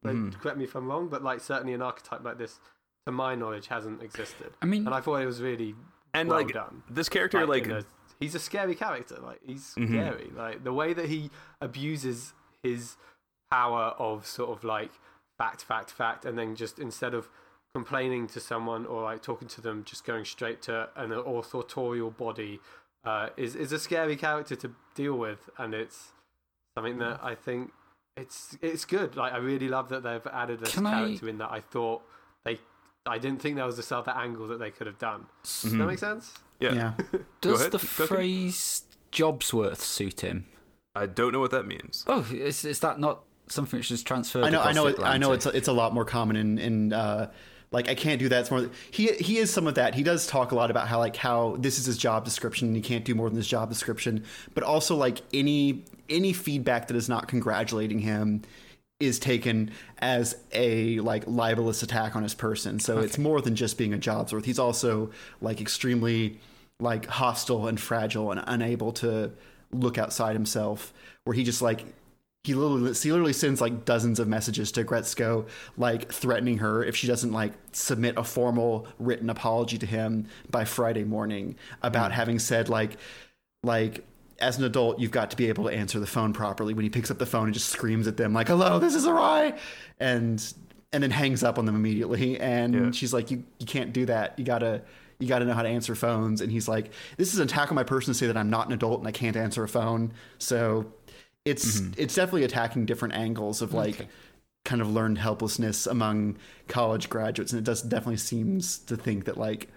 Speaker 2: Like,
Speaker 3: Mhm.
Speaker 2: Correct me if I'm wrong, but like certainly an archetype like this, to my knowledge, hasn't existed.
Speaker 5: I mean,
Speaker 2: And I thought it was really
Speaker 3: and
Speaker 2: well
Speaker 3: like
Speaker 2: done.
Speaker 3: this character like,
Speaker 2: in a- he's a scary character. Like he's
Speaker 3: Mhm.
Speaker 2: scary. Like the way that he abuses his power of sort of like fact, fact, fact, and then just instead of complaining to someone or like talking to them, just going straight to an authorial body uh, is is a scary character to deal with, and it's something that I think it's it's good. Like I really love that they've added this
Speaker 5: Can I-
Speaker 2: character in that I thought they. I didn't think there was this other angle that they could have done. Does
Speaker 3: Mhm.
Speaker 2: that make sense?
Speaker 3: yeah.
Speaker 1: yeah,
Speaker 5: does the
Speaker 3: Cookie.
Speaker 5: phrase "jobs worth" suit him?
Speaker 3: I don't know what that means.
Speaker 5: Oh, is is that not something which is transferred?
Speaker 1: I know. I know. It, I know. It's a, it's a lot more common in in. Uh, like I can't do that. It's more. He he is some of that. He does talk a lot about how like how this is his job description. and He can't do more than his job description. But also like any any feedback that is not congratulating him is taken as a like libelous attack on his person. So it's more than just being a job's worth. He's also like extremely like hostile and fragile and unable to look outside himself. Where he just like he literally, he literally sends like dozens of messages to Gretzko, like threatening her if she doesn't like submit a formal written apology to him by Friday morning about mm. having said like like as an adult you've got to be able to answer the phone properly. When he picks up the phone and just screams at them like hello this is Anai! and and then hangs up on them immediately. And
Speaker 3: Yeah.
Speaker 1: she's like you you can't do that. You gotta you got to know how to answer phones. And he's like this is an attack on my person to say that i'm not an adult and i can't answer a phone. So it's it's definitely attacking different angles of like
Speaker 5: Okay.
Speaker 1: kind of learned helplessness among college graduates and it does definitely seems to think that like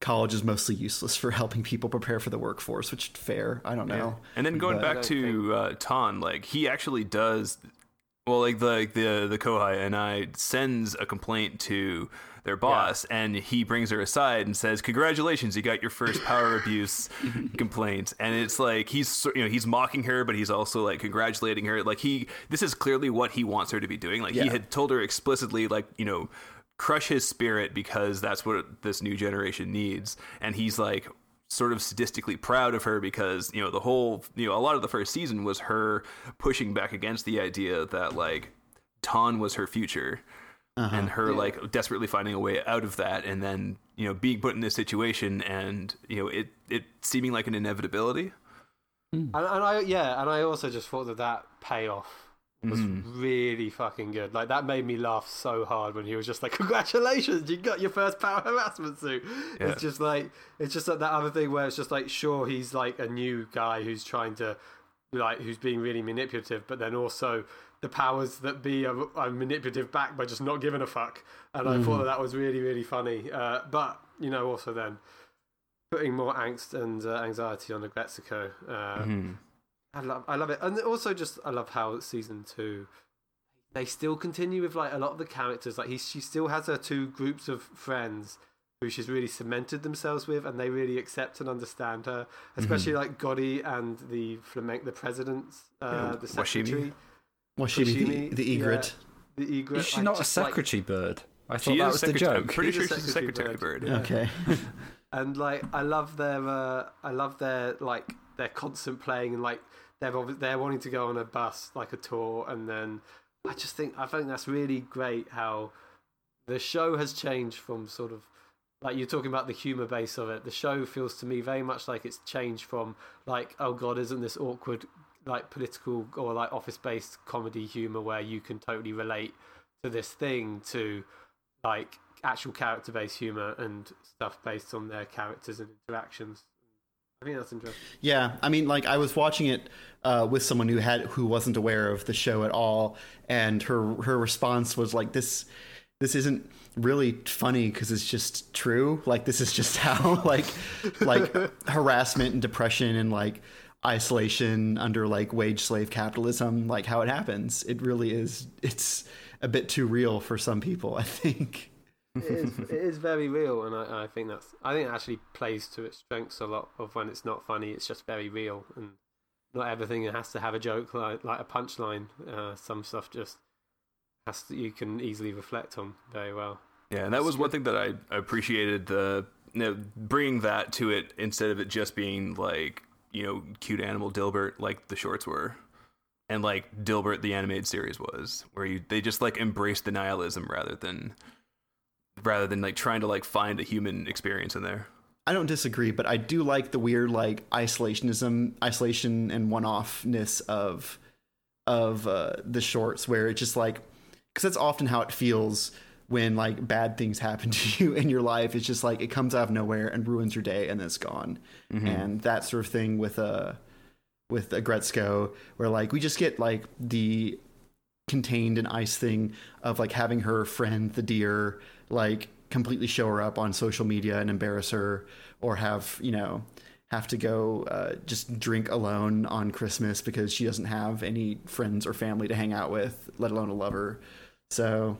Speaker 1: college is mostly useless for helping people prepare for the workforce which fair i don't know
Speaker 3: And then going
Speaker 1: But-
Speaker 3: back to uh, Ton, like he actually does. Well, like the like the the Kohai Anai sends a complaint to their boss, and he brings her aside and says, "Congratulations, you got your first power abuse complaint." And it's like he's you know he's mocking her, but he's also like congratulating her. Like he this is clearly what he wants her to be doing. Like he had told her explicitly, like you know. crush his spirit because that's what this new generation needs and he's like sort of sadistically proud of her because you know the whole you know a lot of the first season was her pushing back against the idea that like Ton was her future
Speaker 1: Uh-huh.
Speaker 3: and her like desperately finding a way out of that and then you know being put in this situation and you know it it seeming like an inevitability
Speaker 2: And, and I yeah, and I also just thought that that payoff was
Speaker 3: Mm-hmm.
Speaker 2: really fucking good. Like that made me laugh so hard when he was just like, "Congratulations, you got your first power harassment suit."
Speaker 3: Yeah.
Speaker 2: It's just like it's just like that other thing where it's just like, sure, he's like a new guy who's trying to like who's being really manipulative, but then also the powers that be are, are manipulative back by just not giving a fuck. And I thought that that was really really funny. Uh, but you know, also then putting more angst and uh, anxiety on Aggretsuko. Uh,
Speaker 3: Mhm.
Speaker 2: I love, I love it, and also just I love how season two, they still continue with like a lot of the characters. Like he, she still has her two groups of friends who she's really cemented themselves with, and they really accept and understand her. Especially like Gori and the flamenco, the presidents, uh, the
Speaker 3: Washimi.
Speaker 2: secretary,
Speaker 1: Washimi, the,
Speaker 2: Washimi,
Speaker 1: the egret.
Speaker 2: yeah, the egret.
Speaker 5: Is she
Speaker 2: like,
Speaker 5: not a
Speaker 2: just, like-
Speaker 5: secretary bird? I thought
Speaker 3: she
Speaker 5: that
Speaker 3: is
Speaker 5: was the
Speaker 3: secretary- I'm
Speaker 5: joke.
Speaker 3: pretty
Speaker 2: She's
Speaker 3: sure
Speaker 2: a
Speaker 3: she's a
Speaker 2: secretary
Speaker 3: secretary
Speaker 2: bird.
Speaker 3: bird
Speaker 1: Okay.
Speaker 2: and like I love their uh, I love their like their constant playing and like they're they're wanting to go on a bus like a tour and then I just think I think that's really great how the show has changed from sort of like you're talking about the humor base of it the show feels to me very much like it's changed from like oh god isn't this awkward like political or like office based comedy humor where you can totally relate to this thing to like actual character based humor and stuff based on their characters and interactions. I think that's interesting.
Speaker 1: Yeah, I mean, like I was watching it uh, with someone who had who wasn't aware of the show at all, and her her response was like, "This this isn't really funny because it's just true. Like this is just how like like harassment and depression and like isolation under like wage slave capitalism, like how it happens. It really is. It's a bit too real for some people. I think.
Speaker 2: It is, it is very real, and I, I think that's I think it actually plays to its strengths a lot. Of when it's not funny, it's just very real, and not everything has to have a joke like like a punchline. Uh, some stuff just has to, you can easily reflect on very well.
Speaker 3: Yeah, and that was one thing that I appreciated the you know, bringing that to it instead of it just being like you know cute animal Dilbert like the shorts were, and like Dilbert the animated series was, where you they just like embraced the nihilism rather than rather than like trying to like find a human experience in there.
Speaker 1: I don't disagree, but I do like the weird like isolationism, isolation and one-offness of of uh, the shorts, where it's just like because that's often how it feels when like bad things happen to you in your life. It's just like it comes out of nowhere and ruins your day, and then it's gone. And that sort of thing with uh with Aggretsuko, where like we just get like the contained and ice thing of like having her friend the deer like completely show her up on social media and embarrass her or have you know have to go uh, just drink alone on christmas because she doesn't have any friends or family to hang out with let alone a lover so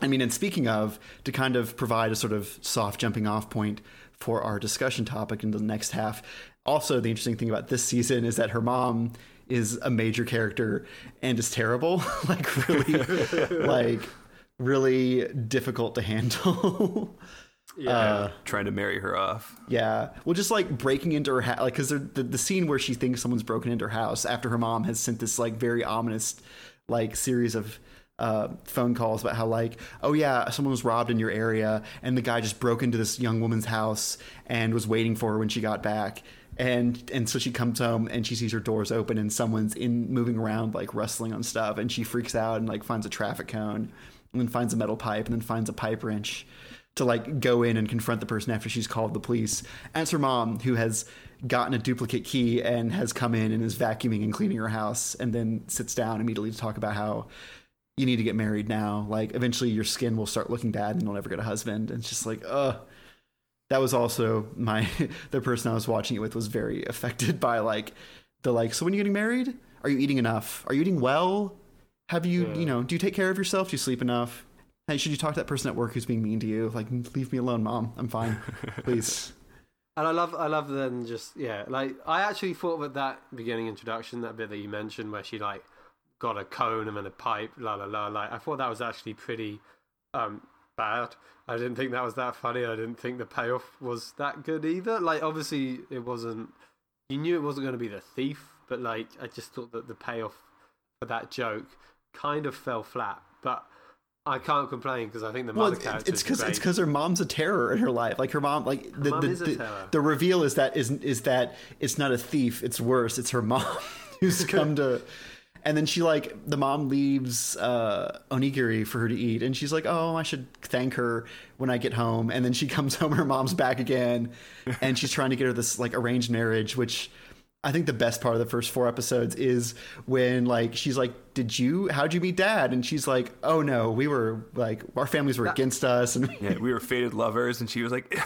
Speaker 1: i mean and speaking of to kind of provide a sort of soft jumping off point for our discussion topic in the next half also the interesting thing about this season is that her mom is a major character and is terrible. Like really like really difficult to handle.
Speaker 2: Yeah,
Speaker 1: uh,
Speaker 3: Trying to marry her off.
Speaker 1: yeah. Well just like breaking into her house like because the, the scene where she thinks someone's broken into her house after her mom has sent this like very ominous like series of uh, phone calls about how like oh yeah someone was robbed in your area and the guy just broke into this young woman's house and was waiting for her when she got back and and so she comes home and she sees her doors open and someone's in moving around like rustling on stuff and she freaks out and like finds a traffic cone and then finds a metal pipe and then finds a pipe wrench to like go in and confront the person after she's called the police. And it's her mom who has gotten a duplicate key and has come in and is vacuuming and cleaning her house and then sits down immediately to talk about how you need to get married now. Like eventually your skin will start looking bad and you'll never get a husband. And it's just like, ugh. That was also my the person I was watching it with was very affected by like the like, so when you're you getting married? Are you eating enough? Are you eating well? Have you,
Speaker 2: Yeah.
Speaker 1: you know, do you take care of yourself? Do you sleep enough? Hey, should you talk to that person at work who's being mean to you? Like, leave me alone, mom. I'm fine. Please.
Speaker 2: And I love, I love then just yeah, like I actually thought that that beginning introduction, that bit that you mentioned, where she like got a cone and then a pipe, la la la. Like I thought that was actually pretty, um, bad. I didn't think that was that funny. I didn't think the payoff was that good either. Like, obviously, it wasn't. You knew it wasn't going to be the thief, but like, I just thought that the payoff for that joke kind of fell flat. But I can't complain because I think the mother
Speaker 1: it's
Speaker 2: character
Speaker 1: it's because it's because her mom's a terror in her life. Like her mom, like the
Speaker 2: mom
Speaker 1: the, the, the reveal is that is is that it's not a thief. It's worse. It's her mom who's come to. And then she like the mom leaves uh, onigiri for her to eat, and she's like, "Oh, I should thank her when I get home." And then she comes home, her mom's back again, and she's trying to get her this like arranged marriage, which I think the best part of the first four episodes is when like she's like, "Did you? How'd you meet Dad?" And she's like, "Oh no, we were like our families were against us." And
Speaker 3: Yeah, we were fated lovers, and she was like,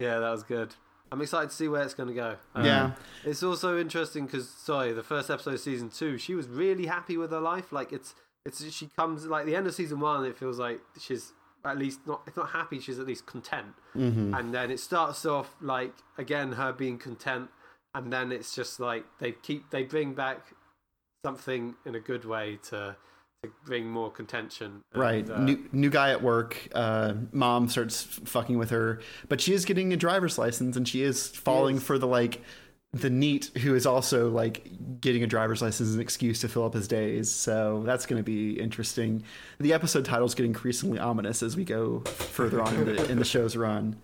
Speaker 2: Yeah, that was good. I'm excited to see where it's going to go. Um,
Speaker 1: yeah,
Speaker 2: It's also interesting because sorry, the first episode of season two, she was really happy with her life. Like it's it's she comes like the end of season one, it feels like she's at least not if not happy, she's at least content.
Speaker 1: Mm-hmm.
Speaker 2: And then it starts off like again her being content, and then it's just like they keep they bring back something in a good way to to bring more contention. And,
Speaker 1: right.
Speaker 2: uh,
Speaker 1: new new guy at work. Uh, mom starts fucking with her, but she is getting a driver's license, and she is falling for the like the NEET who is also like getting a driver's license as an excuse to fill up his days. So that's going to be interesting. The episode titles get increasingly ominous as we go further on in the, in the show's run.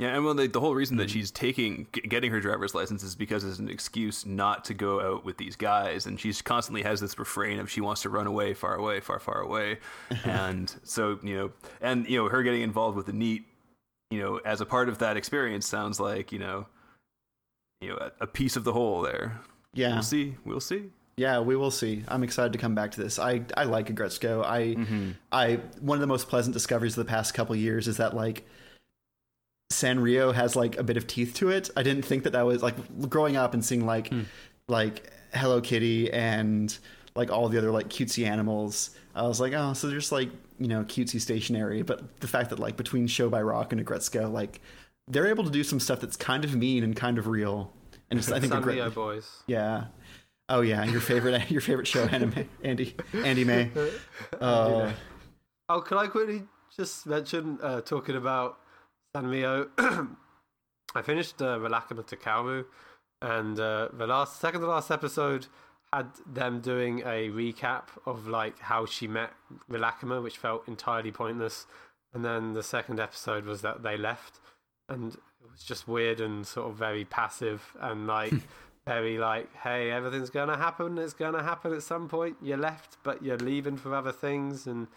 Speaker 3: Yeah, and well, the, the whole reason that she's taking getting her driver's license is because it's an excuse not to go out with these guys, and she's constantly has this refrain of she wants to run away, far away, far, far away, and so you know, and you know, her getting involved with the NEET, you know, as a part of that experience sounds like you know, you know, a, a piece of the whole there.
Speaker 1: Yeah.
Speaker 3: We'll see. We'll see.
Speaker 1: Yeah, we will see. I'm excited to come back to this. I I like Aggretsuko. I
Speaker 3: Mm-hmm.
Speaker 1: I one of the most pleasant discoveries of the past couple years is that like Sanrio has like a bit of teeth to it. I didn't think that that was like growing up and seeing like like Hello Kitty and like all the other like cutesy animals. I was like, oh, so they're just like you know cutesy stationery. But the fact that like between Show by Rock and Aggretsuko, like they're able to do some stuff that's kind of mean and kind of real. And it's, I think a great,
Speaker 2: Sanrio boys.
Speaker 1: yeah. Oh yeah, your favorite your favorite show anime Andy Andy May. Uh,
Speaker 2: Oh, can I quickly just mention uh, talking about Sanrio? I finished uh, Rilakkuma Takaru, and uh, the last second to last episode had them doing a recap of like how she met Rilakkuma, which felt entirely pointless. And then the second episode was that they left, and it was just weird and sort of very passive and like very like, hey, everything's gonna happen. It's gonna happen at some point. You're left, but you're leaving for other things, and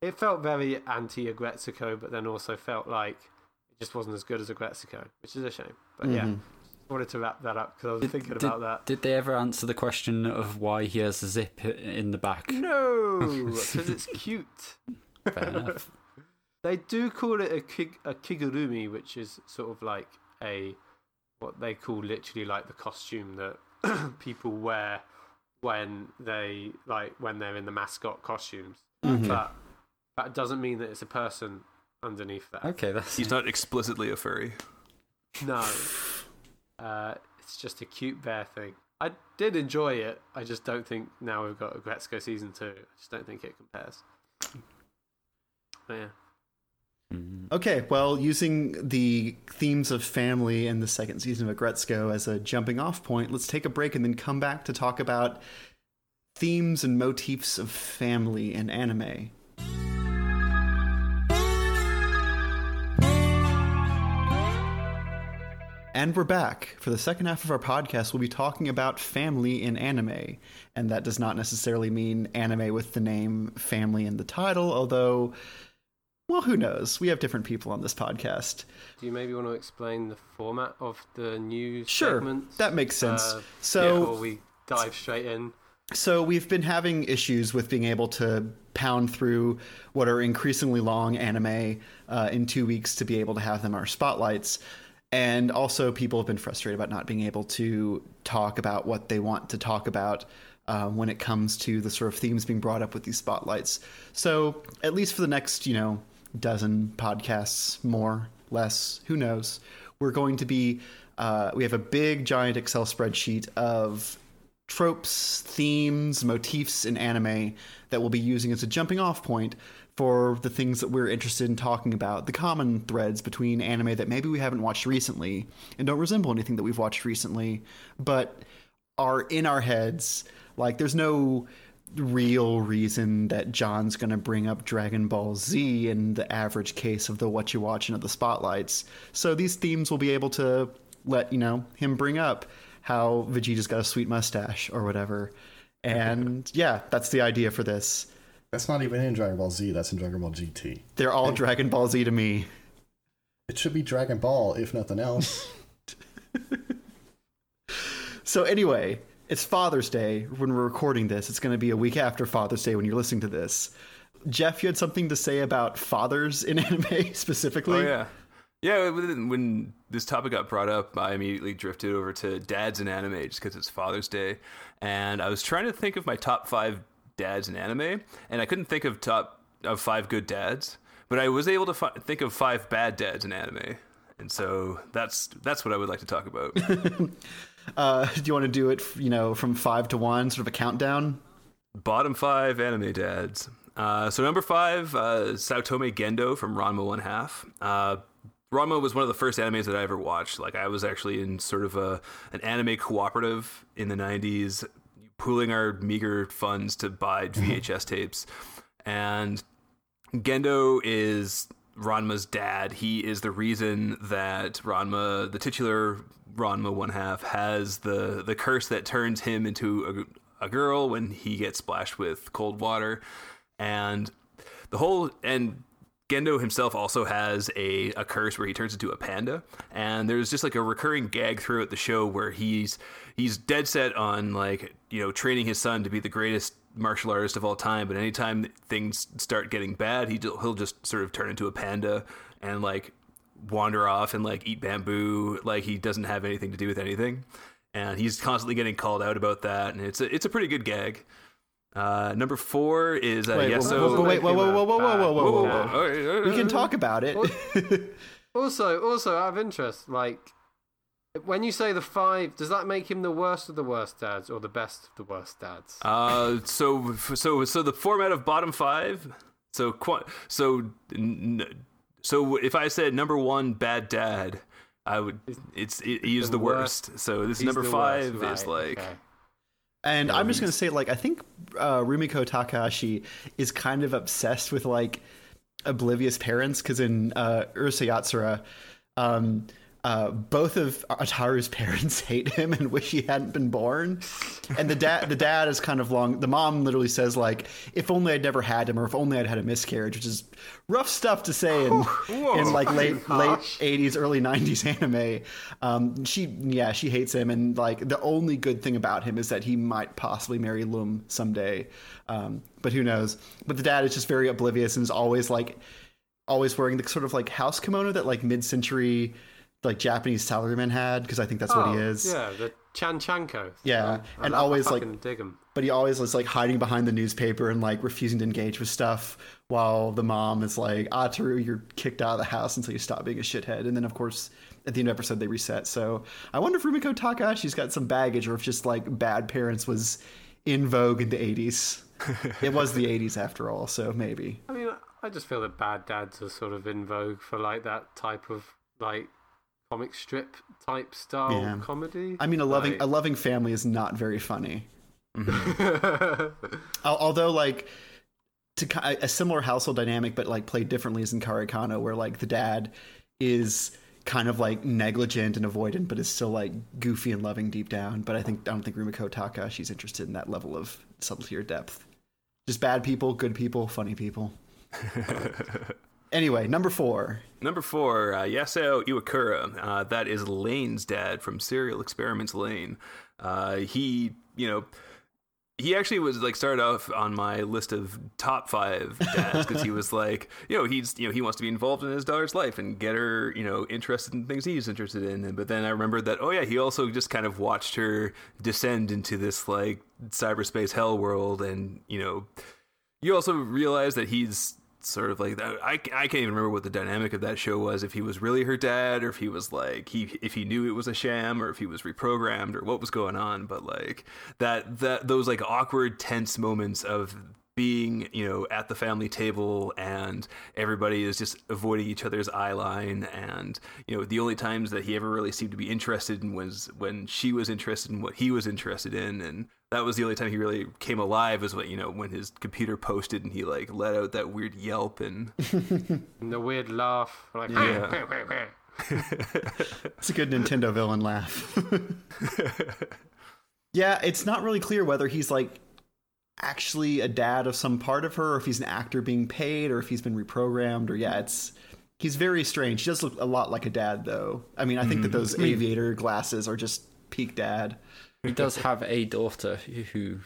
Speaker 2: it felt very anti Aggretsuko, but then also felt like just wasn't as good as a Aggretsuko, which is a shame. But yeah,
Speaker 1: Mhm.
Speaker 2: wanted to wrap that up because I was
Speaker 5: Did-
Speaker 2: thinking
Speaker 5: did-
Speaker 2: about that.
Speaker 5: Did they ever answer the question of why he has a zip in the back?
Speaker 2: No, because it's cute.
Speaker 5: Fair enough.
Speaker 2: They do call it a, kig- a kigurumi, which is sort of like a what they call literally like the costume that people wear when they like when they're in the mascot costumes.
Speaker 1: Mhm.
Speaker 2: But that doesn't mean that it's a person underneath that.
Speaker 5: Okay, that's
Speaker 3: He's not explicitly a furry.
Speaker 2: No. Uh, it's just a cute bear thing. I did enjoy it. I just don't think now we've got Aggretsuko season two. I just don't think it compares. But yeah.
Speaker 5: Mm.
Speaker 1: Okay, well, using the themes of family in the second season of Aggretsuko as a jumping off point, let's take a break and then come back to talk about themes and motifs of family in anime. And we're back. For the second half of our podcast, we'll be talking about family in anime. And that does not necessarily mean anime with the name family in the title, although, well, who knows? We have different people on this podcast.
Speaker 2: Do you maybe want to explain the format of the new
Speaker 1: Sure,
Speaker 2: segments?
Speaker 1: that makes sense.
Speaker 2: Uh,
Speaker 1: so,
Speaker 2: before we dive straight in.
Speaker 1: So we've been having issues with being able to pound through what are increasingly long anime uh, in two weeks to be able to have them our spotlights. And also, people have been frustrated about not being able to talk about what they want to talk about uh, when it comes to the sort of themes being brought up with these spotlights. So, at least for the next, you know, dozen podcasts, more, less, who knows, we're going to be, uh, we have a big, giant Excel spreadsheet of tropes, themes, motifs in anime that we'll be using as a jumping off point for the things that we're interested in talking about, the common threads between anime that maybe we haven't watched recently and don't resemble anything that we've watched recently, but are in our heads. Like, there's no real reason that John's going to bring up Dragon Ball Z in the average case of the what you watching of the spotlights. So these themes will be able to let, you know, him bring up how Vegeta's got a sweet mustache or whatever. And yeah, that's the idea for this.
Speaker 4: That's not even in Dragon Ball Z. That's in Dragon Ball GT.
Speaker 1: They're all Dragon Ball Z to me.
Speaker 4: It should be Dragon Ball, if nothing else.
Speaker 1: So anyway, it's Father's Day when we're recording this. It's going to be a week after Father's Day when you're listening to this. Jeff, you had something to say about fathers in anime specifically?
Speaker 3: Oh yeah, yeah. When, when this topic got brought up, I immediately drifted over to dads in anime just because it's Father's Day, and I was trying to think of my top five dads in anime, and I couldn't think of top of five good dads, but I was able to fi- think of five bad dads in anime, and so that's that's what I would like to talk about.
Speaker 1: Uh, do you want to do it, you know, from five to one, sort of a countdown?
Speaker 3: Bottom five anime dads. Uh, so number five, uh, Saotome Gendo from Ranma One Half. Uh, Ranma was one of the first animes that I ever watched. Like I was actually in sort of a an anime cooperative in the '90s, pooling our meager funds to buy mm-hmm. VHS tapes, and Gendo is Ranma's dad. He is the reason that Ranma, the titular Ranma one half, has the the curse that turns him into a, a girl when he gets splashed with cold water, and the whole and Gendo himself also has a, a curse where he turns into a panda, and there's just like a recurring gag throughout the show where he's he's dead set on like you know training his son to be the greatest martial artist of all time. But anytime things start getting bad, he he'll just sort of turn into a panda and like wander off and like eat bamboo like he doesn't have anything to do with anything and he's constantly getting called out about that and it's a, it's a pretty good gag uh, number four is uh,
Speaker 1: Wait,
Speaker 3: yes
Speaker 1: whoa, whoa, wait, whoa, whoa, whoa, whoa, whoa, whoa, whoa, whoa, whoa.
Speaker 3: All right, all right,
Speaker 1: We can talk about it.
Speaker 2: Also, also out of interest, like when you say the five, does that make him the worst of the worst dads or the best of the worst dads?
Speaker 3: uh, so so so the format of bottom five so so so if I said number one bad dad I would it's it, he is
Speaker 2: the
Speaker 3: the
Speaker 2: worst.
Speaker 3: worst so this
Speaker 2: He's
Speaker 3: number five
Speaker 2: worst,
Speaker 3: is like
Speaker 2: okay.
Speaker 1: And I'm just gonna say, like, I think uh, Rumiko Takahashi is kind of obsessed with like oblivious parents because in uh, Urusei Yatsura, um, uh, both of Ataru's parents hate him and wish he hadn't been born. And the dad, the dad is kind of long. The mom literally says like, "If only I'd never had him, or if only I'd had a miscarriage," which is rough stuff to say in, in like late late '80s, early '90s anime. Um, she, yeah, she hates him, and like the only good thing about him is that he might possibly marry Lum someday. Um, but who knows? But the dad is just very oblivious and is always like always wearing the sort of like house kimono that like mid-century like Japanese salaryman had because I think that's what he
Speaker 2: Oh,
Speaker 1: is.
Speaker 2: Yeah, the Chan Chanko.
Speaker 1: Yeah,
Speaker 2: I
Speaker 1: and
Speaker 2: I
Speaker 1: always, like-
Speaker 2: dig him.
Speaker 1: But he always was like hiding behind the newspaper and like refusing to engage with stuff while the mom is like, Ataru, you're kicked out of the house until you stop being a shithead. And then of course at the end of the episode they reset. So I wonder if Rumiko Takahashi's got some baggage or if just like bad parents was in vogue in the 80s. it was the 80s after all, so maybe.
Speaker 2: I mean, I just feel that bad dads are sort of in vogue for like that type of like comic strip type style
Speaker 1: Yeah.
Speaker 2: comedy.
Speaker 1: I mean, a loving
Speaker 2: Like-
Speaker 1: a loving family is not very funny. Al- Although, like, to a similar household dynamic, but like played differently, is in Kare Kano, where like the dad is kind of like negligent and avoidant, but is still like goofy and loving deep down. But I think I don't think Rumiko Takahashi's interested in that level of subtlety or depth. Just bad people, good people, funny people. anyway, number four.
Speaker 3: Number four, uh, Yasuo Iwakura. Uh, that is Lain's dad from Serial Experiments Lain. Uh, he, you know, he actually was like started off on my list of top five dads because he was like, you know, he's, you know, he wants to be involved in his daughter's life and get her, you know, interested in things he's interested in. And, but then I remembered that, oh yeah, he also just kind of watched her descend into this like cyberspace hell world, and you know, you also realize that he's sort of like that. I, I can't even remember what the dynamic of that show was. If he was really her dad, or if he was like he if he knew it was a sham, or if he was reprogrammed, or what was going on. But like that that those like awkward, tense moments of being you know at the family table and everybody is just avoiding each other's eye line and you know the only times that he ever really seemed to be interested in was when she was interested in what he was interested in and that was the only time he really came alive was what you know when his computer posted and he like let out that weird yelp and
Speaker 2: And the weird laugh, like
Speaker 3: Yeah.
Speaker 1: It's a good Nintendo villain laugh. yeah, it's not really clear whether he's like actually a dad of some part of her, or if he's an actor being paid, or if he's been reprogrammed, or yeah, it's he's very strange. He does look a lot like a dad, though. I mean, I think that those aviator glasses are just peak dad.
Speaker 5: He does have a daughter who,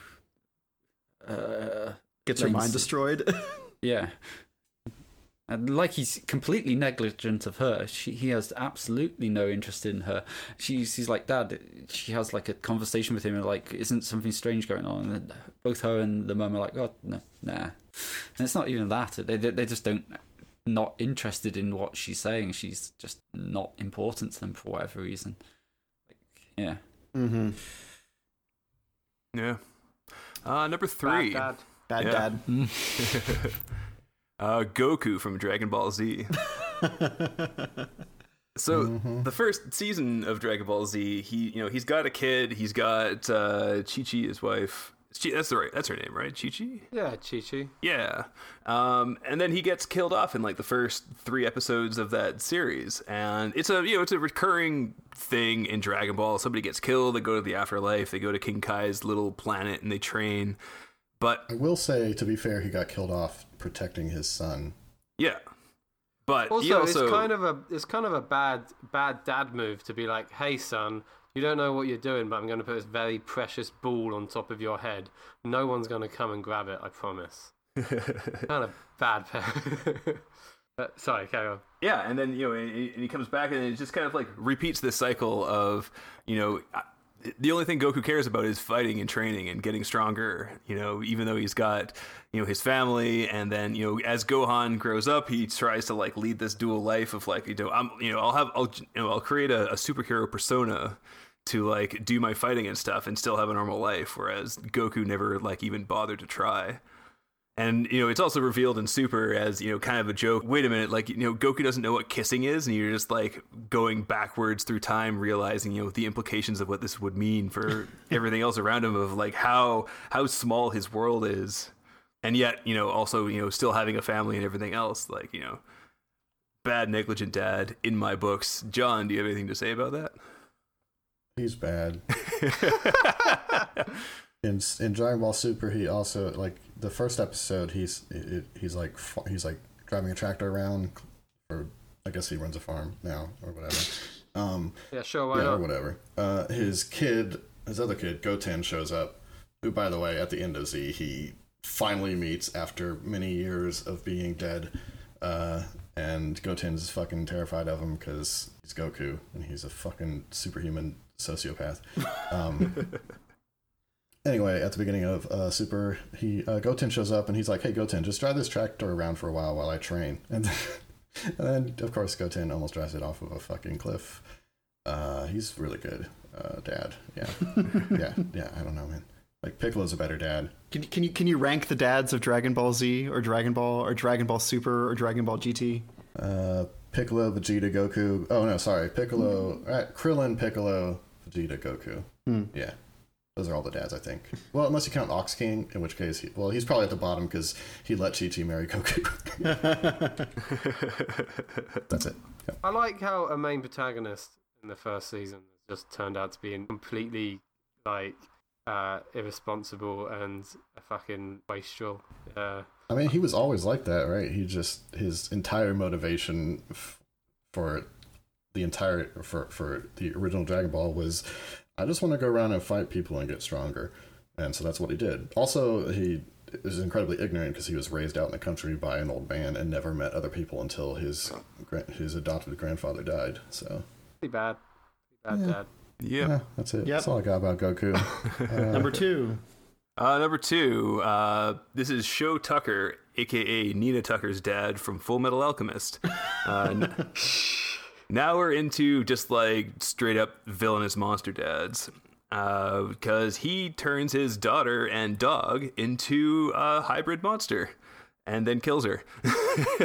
Speaker 5: uh,
Speaker 1: Gets her mind destroyed.
Speaker 5: yeah, and like he's completely negligent of her. She, he has absolutely no interest in her. She's he's like, Dad. She has like a conversation with him, and like, isn't something strange going on? And both her and the mum are like, oh no, nah. And it's not even that. They they they just don't not interested in what she's saying. She's just not important to them for whatever reason. Like, yeah.
Speaker 1: mm-hmm.
Speaker 3: yeah uh number three
Speaker 2: Bad dad.
Speaker 1: Bad
Speaker 3: Yeah.
Speaker 1: dad.
Speaker 3: uh goku from dragon ball z So
Speaker 4: Mm-hmm.
Speaker 3: the first season of Dragon Ball Z, he you know he's got a kid, he's got uh, Chi Chi, his wife. Chi, that's the right, that's her name, right? Chi Chi.
Speaker 2: Yeah, Chi Chi.
Speaker 3: Yeah. Um, and then he gets killed off in like the first three episodes of that series, and it's a you know it's a recurring thing in Dragon Ball. Somebody gets killed, they go to the afterlife, they go to King Kai's little planet, and they train. But
Speaker 4: I will say, to be fair, he got killed off protecting his son.
Speaker 3: yeah, but
Speaker 2: Also,
Speaker 3: he also
Speaker 2: it's kind of a it's kind of a bad bad dad move to be like, "Hey, son, you don't know what you're doing, but I'm going to put this very precious ball on top of your head. No one's going to come and grab it. I promise." kind of bad parent. but, sorry, carry on.
Speaker 3: Yeah, and then you know, and and he comes back, and it just kind of like repeats this cycle of you know, I- the only thing Goku cares about is fighting and training and getting stronger. You know, even though he's got you know his family, and then you know, as Gohan grows up, he tries to like lead this dual life of like you know, I'm you know, I'll have I'll you know, I'll create a, a superhero persona to like do my fighting and stuff and still have a normal life, whereas Goku never like even bothered to try. And you know, it's also revealed in Super as you know, kind of a joke. Wait a minute, like you know, Goku doesn't know what kissing is, and you're just like going backwards through time, realizing you know the implications of what this would mean for everything else around him, of like how how small his world is, and yet you know, also you know, still having a family and everything else. Like you know, bad negligent dad in my books. John, do you have anything to say about that?
Speaker 4: He's bad. in in Dragon Ball Super, he also like the first episode. He's it, he's like he's like driving a tractor around, or I guess he runs a farm now or whatever. Um,
Speaker 2: Yeah, sure, why
Speaker 4: yeah, or whatever. Uh, his kid, his other kid, Goten, shows up. Who, by the way, at the end of Z, he finally meets after many years of being dead. Uh, and Goten's fucking terrified of him because he's Goku and he's a fucking superhuman sociopath. Um, anyway, at the beginning of uh, Super, he uh, Goten shows up and he's like, "Hey, Goten, just drive this tractor around for a while while I train." And and then, of course, Goten almost drives it off of a fucking cliff. Uh, he's really good, uh, dad. Yeah, yeah, yeah. I don't know, man. Like Piccolo's a better dad.
Speaker 1: Can, can you can you rank the dads of Dragon Ball Z or Dragon Ball or Dragon Ball Super or Dragon Ball GT?
Speaker 4: Uh, Piccolo, Vegeta, Goku. Oh no, sorry, Piccolo, right, Krillin, Piccolo, Vegeta, Goku.
Speaker 1: Hmm.
Speaker 4: Yeah, those are all the dads, I think. Well, unless you count Ox King, in which case, he, well, he's probably at the bottom because he let Chi Chi marry Goku. That's it. Yep.
Speaker 2: I like how a main protagonist in the first season just turned out to be completely like uh, irresponsible and a fucking wastrel. Uh,
Speaker 4: I mean, he was always like that, right? He just his entire motivation f- for the entire for for the original Dragon Ball was, I just want to go around and fight people and get stronger, and so that's what he did. Also, he is incredibly ignorant because he was raised out in the country by an old man and never met other people until his gra- his adopted grandfather died. So
Speaker 2: pretty bad. Pretty bad
Speaker 4: Yeah.
Speaker 2: dad.
Speaker 3: Yeah.
Speaker 4: yeah, that's it.
Speaker 1: Yep.
Speaker 4: That's all I got about Goku. Uh,
Speaker 1: Number two.
Speaker 3: Uh, number two, uh, this is Shou Tucker, aka Nina Tucker's dad from Full Metal Alchemist. Uh, n- now we're into just like straight up villainous monster dads. Because he turns his daughter and dog into a hybrid monster and then kills her.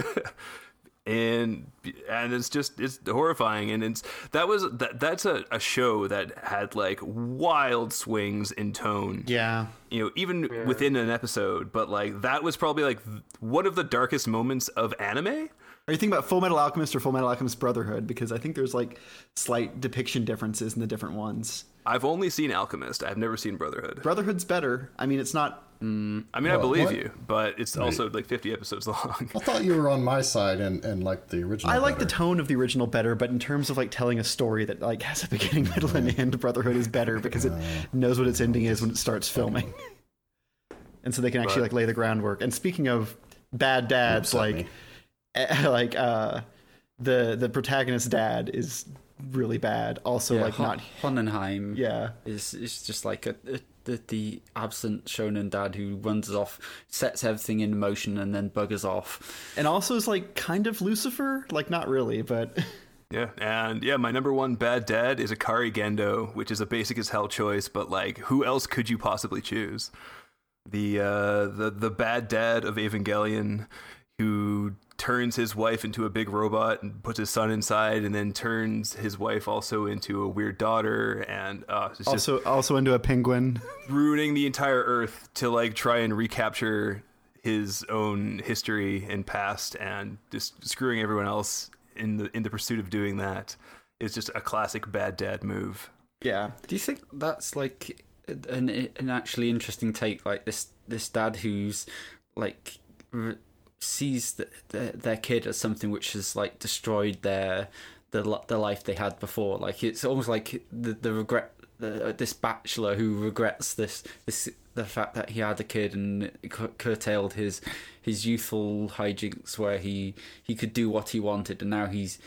Speaker 3: and and it's just it's horrifying and it's that was that that's a, a show that had like wild swings in tone
Speaker 1: Yeah.
Speaker 3: you know even within an episode but like that was probably like one of the darkest moments of anime
Speaker 1: Are you thinking about Full Metal Alchemist or Full Metal Alchemist Brotherhood? Because I think there's like slight depiction differences in the different ones.
Speaker 3: i've only seen alchemist i've never seen brotherhood
Speaker 1: Brotherhood's better. I mean, it's not.
Speaker 3: Mm, i mean i believe
Speaker 4: what?
Speaker 3: you but it's also like 50 episodes long
Speaker 4: I thought you were on my side and, and like the original.
Speaker 1: I like the tone of the original better, but in terms of like telling a story that like has a beginning, middle, and end, Brotherhood is better because it knows what its ending is when it starts filming, and so they can actually
Speaker 3: But-
Speaker 1: like lay the groundwork. And speaking of bad dads, like
Speaker 4: me.
Speaker 1: like uh, the the protagonist's dad is really bad. Also,
Speaker 5: Yeah,
Speaker 1: like
Speaker 5: Ho-
Speaker 1: not
Speaker 5: Hohenheim.
Speaker 1: yeah.
Speaker 5: is is just like a, a the, the absent shonen dad who runs off, sets everything in motion, and then buggers off.
Speaker 1: And also is like kind of Lucifer, like not really, but
Speaker 3: Yeah, and yeah, my number one bad dad is Ikari Gendo, which is a basic as hell choice, but like, who else could you possibly choose? The uh, the the bad dad of Evangelion, who turns his wife into a big robot and puts his son inside, and then turns his wife also into a weird daughter, and uh, it's just
Speaker 1: also also into a penguin.
Speaker 3: ruining the entire Earth to like try and recapture his own history and past, and just screwing everyone else in the in the pursuit of doing that is just a classic bad dad move.
Speaker 1: Yeah.
Speaker 5: Do you think that's like an an actually interesting take? Like this this dad who's like r- sees the, the, their kid as something which has like destroyed their the the life they had before. Like it's almost like the the regret. The, this bachelor who regrets this this the fact that he had a kid and cur- curtailed his his youthful hijinks where he he could do what he wanted and now he's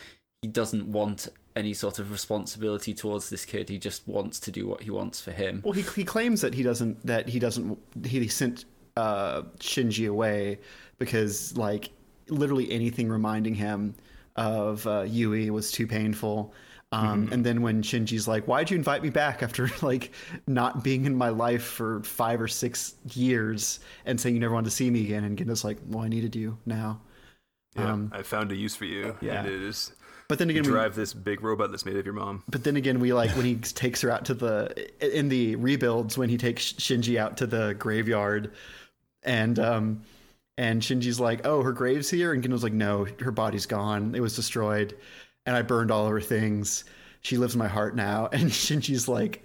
Speaker 5: he doesn't want any sort of responsibility towards this kid. He just wants to do what he wants for him.
Speaker 1: Well, he he claims that he doesn't that he doesn't he sent uh, Shinji away because like literally anything reminding him of uh, Yui was too painful. Um, And then when Shinji's like, "Why'd you invite me back after like not being in my life for five or six years and saying you never wanted to see me again?" and Gendo's like, "Well, I needed you now."
Speaker 3: Yeah,
Speaker 1: Um,
Speaker 3: I found a use for you,
Speaker 1: yeah.
Speaker 3: and it is
Speaker 1: But then again, we,
Speaker 3: drive this big robot that's made of your mom.
Speaker 1: But then again, we like when he takes her out to the in the rebuilds when he takes Shinji out to the graveyard, and um, and Shinji's like, "Oh, her grave's here," and Gendo's like, "No, her body's gone. It was destroyed, and I burned all of her things. She lives in my heart now." And Shinji's like,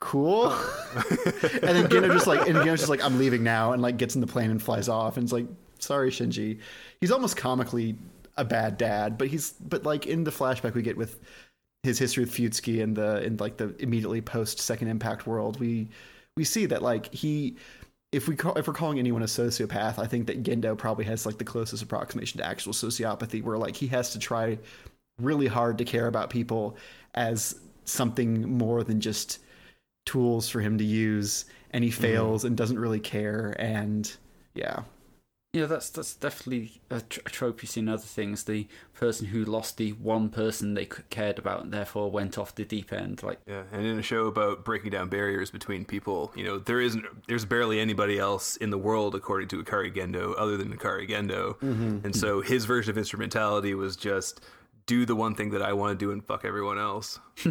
Speaker 1: "Cool," and then Gendo just like and Gendo's just like, "I'm leaving now," and like gets in the plane and flies off, and it's like, "Sorry, Shinji." He's almost comically a bad dad, but he's but like in the flashback we get with his history with Fuyutsuki and the in like the immediately post Second Impact world, we we see that like he, if we call, if we're calling anyone a sociopath, I think that Gendo probably has like the closest approximation to actual sociopathy, where like he has to try really hard to care about people as something more than just tools for him to use, and he mm-hmm. fails and doesn't really care, and yeah,
Speaker 5: Yeah, that's that's definitely a, tr- a trope you see in other things. The person who lost the one person they cared about and therefore went off the deep end. Like,
Speaker 3: Yeah, and in a show about breaking down barriers between people, you know, there isn't, there's barely anybody else in the world, according to Ikari Gendo, other than Ikari Gendo, mm-hmm. and so his version of instrumentality was just do the one thing that I want to do and fuck everyone else.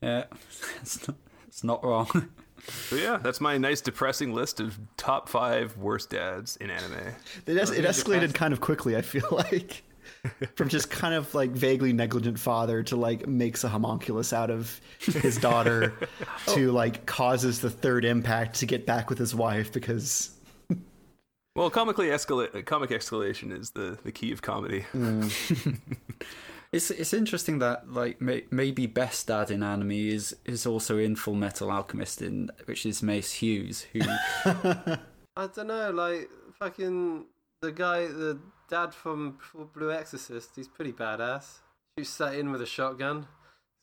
Speaker 5: yeah, it's not, it's not wrong.
Speaker 3: So yeah, that's my nice depressing list of top five worst dads in anime.
Speaker 1: It, es- it escalated
Speaker 2: depressed.
Speaker 1: kind of quickly. I feel like from just kind of like vaguely negligent father to like makes a homunculus out of his daughter to like causes the third impact to get back with his wife because
Speaker 3: Well, comically escalate, comic escalation is the the key of comedy. Mm.
Speaker 5: It's it's interesting that like may, maybe best dad in anime is is also in Full Metal Alchemist in which is Maes Hughes who
Speaker 2: I don't know, like fucking the guy, the dad from Blue Exorcist. He's pretty badass. Shoots that in with a shotgun.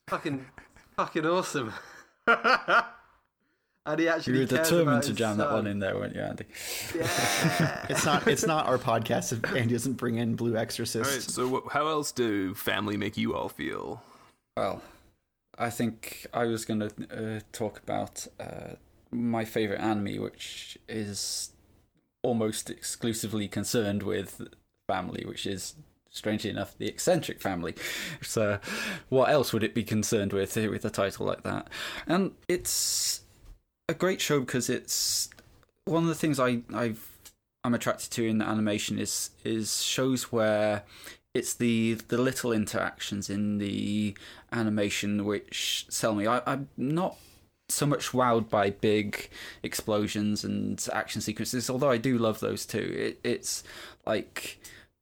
Speaker 2: Fucking, fucking awesome. and he actually
Speaker 5: You were
Speaker 2: cares
Speaker 5: determined
Speaker 2: about
Speaker 5: to
Speaker 2: his
Speaker 5: jam that one in there, weren't you, Andy?
Speaker 2: Yeah.
Speaker 1: It's not. It's not our podcast if Andy doesn't bring in Blue Exorcist.
Speaker 3: All right. So, wh- how else do family make you all feel?
Speaker 5: Well, I think I was going to uh, talk about uh, my favorite anime, which is almost exclusively concerned with family, which is strangely enough the eccentric family. So, what else would it be concerned with with a title like that? And it's a great show because it's one of the things I I've I'm attracted to in animation is is shows where it's the the little interactions in the animation which sell me. I, I'm not so much wowed by big explosions and action sequences, although I do love those too. It, it's like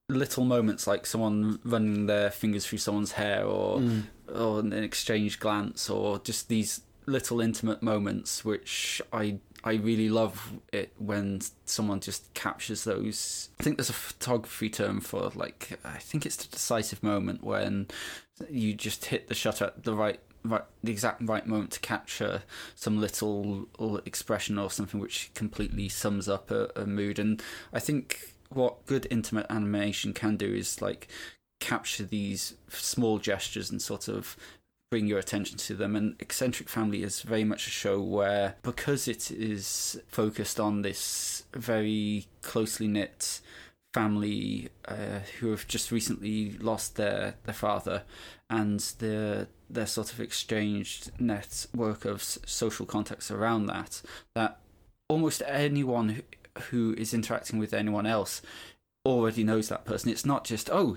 Speaker 5: little moments like someone running their fingers through someone's hair or mm. or an exchange glance or just these little intimate moments which I I really love it when someone just captures those. I think there's a photography term for like I think it's the decisive moment when you just hit the shutter at the right right the exact right moment to capture some little, expression or something which completely sums up a, a mood and I think what good intimate animation can do is like capture these small gestures and sort of bring your attention to them. And Eccentric Family is very much a show where, because it is focused on this very closely knit family uh, who have just recently lost their, their father, and their their sort of exchanged network of social contacts around that, that almost anyone who, who is interacting with anyone else already knows that person. It's not just oh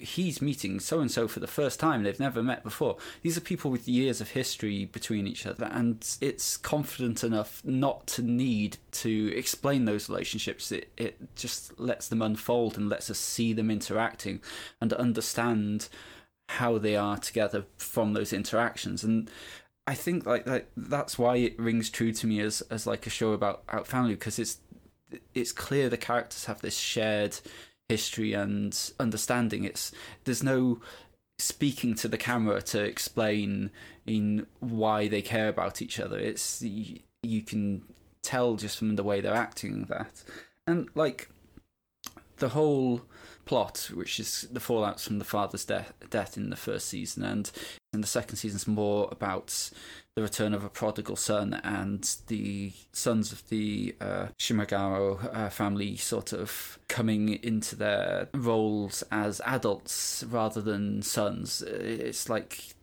Speaker 5: he's meeting so and so for the first time they've never met before. These are people with years of history between each other, and it's confident enough not to need to explain those relationships. It it just lets them unfold and lets us see them interacting and understand how they are together from those interactions and. I think like that that's why it rings true to me as as like a show about out family because it's it's clear the characters have this shared history and understanding. It's there's no speaking to the camera to explain in why they care about each other. It's you, you can tell just from the way they're acting that, and like the whole plot, which is the fallouts from the father's death, death in the first season, and in the second season's more about the return of a prodigal son and the sons of the uh, Shimogamo uh, family sort of coming into their roles as adults rather than sons. It's like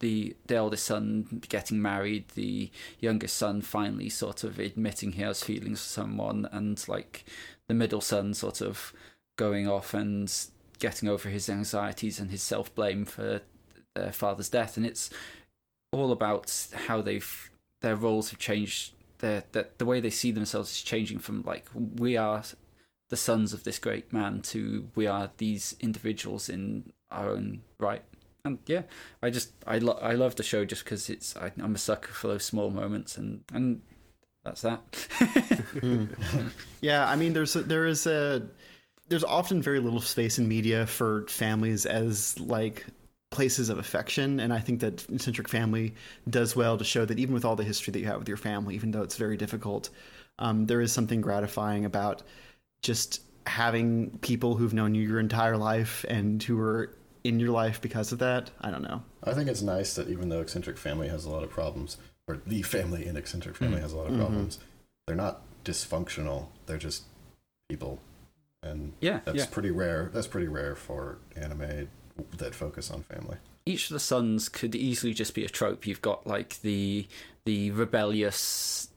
Speaker 5: the the eldest son getting married, the youngest son finally sort of admitting he has feelings for someone, and like the middle son sort of going off and getting over his anxieties and his self blame for their father's death, and it's all about how they've their roles have changed. Their that the way they see themselves is changing from like we are the sons of this great man to we are these individuals in our own right. And yeah, I just I lo- I love the show just because it's I, I'm a sucker for those small moments and and that's that.
Speaker 1: Yeah, I mean, there's a, there is a there's often very little space in media for families as like places of affection, and I think that Eccentric Family does well to show that even with all the history that you have with your family, even though it's very difficult, um, there is something gratifying about just having people who've known you your entire life and who are in your life because of that. I don't know.
Speaker 4: I think it's nice that even though eccentric family has a lot of problems, or the family in eccentric family has a lot of problems, they're not dysfunctional. They're just people, and
Speaker 5: Yeah,
Speaker 4: that's
Speaker 5: yeah.
Speaker 4: pretty rare. That's pretty rare for anime that focus on family.
Speaker 5: each of the sons could easily just be a trope. You've got like the the rebellious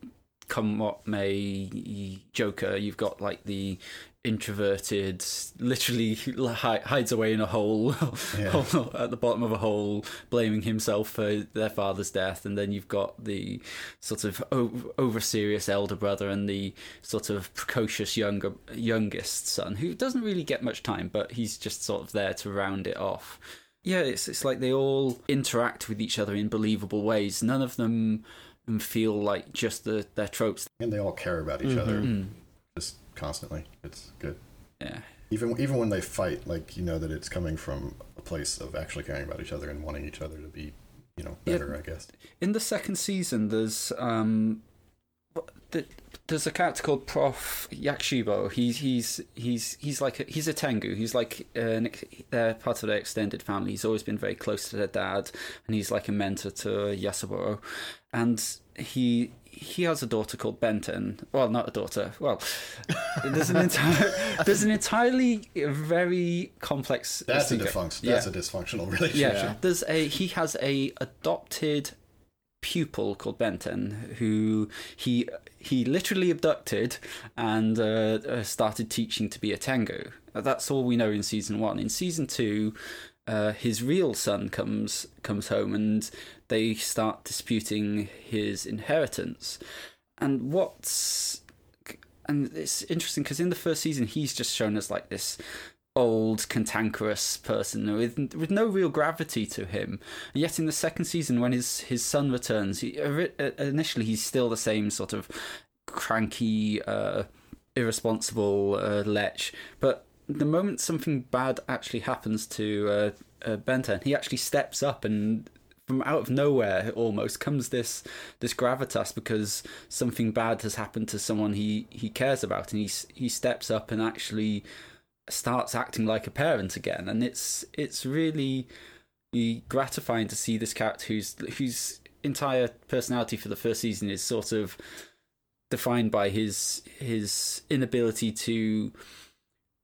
Speaker 5: come what may Joker. You've got like the introverted, literally hides away in a hole, hole at the bottom of a hole, blaming himself for their father's death. And then you've got the sort of over serious elder brother and the sort of precocious younger youngest son, who doesn't really get much time, but he's just sort of there to round it off. Yeah, it's it's like they all interact with each other in believable ways. None of them feel like just the their tropes.
Speaker 4: And they all care about each other just constantly. It's good.
Speaker 5: Yeah,
Speaker 4: Even even when they fight, like you know that it's coming from a place of actually caring about each other and wanting each other to be, you know,
Speaker 5: Yeah.
Speaker 4: better. I guess.
Speaker 5: in the second season, there's um the, there's a character called Prof Yakushibo. He's he's he's he's like a, he's a Tengu. He's like uh, they're part of their extended family. He's always been very close to their dad, and he's like a mentor to Yasaburo. And he he has a daughter called Benten. Well, not a daughter. Well, there's an entire there's an entirely very complex.
Speaker 4: That's a dysfunction. That's a dysfunctional relationship. Yeah,
Speaker 5: there's a he has a adopted pupil called Benten who he he literally abducted and uh, uh, started teaching to be a Tengu. That's all we know in season one. In season two, uh, his real son comes comes home and they start disputing his inheritance. And what's and it's interesting because in the first season he's just shown as like this old cantankerous person with with no real gravity to him. And yet in the second season, when his his son returns, he, initially he's still the same sort of cranky, uh, irresponsible uh, lech, but the moment something bad actually happens to uh, uh, Benten, he actually steps up and from out of nowhere almost comes this this gravitas because something bad has happened to someone he he cares about and he he steps up and actually starts acting like a parent again, and it's it's really gratifying to see this character whose whose entire personality for the first season is sort of defined by his his inability to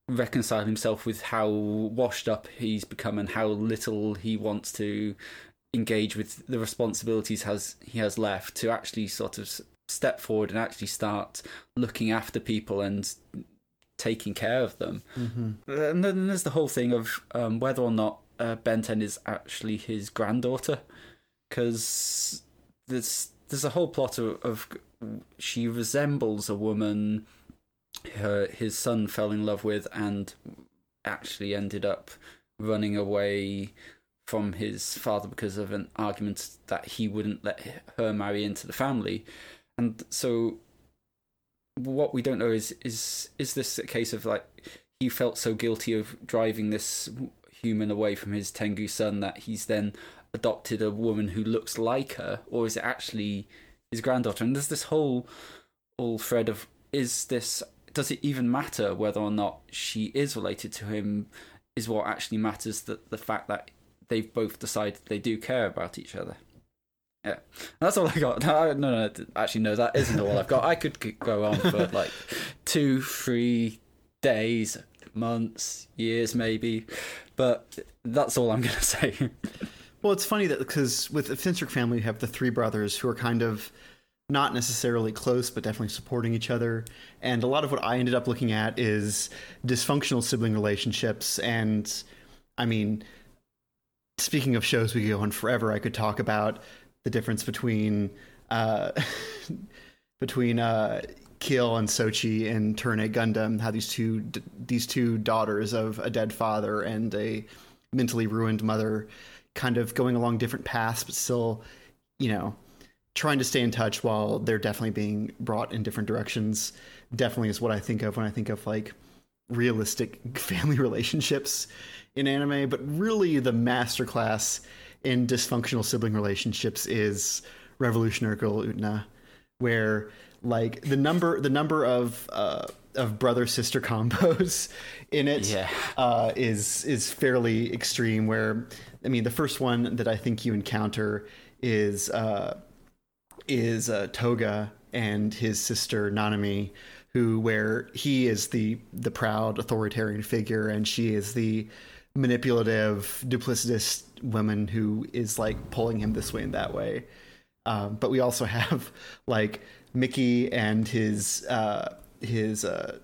Speaker 5: reconcile himself with how washed up he's become and how little he wants to engage with the responsibilities has he has left to actually sort of step forward and actually start looking after people and taking care of them. Mm-hmm. And then there's the whole thing of um, whether or not uh, Benten is actually his granddaughter, because there's there's a whole plot of, of she resembles a woman her his son fell in love with and actually ended up running away from his father because of an argument that he wouldn't let her marry into the family. And so what we don't know is is is this a case of like he felt so guilty of driving this human away from his Tengu son that he's then adopted a woman who looks like her, or is it actually his granddaughter? And there's this whole whole thread of is this does it even matter whether or not she is related to him? Is what actually matters that the fact that they've both decided they do care about each other. Yeah, that's all I got. No, no, no, actually, no, that isn't all I've got. I could go on for like two, three days, months, years, maybe, but that's all I'm going to say.
Speaker 1: well, it's funny that because with the Finstrick family, you have the three brothers who are kind of not necessarily close, but definitely supporting each other. And a lot of what I ended up looking at is dysfunctional sibling relationships. And I mean, speaking of shows we could go on forever, I could talk about the difference between uh, between uh, Kihel and Sochie and Turn A Gundam, how these two these two daughters of a dead father and a mentally ruined mother, kind of going along different paths, but still, you know, trying to stay in touch while they're definitely being brought in different directions. Definitely is what I think of when I think of like realistic family relationships in anime, but really the masterclass in dysfunctional sibling relationships is Revolutionary Girl Utena, where like the number the number of uh, of brother sister combos in it
Speaker 5: yeah.
Speaker 1: uh, is is fairly extreme. Where I mean, the first one that I think you encounter is uh, is uh, Toga and his sister Nanami, who where he is the the proud authoritarian figure and she is the manipulative, duplicitous woman who is like pulling him this way and that way. Um, but we also have like Miki and his uh, his uh,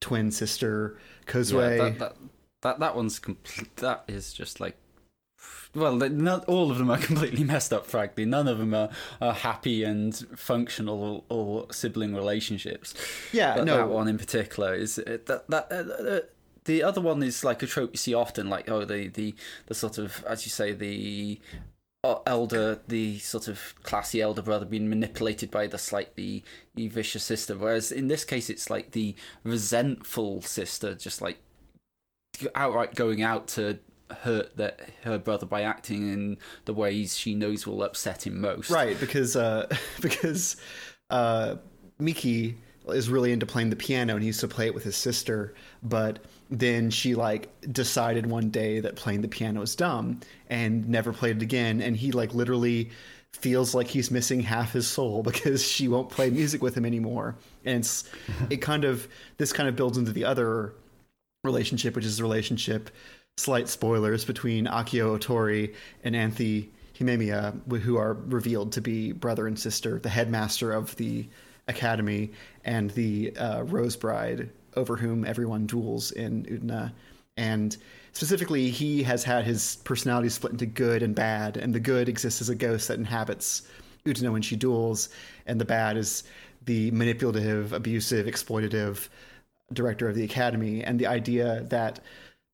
Speaker 1: twin sister Kozue.
Speaker 5: Yeah, that, that, that that one's complete. That is just like. Well, not all of them are completely messed up. Frankly, none of them are, are happy and functional or, or sibling relationships.
Speaker 1: Yeah,
Speaker 5: but
Speaker 1: no.
Speaker 5: that one in particular is that that. Uh, uh, the other one is like a trope you see often, like oh the the the sort of as you say the uh, elder, the sort of classy elder brother being manipulated by the slightly vicious sister. Whereas in this case, it's like the resentful sister, just like outright going out to hurt that her brother by acting in the ways she knows will upset him most.
Speaker 1: Right, because uh, because uh, Miki is really into playing the piano and he used to play it with his sister, but then she like decided one day that playing the piano is dumb and never played it again and he like literally feels like he's missing half his soul because she won't play music with him anymore. And it kind of this kind of builds into the other relationship, which is the relationship slight spoilers between Akio Otori and Anthy Himemiya, who are revealed to be brother and sister, the headmaster of the academy and the uh, Rose Bride over whom everyone duels in Utena. And specifically, he has had his personality split into good and bad, and the good exists as a ghost that inhabits Utena when she duels, and the bad is the manipulative, abusive, exploitative director of the academy. And the idea that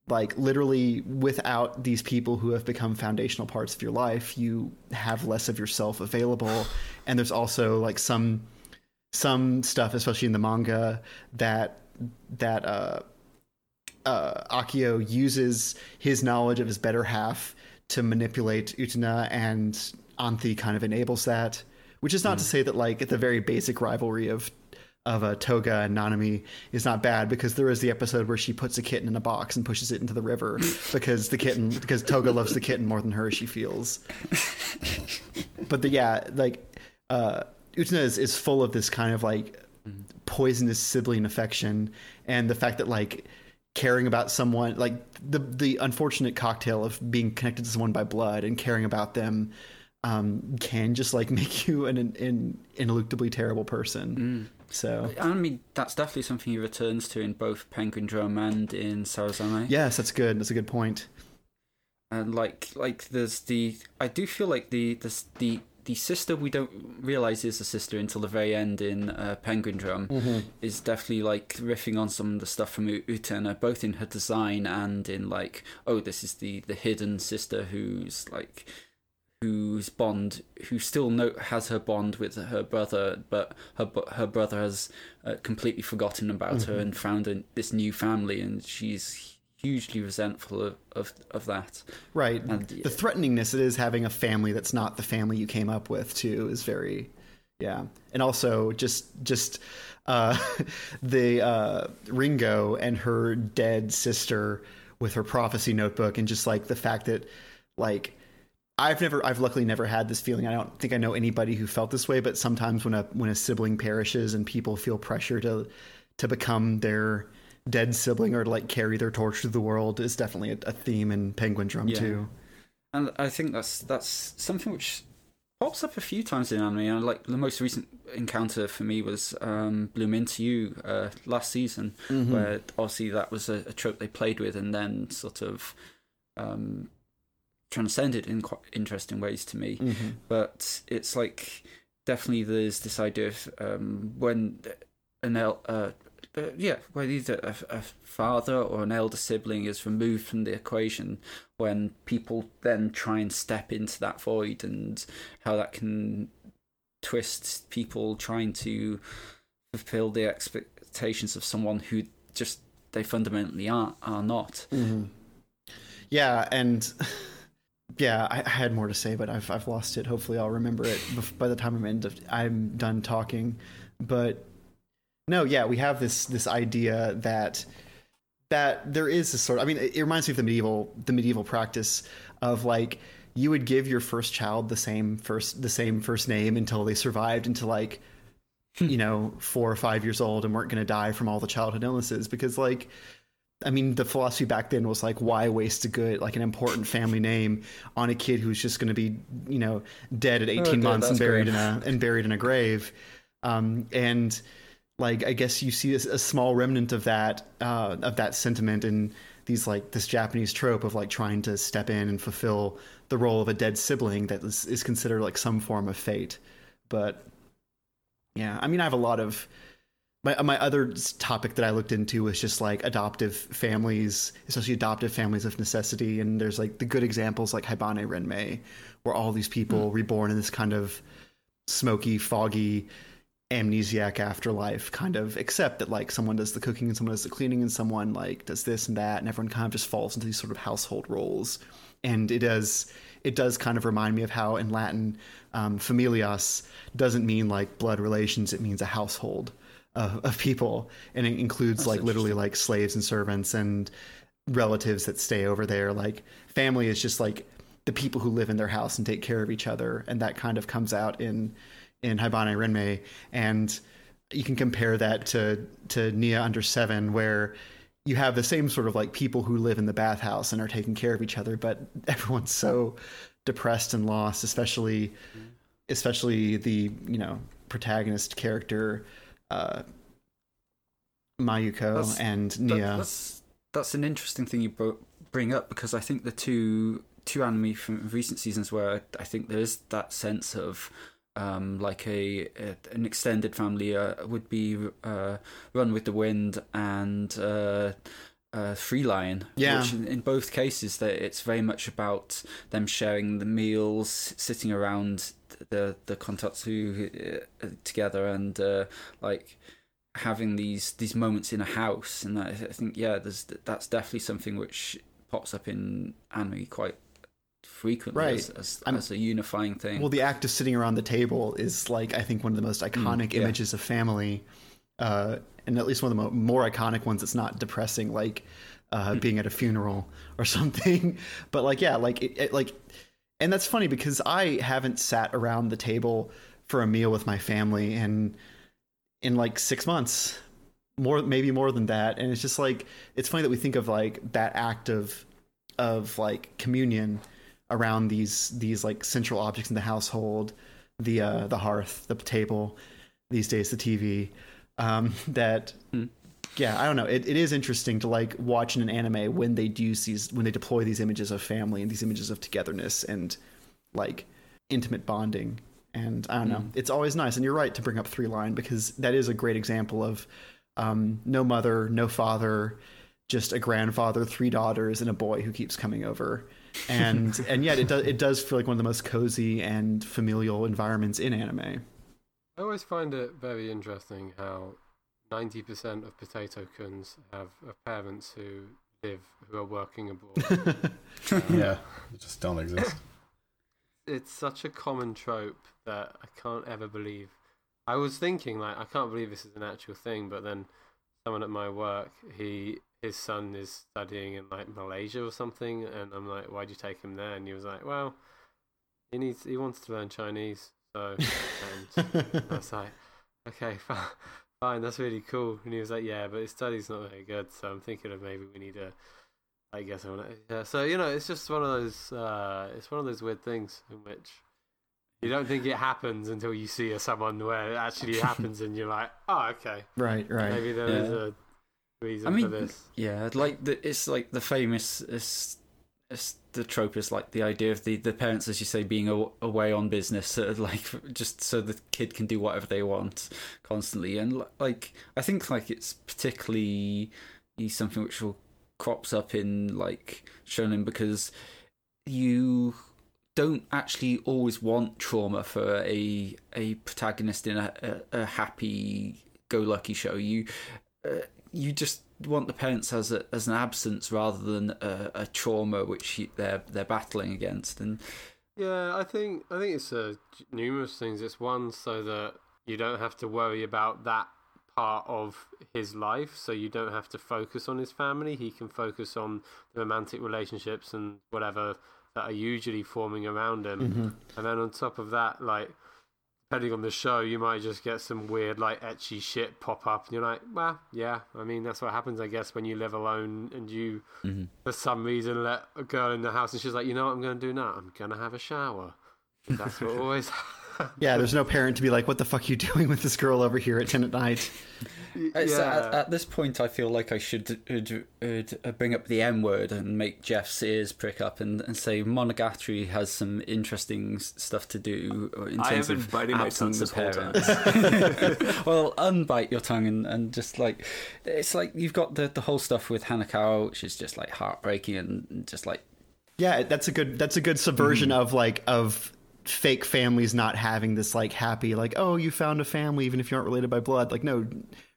Speaker 1: like literally without these people who have become foundational parts of your life you have less of yourself available and there's also like some some stuff especially in the manga that that uh uh akio uses his knowledge of his better half to manipulate utena and anthy kind of enables that which is not to say that like the very basic rivalry of of a Toga and Nanami is not bad because there is the episode where she puts a kitten in a box and pushes it into the river because the kitten because Toga loves the kitten more than her she feels. but the yeah, like uh Utena is, is full of this kind of like poisonous sibling affection and the fact that like caring about someone like the the unfortunate cocktail of being connected to someone by blood and caring about them um, can just like make you an, an, an ineluctably terrible person. So
Speaker 5: I mean, that's definitely something he returns to in both Penguin Drum and in Sarazanmai.
Speaker 1: yes, that's good. That's a good point.
Speaker 5: and like like there's the I do feel like the the the the sister we don't realize is a sister until the very end in uh, Penguin Drum is definitely like riffing on some of the stuff from U- Utena, both in her design and in like oh this is the the hidden sister who's like whose bond who still know, has her bond with her brother but her her brother has uh, completely forgotten about her and found a, this new family and she's hugely resentful of, of, of that
Speaker 1: Right.
Speaker 5: And-
Speaker 1: the threateningness it is having a family that's not the family you came up with too is very yeah. And also just just uh the uh Ringo and her dead sister with her prophecy notebook and just like the fact that like I've never I've luckily never had this feeling. I don't think I know anybody who felt this way, but sometimes when a when a sibling perishes and people feel pressure to to become their dead sibling or to like carry their torch to the world is definitely a, a theme in Penguin Drum
Speaker 5: Yeah.
Speaker 1: too.
Speaker 5: and I think that's that's something which pops up a few times in anime. And like the most recent encounter for me was um, Bloom Into You uh, last season, where obviously that was a, a trope they played with, and then sort of um, transcended in quite interesting ways to me. But it's like definitely there's this idea of um, when an el- uh, uh, yeah, whether either a, a father or an elder sibling is removed from the equation, when people then try and step into that void, and how that can twist people trying to fulfill the expectations of someone who just they fundamentally are are not.
Speaker 1: Yeah, and yeah, I, had more to say, but I've I've lost it. Hopefully, I'll remember it by the time I'm end of, I'm done talking. But no, yeah, we have this this idea that that there is a sort. Of, I mean, it, it reminds me of the medieval the medieval practice of like you would give your first child the same first the same first name until they survived into like you know four or five years old and weren't going to die from all the childhood illnesses because like I mean, the philosophy back then was like, why waste a good, like an important family name on a kid who's just going to be, you know, dead at 18
Speaker 5: good,
Speaker 1: months and buried
Speaker 5: great.
Speaker 1: in a and buried in a grave. Um, and like, I guess you see a, a small remnant of that uh, of that sentiment in these like this Japanese trope of like trying to step in and fulfill the role of a dead sibling that is, is considered like some form of fate. But yeah, I mean, I have a lot of my my other topic that I looked into was just like adoptive families, especially adoptive families of necessity. And there's like the good examples like Haibane Renmei, where all these people reborn in this kind of smoky, foggy amnesiac afterlife kind of except that like someone does the cooking and someone does the cleaning and someone like does this and that and everyone kind of just falls into these sort of household roles. And it does it does kind of remind me of how in latin um, familias doesn't mean like blood relations it means a household of, of people. And it includes like literally like slaves and servants and relatives that stay over there. Like family is just like the people who live in their house and take care of each other. And that kind of comes out in in Haibane Renmei, and you can compare that to to Nia Under Seven, where you have the same sort of like people who live in the bathhouse and are taking care of each other, but everyone's so depressed and lost, especially especially the you know protagonist character uh, Mayuko
Speaker 5: That's-
Speaker 1: and Nia.
Speaker 5: That's that's an interesting thing you bring up because I think the two two anime from recent seasons where I think there is that sense of um, like a, a an extended family uh, would be uh, Run with the Wind and uh, uh, Free Lion.
Speaker 1: Yeah.
Speaker 5: Which in, in both cases, that it's very much about them sharing the meals, sitting around the the kotatsu uh, together, and uh, like having these these moments in a house. And I, I think yeah, there's that's definitely something which pops up in anime quite frequently
Speaker 1: Right.
Speaker 5: as, as, as a unifying thing.
Speaker 1: Well, the act of sitting around the table is like I think one of the most iconic
Speaker 5: Mm, yeah.
Speaker 1: images of family, uh, and at least one of the mo- more iconic ones. that's not depressing, like uh,
Speaker 5: Hmm.
Speaker 1: being at a funeral or something. But like, yeah, like it, it, like, and that's funny because I haven't sat around the table for a meal with my family in in like six months, more maybe more than that. And it's just like it's funny that we think of like that act of of like communion around these these like central objects in the household, the uh, the hearth, the table, these days the TV. Um, that yeah, I don't know. It, it is interesting to like watch in an anime when they do these when they deploy these images of family and these images of togetherness and like intimate bonding. And I don't know. It's always nice. And you're right to bring up Three Line because that is a great example of um, no mother, no father, just a grandfather, three daughters, and a boy who keeps coming over. And and yet it does it does feel like one of the most cozy and familial environments in anime.
Speaker 2: I always find it very interesting how 90% of potato kuns have parents who live, who are working abroad.
Speaker 4: yeah, they just don't exist.
Speaker 2: it's such a common trope that I can't ever believe. I was thinking, like, I can't believe this is an actual thing, but then someone at my work, he his son is studying in like Malaysia or something, and I'm like, why'd you take him there? And he was like, well, he needs, he wants to learn Chinese, so. And I was like, okay, fine, fine, that's really cool. And he was like, yeah, but his study's not very good, so I'm thinking of maybe we need a. I guess I want to. Yeah, so you know, it's just one of those. Uh, it's one of those weird things in which you don't think it happens until you see a someone where it actually happens, and you're like, oh, okay,
Speaker 1: right, right.
Speaker 2: maybe there is
Speaker 5: Yeah.
Speaker 2: a reason
Speaker 5: I mean,
Speaker 2: for this.
Speaker 5: Yeah, like the, it's like the famous it's, it's the trope is like the idea of the, the parents, as you say, being aw- away on business, sort of like just so the kid can do whatever they want constantly, and like I think like it's particularly something which will crops up in like shonen because you don't actually always want trauma for a a protagonist in a, a, a happy go lucky show. You uh, you just want the parents as a, as an absence rather than a, a trauma which you, they're they're battling against. And
Speaker 2: Yeah, I think I think it's uh, numerous things. It's one so that you don't have to worry about that part of his life, so you don't have to focus on his family. He can focus on the romantic relationships and whatever that are usually forming around him. And then on top of that, like depending on the show, you might just get some weird like etchy shit pop up, and you're like, well, yeah. I mean, that's what happens, I guess, when you live alone and you, mm-hmm. for some reason, let a girl in the house, and she's like, you know what I'm going to do now? I'm going to have a shower. That's what always.
Speaker 1: Yeah, there's no parent to be like, "What the fuck are you doing with this girl over here at ten at night?"
Speaker 5: It's,
Speaker 2: yeah.
Speaker 5: at, at this point, I feel like I should uh, uh, bring up the M word and make Jeff's ears prick up and, and say Monogatari has some interesting stuff to do in terms
Speaker 3: have
Speaker 5: of
Speaker 3: biting my tongue
Speaker 5: absence of parents. well, unbite your tongue and, and just like it's like you've got the the whole stuff with Hanekawa, which is just like heartbreaking and just like
Speaker 1: Yeah, that's a good that's a good subversion of like of fake families not having this like happy like oh you found a family even if you aren't related by blood like no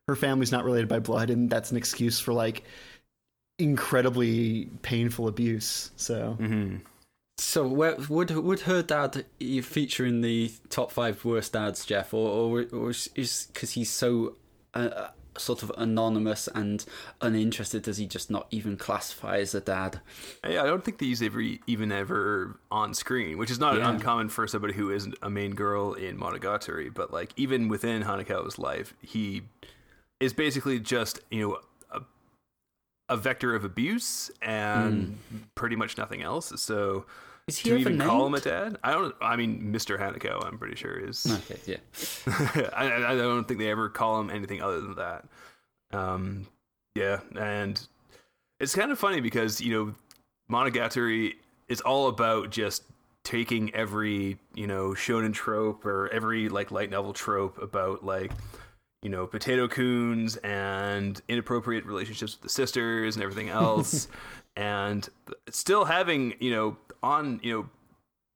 Speaker 1: her family's not related by blood and that's an excuse for like incredibly painful abuse so
Speaker 5: So where, would would her dad feature in the top five worst dads, Jeff, or or, or is because he's so uh, sort of anonymous and uninterested? Does he just not even classify as a dad?
Speaker 3: Yeah, I don't think that he's ever even ever on screen, which is not
Speaker 5: Yeah.
Speaker 3: uncommon for somebody who isn't a main girl in Monogatari. But like even within Hanekawa's life, he is basically just you know a, a vector of abuse and pretty much nothing else. So
Speaker 5: Is he
Speaker 3: to
Speaker 5: ever
Speaker 3: even
Speaker 5: named?
Speaker 3: call him a dad, I don't. I mean, Mr. Hanako, I'm pretty sure is.
Speaker 5: Okay, yeah.
Speaker 3: I, I I don't think they ever call him anything other than that. Um, yeah, and it's kind of funny because you know Monogatari is all about just taking every you know shonen trope or every like light novel trope about like you know potato coons and inappropriate relationships with the sisters and everything else and still having you know on you know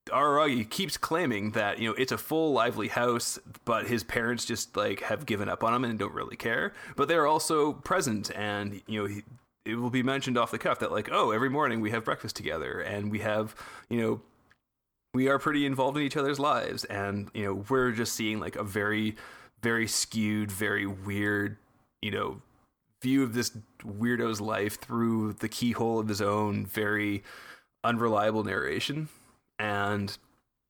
Speaker 3: Araragi keeps claiming that you know it's a full lively house, but his parents just like have given up on him and don't really care. But they're also present, and you know he, it will be mentioned off the cuff that like oh every morning we have breakfast together and we have you know we are pretty involved in each other's lives, and you know we're just seeing like a very very skewed, very weird you know view of this weirdo's life through the keyhole of his own very unreliable narration. And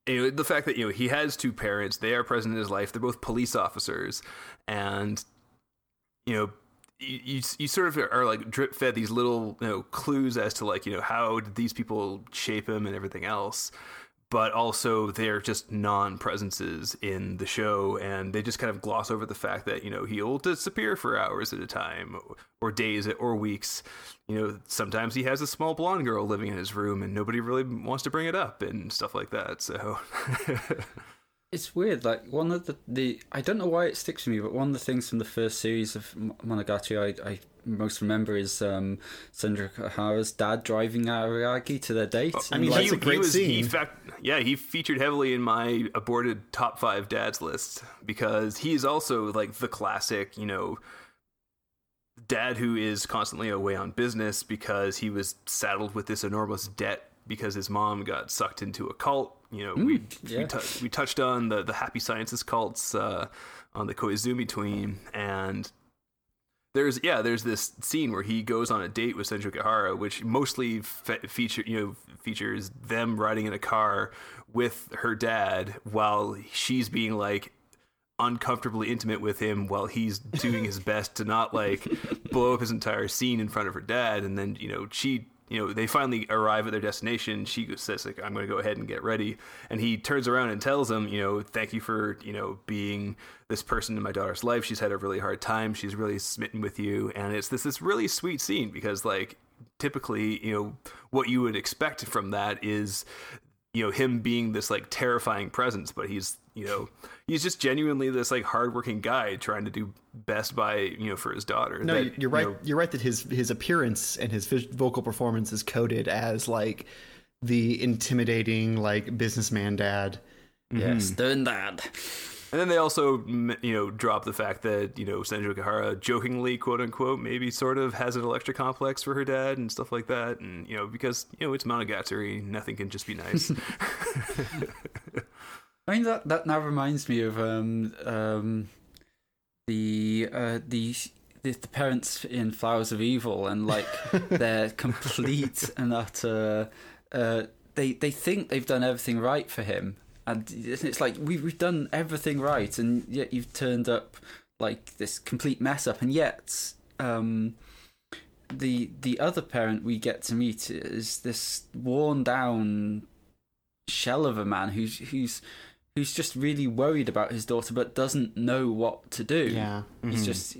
Speaker 3: you know, the fact that you know he has two parents they are present in his life they're both police officers and you know you, you, sort of are like drip fed these little you know clues as to like you know how did these people shape him and everything else but also they're just non-presences in the show and they just kind of gloss over the fact that you know he'll disappear for hours at a time or days or weeks. You know sometimes he has a small blonde girl living in his room and nobody really wants to bring it up and stuff like that so
Speaker 5: It's weird. Like one of the, the I don't know why it sticks with me, but one of the things from the first series of Monogatari I, I most remember is um, Senjougahara's dad driving Araragi to their date.
Speaker 1: I mean,
Speaker 5: like,
Speaker 1: that's a great
Speaker 3: was,
Speaker 1: scene.
Speaker 3: fact, yeah, he featured heavily in my aborted top five dads list because he's also like the classic, you know, dad who is constantly away on business because he was saddled with this enormous debt because his mom got sucked into a cult. You know, we
Speaker 5: yeah.
Speaker 3: we, tou- we touched on the the happy sciences cults uh, on the Koizumi tween and there's yeah there's this scene where he goes on a date with Senjougahara which mostly fe- feature you know features them riding in a car with her dad while she's being like uncomfortably intimate with him while he's doing his best to not like blow up his entire scene in front of her dad and then you know she you know they finally arrive at their destination. She says like i'm going to go ahead and get ready. And he turns around and tells them, you know thank you for you know being this person in my daughter's life. She's had a really hard time. She's really smitten with you. And it's this this really sweet scene because like typically you know what you would expect from that is you know him being this like terrifying presence but he's you know he's just genuinely this like hardworking guy trying to do best by you know for his daughter
Speaker 1: No,
Speaker 3: that,
Speaker 1: you're right.
Speaker 3: you know,
Speaker 1: you're right that his his appearance and his vocal performance is coded as like the intimidating like businessman dad.
Speaker 5: yeah, mm-hmm. stern dad.
Speaker 3: and then they also you know drop the fact that you know Senjougahara jokingly quote unquote maybe sort of has an Electra complex for her dad and stuff like that and you know because you know it's Monogatari nothing can just be nice
Speaker 5: I mean that that now reminds me of um um the uh the the, the parents in Flowers of Evil and like they're complete and utter uh they they think they've done everything right for him. And it's like we've we've done everything right and yet you've turned up like this complete mess up. And yet um the the other parent we get to meet is this worn down shell of a man who's who's who's just really worried about his daughter but doesn't know what to do.
Speaker 1: Yeah.
Speaker 5: he's mm-hmm. just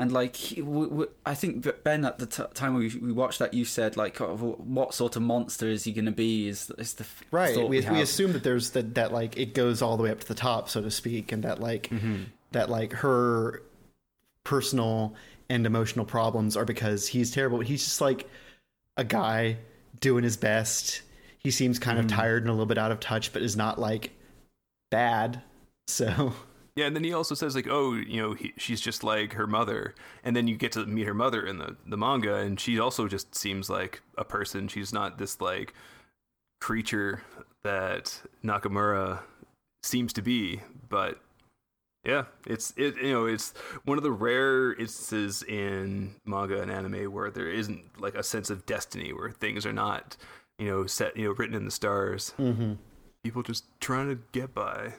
Speaker 5: and like he, w- w- I think that Ben at the t- time we we watched that you said like oh, what sort of monster is he going to be is is the f-
Speaker 1: Right.
Speaker 5: thought
Speaker 1: We,
Speaker 5: we,
Speaker 1: we, assume that there's that that like it goes all the way up to the top, so to speak, and that like mm-hmm. that like her personal and emotional problems are because he's terrible. He's just like a guy doing his best. he seems kind of mm-hmm. tired and a little bit out of touch, but is not like bad. So
Speaker 3: Yeah, and then he also says like, "Oh, you know, he, she's just like her mother." And then you get to meet her mother in the the manga, and she also just seems like a person. She's not this like creature that Nakamura seems to be, but yeah, it's it you know it's one of the rare instances in manga and anime where there isn't like a sense of destiny, where things are not you know set you know written in the stars.
Speaker 1: Mm-hmm.
Speaker 3: People just trying to get by.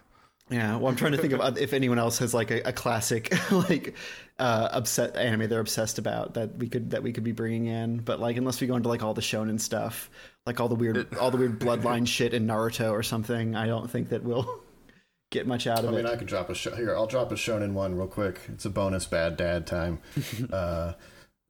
Speaker 1: Yeah, well, I'm trying to think of if anyone else has like a, a classic like uh, upset anime they're obsessed about that we could that we could be bringing in, but like unless we go into like all the shonen stuff, like all the weird all the weird bloodline shit in Naruto or something, I don't think that we'll get much out of it.
Speaker 4: I mean,
Speaker 1: it.
Speaker 4: I could drop a show here. I'll drop a shonen one real quick. It's a bonus bad dad time. uh,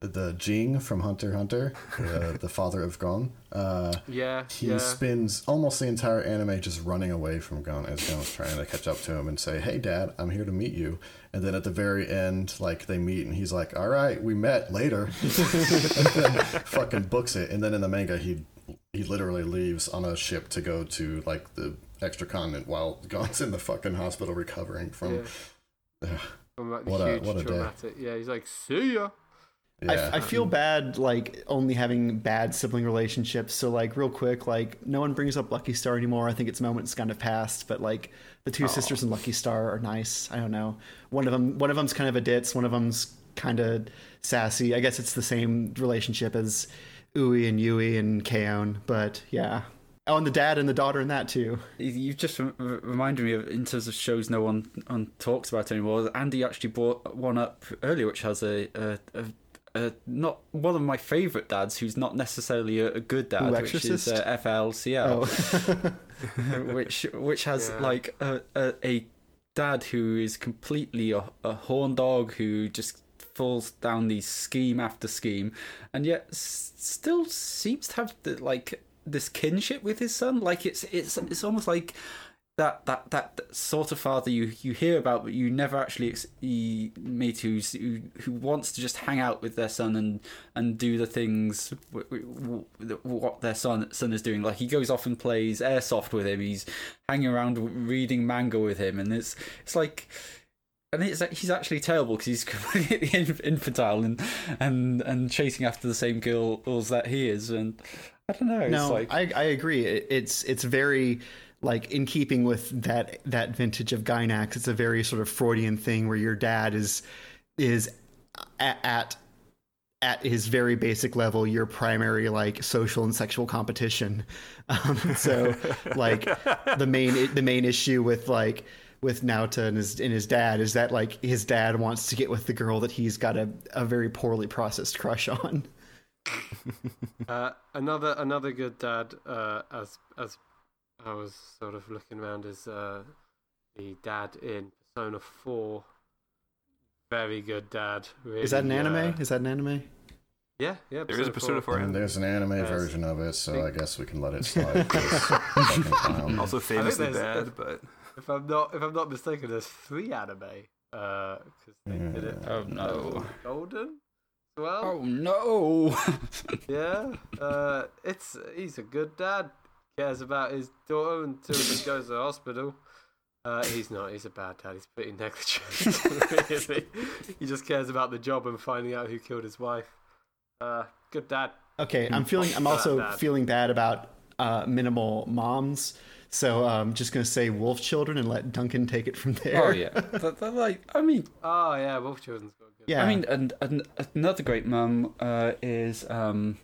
Speaker 4: the Ging from Hunter Hunter, uh, the father of Gon. Uh,
Speaker 2: Yeah,
Speaker 4: he
Speaker 2: yeah.
Speaker 4: spends almost the entire anime just running away from Gon as Gon's trying to catch up to him and say, "Hey, Dad, I'm here to meet you." And then at the very end, like they meet, and he's like, "All right, we met later," and then fucking books it. And then in the manga, he he literally leaves on a ship to go to like the extra continent while Gon's in the fucking hospital recovering from.
Speaker 2: From like
Speaker 4: What a- what a day.
Speaker 2: Yeah, he's like, see ya.
Speaker 4: Yeah,
Speaker 1: I, I feel bad like only having bad sibling relationships. So like real quick, like no one brings up Lucky Star anymore. I think its moment's kind of past. But like the two sisters in Lucky Star are nice. I don't know. One of them, one of them's kind of a ditz. One of them's kind of sassy. I guess it's the same relationship as Ui and Yui and K-On. But yeah. Oh, and the dad and the daughter in that too.
Speaker 5: You've just rem- reminded me of, in terms of shows no one, one talks about anymore. Andy actually brought one up earlier, which has a, a, a, a not one of my favourite dads, who's not necessarily a, a good dad,
Speaker 1: Ooh,
Speaker 5: which is
Speaker 1: Exorcist?
Speaker 5: uh, FLCL,
Speaker 1: Oh,
Speaker 5: which which has
Speaker 2: Yeah.
Speaker 5: like a, a, a dad who is completely a, a horn dog who just falls down these scheme after scheme, and yet s- still seems to have the, like this kinship with his son. Like it's it's it's almost like that that that sort of father you you hear about, but you never actually ex- you meet who's who who wants to just hang out with their son and and do the things w- w- w- what their son son is doing. Like he goes off and plays airsoft with him. He's hanging around reading manga with him, and it's it's like. And it's like he's actually terrible because he's completely inf- infantile and, and and chasing after the same girls that he is, and I don't know. It's
Speaker 1: no,
Speaker 5: like,
Speaker 1: I, I agree. It, it's it's very like in keeping with that that vintage of Gainax. It's a very sort of Freudian thing where your dad is is at, at at his very basic level your primary like social and sexual competition um, so like the main the main issue with like with Naota and his and his dad is that like his dad wants to get with the girl that he's got a, a very poorly processed crush on
Speaker 2: Uh, another another good dad, uh, as as I was sort of looking around, as uh, the dad in Persona Four. Very good dad. Really,
Speaker 1: is that an
Speaker 2: uh,
Speaker 1: anime is that an anime
Speaker 2: yeah, yeah.
Speaker 3: There is a Persona 4
Speaker 4: and there's an anime
Speaker 2: Yes.
Speaker 4: version of it, so I guess we can let it slide.
Speaker 3: Also famously
Speaker 2: there's-
Speaker 3: bad, but
Speaker 2: If I'm not if I'm not mistaken, there's three anime. Uh, because they did it.
Speaker 5: oh no,
Speaker 2: Golden. Well,
Speaker 5: oh no.
Speaker 2: yeah. Uh, it's he's a good dad. Cares about his daughter until he goes to the hospital. Uh, he's not. He's a bad dad. He's pretty negligent. really. He just cares about the job and finding out who killed his wife. Uh, good dad.
Speaker 1: Okay, I'm feeling. I'm also
Speaker 2: Bad.
Speaker 1: feeling bad about uh, minimal moms. So I'm just gonna say wolf children and let Duncan take it from there.
Speaker 5: oh yeah, But- but, like I mean,
Speaker 2: Oh yeah, Wolf Children's got good.
Speaker 1: yeah.
Speaker 5: I mean, and, and another great mum uh, is um,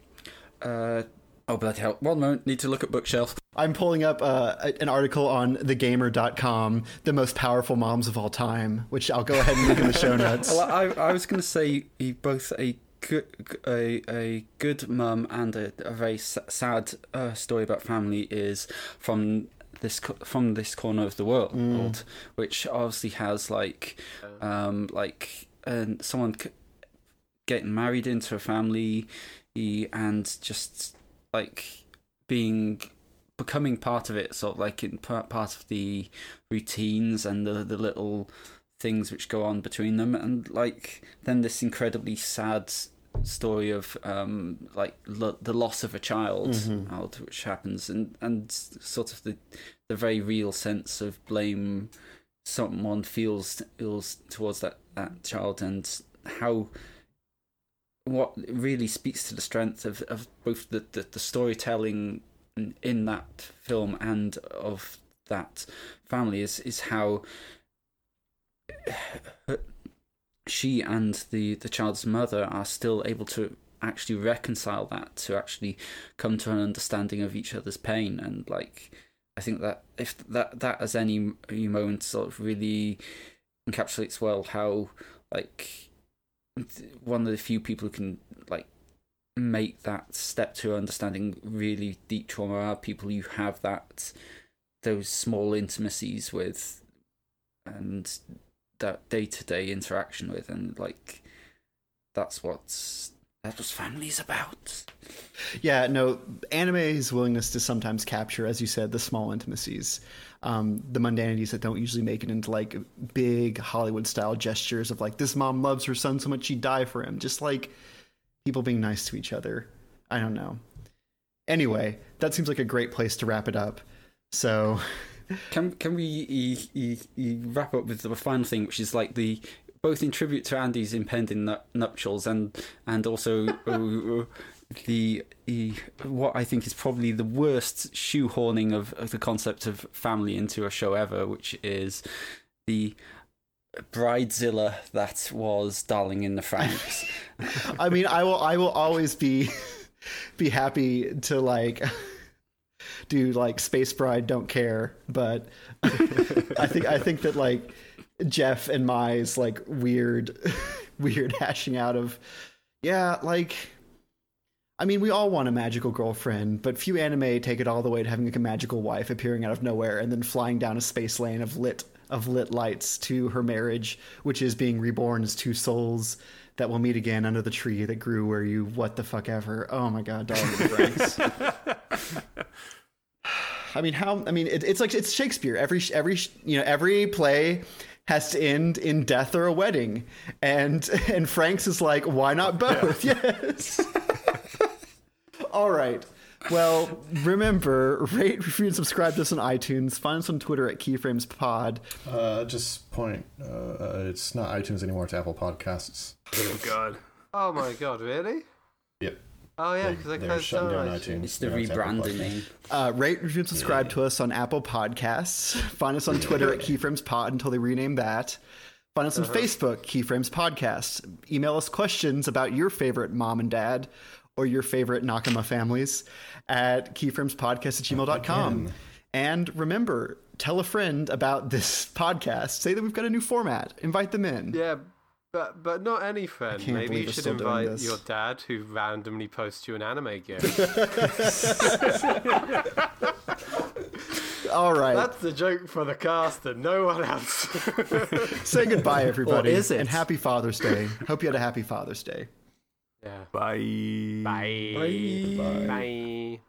Speaker 5: uh, oh bloody hell! One moment, need to look at bookshelf.
Speaker 1: I'm pulling up uh, an article on thegamer.com, the most powerful moms of all time, which I'll go ahead and link in the show notes.
Speaker 5: Well, I, I was going to say both a good a, a good mum and a, a very s- sad uh, story about family is from this co- from this corner of the world, which obviously has like um like and someone c- getting married into a family and just like being becoming part of it sort of like in part, part of the routines and the the little things which go on between them and like then this incredibly sad story of um, like lo- the loss of a child,
Speaker 1: Mm-hmm.
Speaker 5: child, which happens, and and sort of the the very real sense of blame someone feels feels towards that that child, and how what really speaks to the strength of, of both the, the, the storytelling in, that film and of that family is is how she and the the child's mother are still able to actually reconcile that to actually come to an understanding of each other's pain. And like I think that if that that as any moment sort of really encapsulates well how like one of the few people who can like make that step to understanding really deep trauma are people you have that those small intimacies with and that day to day interaction with and like that's what's that's what family's about.
Speaker 1: Yeah, no, anime's willingness to sometimes capture, as you said, the small intimacies, um, the mundanities that don't usually make it into like big Hollywood style gestures of like, this mom loves her son so much she'd die for him. Just like people being nice to each other. I don't know. Anyway, that seems like a great place to wrap it up. So,
Speaker 5: Can can we e, e, e, wrap up with the final thing, which is like the both in tribute to Andy's impending nut, nuptials and and also uh, the e, what I think is probably the worst shoehorning of, of the concept of family into a show ever, which is the bridezilla that was Darling in the Franxx.
Speaker 1: I mean, I will, I will always be, be happy to like do like Space Bride, don't care, but I think, I think that like Jeff and Mai's like weird, weird hashing out of, yeah, like. I mean, we all want a magical girlfriend, but few anime take it all the way to having like a magical wife appearing out of nowhere and then flying down a space lane of lit of lit lights to her marriage, which is being reborn as two souls that will meet again under the tree that grew where you what the fuck ever. Oh my god, Darling in the Franxx. I mean, how? I mean, it, it's like it's Shakespeare. Every every you know every play has to end in death or a wedding, and and Franxx is like, why not both? Yes. All right. Well, remember, rate, review, and subscribe to us on iTunes. Find us on Twitter at KeyframesPod.
Speaker 4: Uh, just point. Uh, uh, it's not iTunes anymore. It's Apple Podcasts.
Speaker 3: Oh God.
Speaker 2: Oh my god, really?
Speaker 4: Yep.
Speaker 2: Oh yeah, because I
Speaker 4: they're
Speaker 2: closed
Speaker 4: shutting
Speaker 2: down
Speaker 4: down
Speaker 2: iTunes.
Speaker 4: iTunes.
Speaker 5: it's the
Speaker 4: Now
Speaker 5: rebranding name.
Speaker 1: Uh, rate, review, and subscribe to us on Apple Podcasts. Find us on Twitter at KeyframesPod until they rename that. Find us on Facebook, Keyframes Podcast. Email us questions about your favorite mom and dad or your favorite Nakama families at keyframespodcast at gmail.com.
Speaker 4: Again.
Speaker 1: And remember, tell a friend about this podcast. Say that we've got a new format. Invite them in.
Speaker 2: Yeah, but but not any friend. Maybe you should invite your dad, who randomly posts you an anime game.
Speaker 1: All right.
Speaker 2: That's the joke for the cast and no one else.
Speaker 1: Say goodbye, everybody.
Speaker 5: is it?
Speaker 1: And happy Father's Day. Hope you had a happy Father's Day.
Speaker 2: yeah.
Speaker 3: Bye.
Speaker 2: Bye.
Speaker 5: Bye.
Speaker 2: Bye.